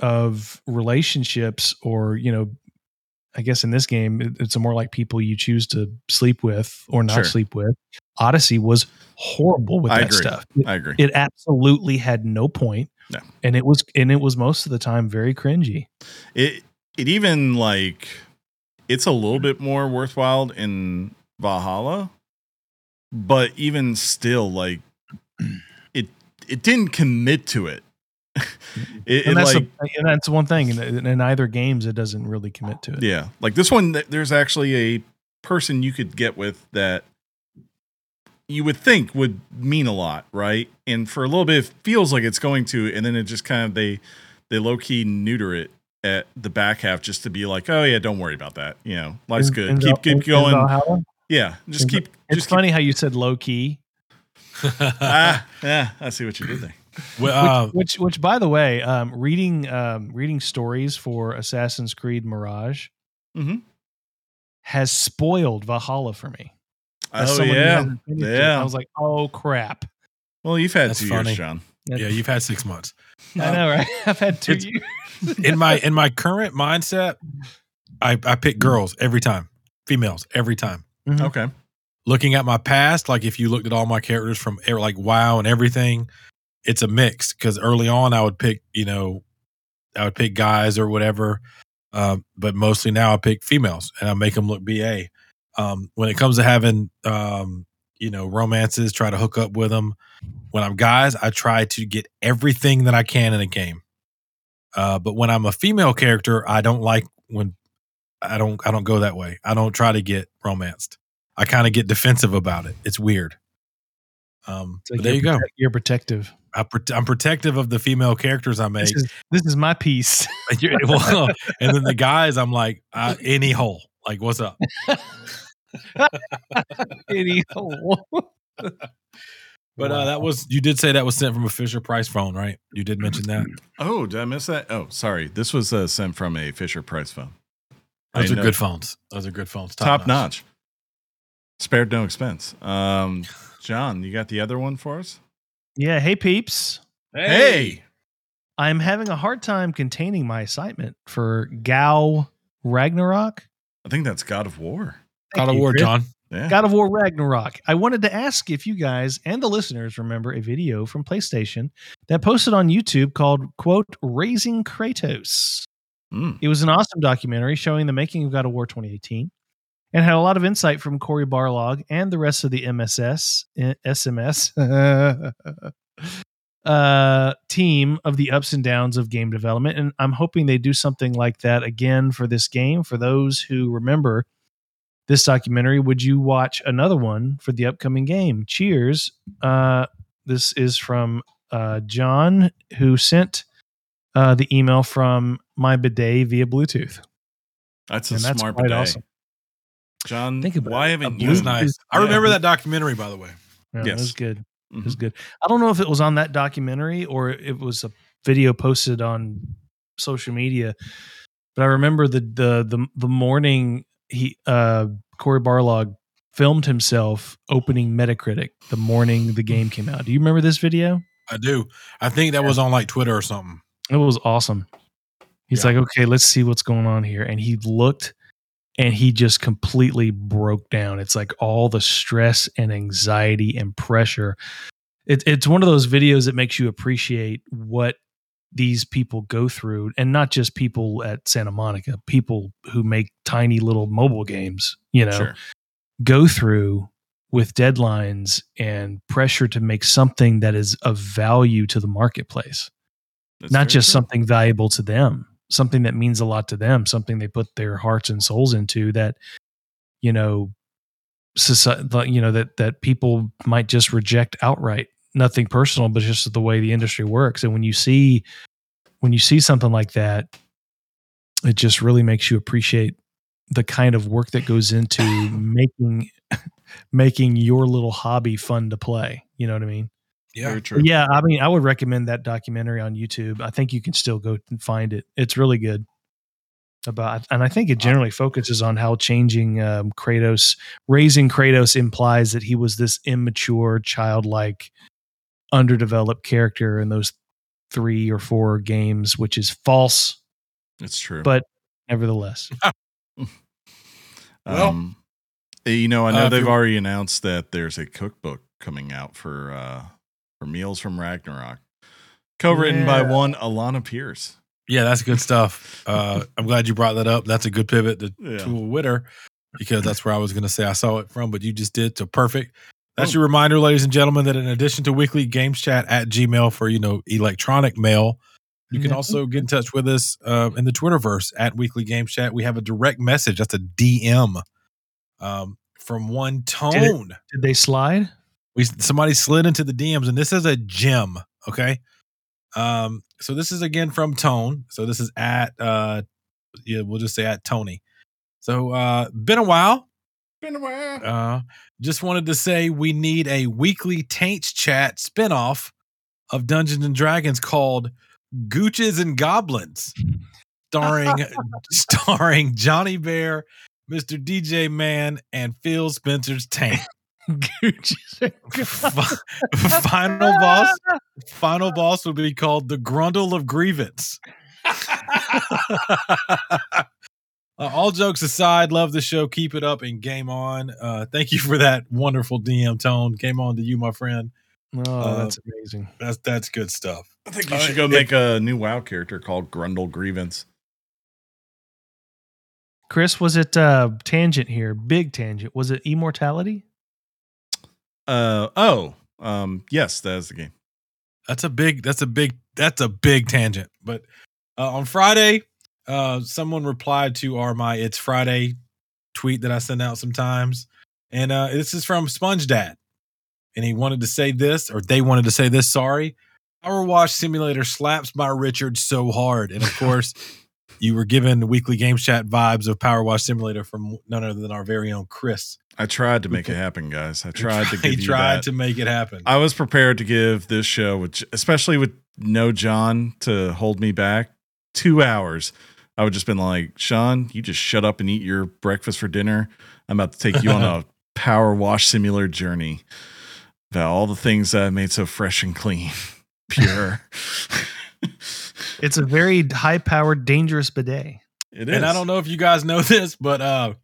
[SPEAKER 3] of relationships, or you know, I guess in this game it- it's more like people you choose to sleep with or not
[SPEAKER 2] Sure.
[SPEAKER 3] sleep with. Odyssey was horrible with
[SPEAKER 2] I
[SPEAKER 3] that
[SPEAKER 2] agree.
[SPEAKER 3] stuff. It,
[SPEAKER 2] I agree.
[SPEAKER 3] it absolutely had no point.
[SPEAKER 2] No.
[SPEAKER 3] and it was and it was most of the time very cringy.
[SPEAKER 2] It it even like it's a little bit more worthwhile in Valhalla, but even still, like it it didn't commit to it. it,
[SPEAKER 3] And that's,
[SPEAKER 2] like
[SPEAKER 3] the, and that's one thing. In, in either games, it doesn't really commit to it.
[SPEAKER 2] yeah, like this one. There's actually a person you could get with that you would think would mean a lot, right? And for a little bit, it feels like it's going to, and then it just kind of they they low key neuter it at the back half just to be like, oh yeah, don't worry about that. You know, life's good.
[SPEAKER 3] in
[SPEAKER 2] keep keep going. Yeah, just
[SPEAKER 3] in-
[SPEAKER 2] keep.
[SPEAKER 3] It's
[SPEAKER 2] just keep-
[SPEAKER 3] funny how you said low key.
[SPEAKER 2] ah, yeah, I see what you did there.
[SPEAKER 1] Well, uh,
[SPEAKER 3] which, which, which, by the way, um, reading um, reading stories for Assassin's Creed Mirage
[SPEAKER 2] Mhm.
[SPEAKER 3] has spoiled Valhalla for me. As
[SPEAKER 2] Oh
[SPEAKER 3] someone
[SPEAKER 2] yeah,
[SPEAKER 3] it,
[SPEAKER 2] yeah.
[SPEAKER 3] I was like, oh crap!
[SPEAKER 2] Well, you've had
[SPEAKER 1] That's
[SPEAKER 2] two
[SPEAKER 1] funny.
[SPEAKER 2] years, John.
[SPEAKER 1] yeah, you've had six months.
[SPEAKER 3] I know, right? I've had two
[SPEAKER 1] It's-
[SPEAKER 3] years.
[SPEAKER 1] In my in my current mindset, I I pick girls every time, females every time.
[SPEAKER 3] Mhm.
[SPEAKER 2] Okay.
[SPEAKER 1] Looking at my past, like if you looked at all my characters from like WoW and everything, it's a mix. Because early on, I would pick you know, I would pick guys or whatever, um, but mostly now I pick females and I make them look ba. Um, when it comes to having um, you know romances, try to hook up with them. When I'm guys, I try to get everything that I can in a game. Uh, but when I'm a female character, I don't like when I don't I don't go that way. I don't try to get romanced. I kind of get defensive about it. It's weird. Um, but there you
[SPEAKER 3] you're
[SPEAKER 1] go.
[SPEAKER 3] protect- You're protective.
[SPEAKER 1] I prote- I'm protective of the female characters I make.
[SPEAKER 3] This is, this is my piece.
[SPEAKER 1] Well, and then the guys, I'm like, uh, any hole. Like, what's up?
[SPEAKER 3] Any hole.
[SPEAKER 1] But uh, that was you did say that was sent from a Fisher Price phone, right? You did mention that.
[SPEAKER 2] Oh, did I miss that? Oh, sorry. This was uh, sent from a Fisher Price phone. I
[SPEAKER 1] Those are
[SPEAKER 2] know-
[SPEAKER 1] good phones. Those are good phones.
[SPEAKER 2] Top, notch. Spared no expense. Um, John, you got the other one for us?
[SPEAKER 3] Yeah. Hey, peeps.
[SPEAKER 2] Hey.
[SPEAKER 3] I'm having a hard time containing my excitement for Gao Ragnarok.
[SPEAKER 2] I think that's God of War.
[SPEAKER 1] God
[SPEAKER 3] Thank
[SPEAKER 1] of War,
[SPEAKER 3] Chris.
[SPEAKER 1] John.
[SPEAKER 2] Yeah.
[SPEAKER 3] God of War Ragnarok. I wanted to ask if you guys and the listeners remember a video from PlayStation that posted on YouTube called quote Raising Kratos.
[SPEAKER 2] Mm.
[SPEAKER 3] It was an awesome documentary showing the making of God of War 2018 and had a lot of insight from Cory Barlog and the rest of the MSS eh, SMS uh, team of the ups and downs of game development. And I'm hoping they do something like that again for this game. For those who remember this documentary, would you watch another one for the upcoming game? Cheers. Uh, this is from uh, John, who sent uh, the email from my bidet via Bluetooth.
[SPEAKER 2] That's a
[SPEAKER 3] and that's
[SPEAKER 2] smart
[SPEAKER 3] quite
[SPEAKER 2] bidet.
[SPEAKER 3] awesome.
[SPEAKER 2] John,
[SPEAKER 3] Think about
[SPEAKER 2] why
[SPEAKER 3] it.
[SPEAKER 2] haven't you?
[SPEAKER 1] Nice. I
[SPEAKER 2] Yeah.
[SPEAKER 1] remember that documentary, by the way.
[SPEAKER 3] Yeah,
[SPEAKER 2] Yes.
[SPEAKER 3] It was good. It was good. I don't know if it was on that documentary or it was a video posted on social media, but I remember the the the, the morning he uh Cory Barlog filmed himself opening Metacritic the morning the game came out. Do you remember this video?
[SPEAKER 1] I do. I think that was on like Twitter or something.
[SPEAKER 3] It was awesome. He's
[SPEAKER 1] Yeah.
[SPEAKER 3] like, okay, let's see what's going on here. And he looked and he just completely broke down. It's like all the stress and anxiety and pressure. It, it's one of those videos that makes you appreciate what these people go through, and not just people at Santa Monica, people who make tiny little mobile games, you know,
[SPEAKER 2] Sure.
[SPEAKER 3] go through with deadlines and pressure to make something that is of value to the marketplace
[SPEAKER 2] That's
[SPEAKER 3] not just
[SPEAKER 2] true.
[SPEAKER 3] something valuable to them something that means a lot to them something they put their hearts and souls into that you know society, you know that that people might just reject outright. Nothing personal but just the way the industry works. And when you see when you see something like that it just really makes you appreciate the kind of work that goes into making making your little hobby fun to play. You know what i mean
[SPEAKER 1] Yeah.
[SPEAKER 2] Very true.
[SPEAKER 3] yeah, I mean, I would recommend that documentary on YouTube. I think you can still go and find it. It's really good. About and I think it generally focuses on how changing um, Kratos, raising Kratos implies that he was this immature, childlike, underdeveloped character in those three or four games, which is false,
[SPEAKER 2] It's true.
[SPEAKER 3] but nevertheless.
[SPEAKER 1] Well,
[SPEAKER 2] um, you know, I know
[SPEAKER 1] uh,
[SPEAKER 2] they've already announced that there's a cookbook coming out for uh for Meals from Ragnarok, co-written by one Alanah Pearce.
[SPEAKER 1] Yeah, that's good stuff. Uh, I'm glad you brought that up. That's a good pivot to,
[SPEAKER 2] Yeah.
[SPEAKER 1] to a winner because that's where I was going to say I saw it from, but you just did. So perfect. That's
[SPEAKER 2] Boom.
[SPEAKER 1] your reminder, ladies and gentlemen, that in addition to weekly games chat at Gmail for, you know, electronic mail, you can
[SPEAKER 3] Mhm.
[SPEAKER 1] also get in touch with us uh, in the Twitterverse at weekly games chat. We have a direct message. That's a DM um, from one tone.
[SPEAKER 3] Did they slide?
[SPEAKER 1] We somebody slid into the DMs, and this is a gem. Okay, um, so this is again from Tone. So this is at uh, yeah, we'll just say at Tony. So uh, been a while.
[SPEAKER 2] Been a while.
[SPEAKER 1] Uh, just wanted to say we need a weekly Taints chat spinoff of Dungeons and Dragons called Gooches and Goblins, starring starring Johnny Bear, Mr. DJ Man, and Phil Spencer's Taint. Fi- final boss final boss will be called the grundle of grievance Uh, all jokes aside love the show keep it up and game on uh thank you for that wonderful dm tone game on to you my friend
[SPEAKER 3] Oh,
[SPEAKER 1] Uh,
[SPEAKER 3] that's amazing.
[SPEAKER 1] that's that's good stuff
[SPEAKER 2] I think you
[SPEAKER 1] Uh,
[SPEAKER 2] should go
[SPEAKER 1] it-
[SPEAKER 2] make a new WoW character called Grundle Grievance.
[SPEAKER 3] Chris, was it uh tangent here? Big tangent. Was it immortality?
[SPEAKER 2] Uh oh. Um yes, that is the game.
[SPEAKER 1] That's a big. That's a big. That's a big tangent. But uh, on Friday, uh, someone replied to our my It's Friday tweet that I send out sometimes, and uh, this is from Sponge Dad, and he wanted to say this, or they wanted to say this. Sorry, Power Wash Simulator slaps my Richard so hard, and of course. You were given weekly game chat vibes of Power Wash Simulator from none other than our very own Chris.
[SPEAKER 2] I tried to make it happen, guys. I tried to give
[SPEAKER 1] tried to make it happen.
[SPEAKER 2] I was prepared to give this show, which especially with no John to hold me back, two hours. I would just been like, Sean, you just shut up and eat your breakfast for dinner. I'm about to take you on a power wash simulator journey about all the things that I made so fresh and clean, pure.
[SPEAKER 3] It's a very high powered, dangerous bidet.
[SPEAKER 2] it
[SPEAKER 1] And I don't know if you guys know this, but uh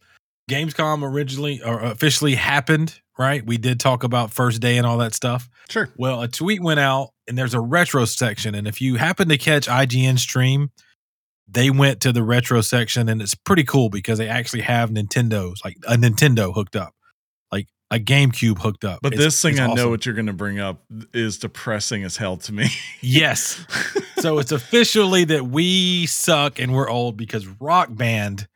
[SPEAKER 1] Gamescom originally or officially happened, right? We did talk about first day and all that stuff.
[SPEAKER 2] Sure.
[SPEAKER 1] Well, a tweet went out and there's a retro section. And if you happen to catch IGN stream, they went to the retro section and it's pretty cool because they actually have Nintendo's, like a Nintendo hooked up, like a GameCube hooked up.
[SPEAKER 2] But
[SPEAKER 1] It's-
[SPEAKER 2] this thing
[SPEAKER 1] it's
[SPEAKER 2] I know what you're going to bring up is depressing as hell to me.
[SPEAKER 1] Yes. so it's officially that we suck and we're old because Rock Band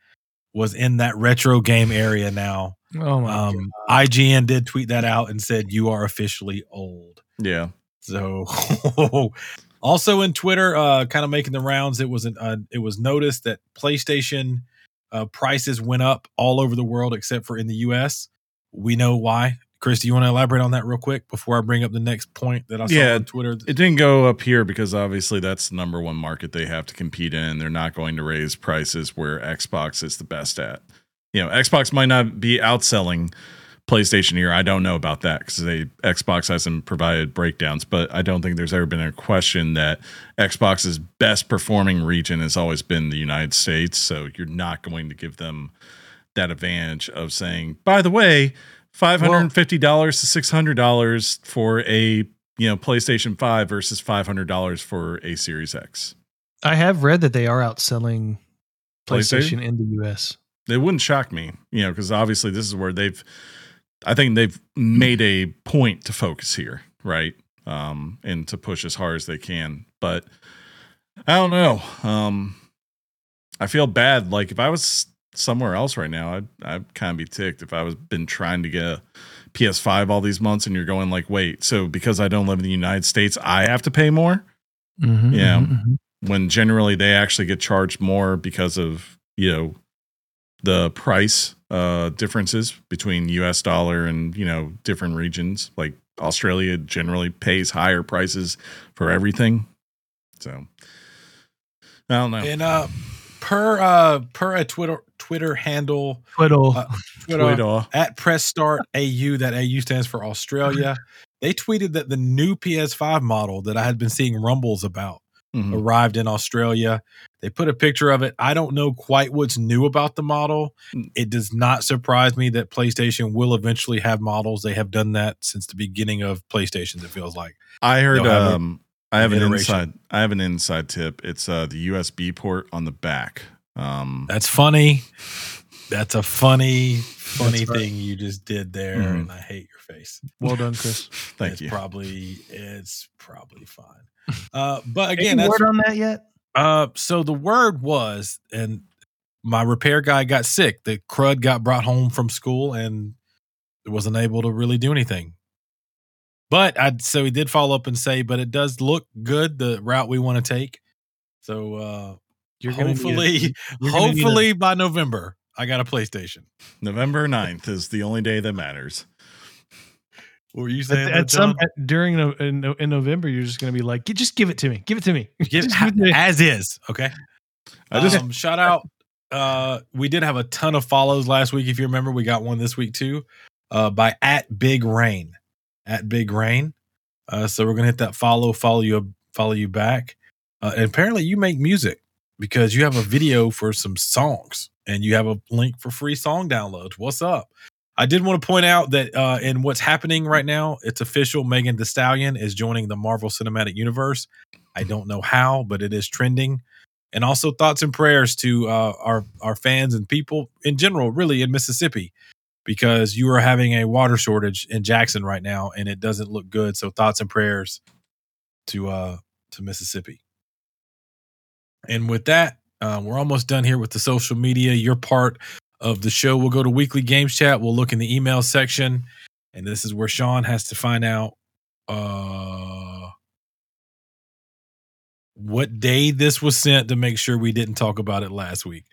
[SPEAKER 1] was in that retro game area now.
[SPEAKER 3] Oh my
[SPEAKER 1] Um, IGN did tweet that out and said you are officially old.
[SPEAKER 2] yeah.
[SPEAKER 1] So also in Twitter, uh, kind of making the rounds, it was an, uh, it was noticed that PlayStation uh, prices went up all over the world except for in the U.S. We know why. Chris, do you want to elaborate on that real quick before I bring up the next point that I saw
[SPEAKER 2] Yeah,
[SPEAKER 1] on Twitter?
[SPEAKER 2] It didn't go up here because obviously that's the number one market they have to compete in. They're not going to raise prices where Xbox is the best at. You know, Xbox might not be outselling PlayStation here. I don't know about that because they Xbox hasn't provided breakdowns, but I don't think there's ever been a question that Xbox's best performing region has always been the United States. So you're not going to give them that advantage of saying, by the way, five hundred and fifty dollars to six hundred dollars for a you know PlayStation Five versus five hundred dollars for a Series X.
[SPEAKER 3] I have read that they are outselling
[SPEAKER 2] PlayStation?
[SPEAKER 3] PlayStation in the US.
[SPEAKER 2] It wouldn't shock me, you know, because obviously this is where they've, I think they've made a point to focus here, right, um, and to push as hard as they can. But I don't know. Um, I feel bad. Like if I was somewhere else right now, I'd I'd kind of be ticked if I was been trying to get a PS5 all these months, and you're going like, wait, so because I don't live in the United States, I have to pay more.
[SPEAKER 3] Mhm,
[SPEAKER 2] Yeah.
[SPEAKER 3] mhm, mhm.
[SPEAKER 2] when generally they actually get charged more because of you know the price uh differences between US dollar and you know different regions like Australia generally pays higher prices for everything so I don't know
[SPEAKER 1] And uh, per uh, per a Twitter Twitter handle
[SPEAKER 3] Twiddle.
[SPEAKER 1] Uh, Twitter,
[SPEAKER 2] Twitter.
[SPEAKER 1] at press start au that au stands for australia they tweeted that the new ps5 model that i had been seeing rumbles about
[SPEAKER 2] Mhm.
[SPEAKER 1] arrived in australia they put a picture of it i don't know quite what's new about the model
[SPEAKER 2] Mm.
[SPEAKER 1] it does not surprise me that playstation will eventually have models they have done that since the beginning of playstations it feels like
[SPEAKER 2] I heard
[SPEAKER 1] They'll
[SPEAKER 2] um I have an
[SPEAKER 1] iteration.
[SPEAKER 2] inside I have an inside tip it's uh the USB port on the back um
[SPEAKER 1] that's funny that's a funny funny
[SPEAKER 3] That's right.
[SPEAKER 1] thing you just did there
[SPEAKER 2] Mhm.
[SPEAKER 1] and i hate your face
[SPEAKER 3] well done, Chris.
[SPEAKER 2] thank
[SPEAKER 1] it's
[SPEAKER 2] you
[SPEAKER 1] Probably it's probably fine. Uh, but
[SPEAKER 3] Any
[SPEAKER 1] again, that's
[SPEAKER 3] word on that yet?
[SPEAKER 1] uh. So the word was, and my repair guy got sick. The crud got brought home from school and wasn't able to really do anything. But I so he did follow up and say, but it does look good the route we want to take. So uh
[SPEAKER 3] You're gonna a-
[SPEAKER 1] hopefully,
[SPEAKER 3] you're gonna a-
[SPEAKER 1] hopefully by November, I got a PlayStation.
[SPEAKER 2] November 9th is the only day that matters
[SPEAKER 1] What were you
[SPEAKER 3] At,
[SPEAKER 1] saying?
[SPEAKER 3] at
[SPEAKER 1] that,
[SPEAKER 3] some at, during no, in, in November, you're just going to be like, just give it to me, give it to me.
[SPEAKER 1] Give-
[SPEAKER 3] give it to me.
[SPEAKER 1] as is, okay.
[SPEAKER 2] I just
[SPEAKER 1] um, shout out. Uh, we did have a ton of follows last week. If you remember, we got one this week too. Uh, by at Big Rain, at Big Rain. Uh, so we're gonna hit that follow, follow you, follow you back. Uh, and apparently, you make music because you have a video for some songs, and you have a link for free song downloads. What's up? I did want to point out that uh, in what's happening right now, it's official. Megan Thee Stallion is joining the Marvel Cinematic Universe. I don't know how, but it is trending and also thoughts and prayers to uh, our our fans and people in general, really in Mississippi, because you are having a water shortage in Jackson right now and it doesn't look good. So thoughts and prayers to uh to Mississippi. And with that, uh, we're almost done here with the social media. Your part of the show. We'll go to weekly games chat. We'll look in the email section, and this is where Sean has to find out uh what day this was sent to make sure we didn't talk about it last week.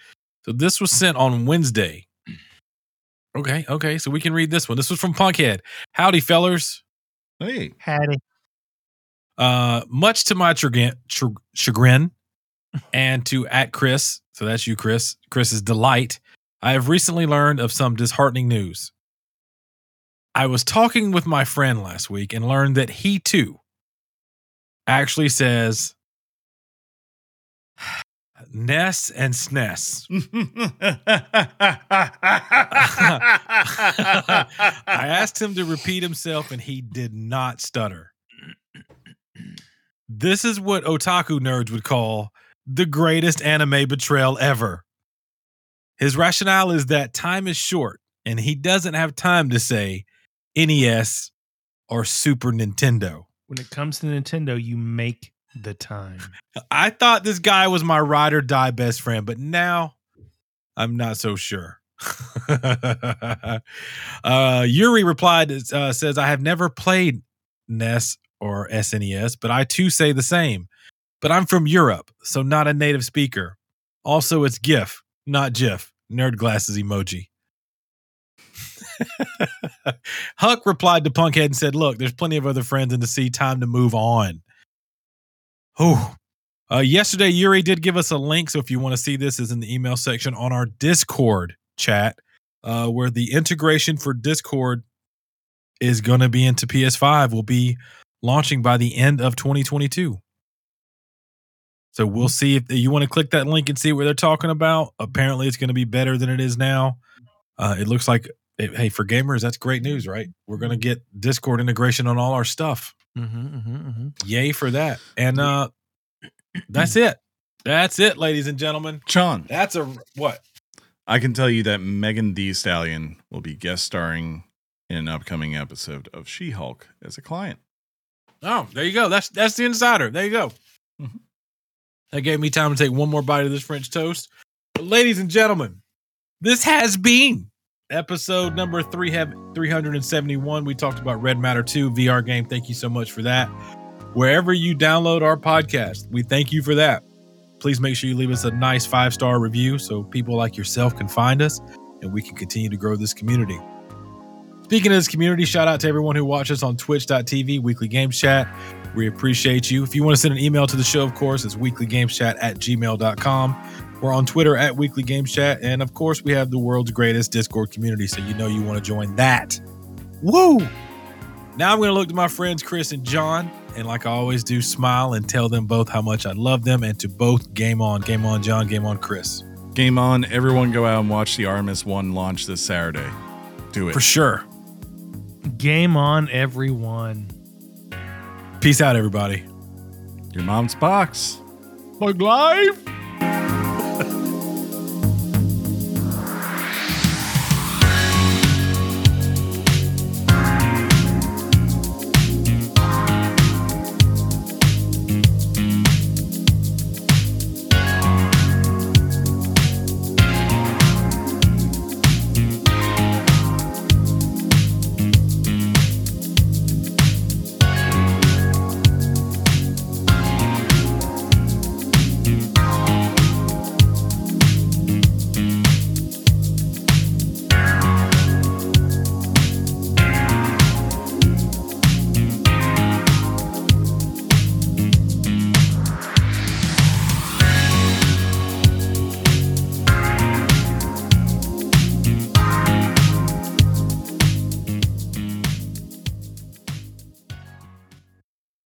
[SPEAKER 1] So this was sent on Wednesday. Okay, okay, so we can read this one. This was from Punkhead. Howdy, fellers.
[SPEAKER 2] Hey,
[SPEAKER 3] Hattie.
[SPEAKER 1] Uh, much to my chagrin, chagrin and to at Chris, so that's you, Chris, Chris's delight, I have recently learned of some disheartening news. I was talking with my friend last week and learned that he too actually says Ness and SNES. I asked him to repeat himself and he did not stutter. This is what otaku nerds would call the greatest anime betrayal ever. His rationale is that time is short and he doesn't have time to say NES or Super Nintendo.
[SPEAKER 3] When it comes to Nintendo, you make the time.
[SPEAKER 1] I thought this guy was my ride or die best friend, but now I'm not so sure. uh, Yuri replied, uh, says, I have never played NES or SNES, but I too say the same. But I'm from Europe, so not a native speaker. Also, it's GIF, not GIF. Nerd glasses emoji. Huck replied to Punkhead and said, Look, there's plenty of other friends in the sea. Time to move on. Oh, uh, yesterday, Yuri did give us a link. So if you want to see this, is in the email section on our Discord chat, uh, where the integration for Discord is going to be into PS5, will be launching by the end of 2022. So we'll see if you want to click that link and see what they're talking about. Apparently, it's going to be better than it is now. Uh, it looks like, it, hey, for gamers, that's great news, right? We're going to get Discord integration on all our stuff.
[SPEAKER 3] Mm-hmm, mm-hmm, mm-hmm.
[SPEAKER 1] Yay for that. And uh, that's it. That's it, ladies and gentlemen.
[SPEAKER 2] Sean,
[SPEAKER 1] That's a what?
[SPEAKER 2] I can tell you that Megan Thee Stallion will be guest starring in an upcoming episode of She Hulk as a client.
[SPEAKER 1] Oh, there you go. That's that's the insider. There you go.
[SPEAKER 2] Mhm.
[SPEAKER 1] That gave me time to take one more bite of this French toast. But ladies and gentlemen, this has been episode number three have 371. We talked about Red Matter 2 VR game. Thank you so much for that. Wherever you download our podcast, we thank you for that. Please make sure you leave us a nice five star review so people like yourself can find us and we can continue to grow this community. Speaking of this community, shout out to everyone who watches on twitch.tv, weekly games chat. We appreciate you. If you want to send an email to the show, of course, it's weeklygameschat at gmail.com. We're on Twitter at Weekly Games Chat. And of course, we have the world's greatest Discord community. So you know you want to join that. Woo! Now I'm going to look to my friends Chris and John. And like I always do, smile and tell them both how much I love them. And to both, game on, game on, John, game on, Chris.
[SPEAKER 2] Game on. Everyone go out and watch the Artemis 1 launch this Saturday. Do it.
[SPEAKER 1] For sure.
[SPEAKER 3] Game on, everyone.
[SPEAKER 1] Peace out, everybody.
[SPEAKER 2] Your mom's box.
[SPEAKER 3] Bug life.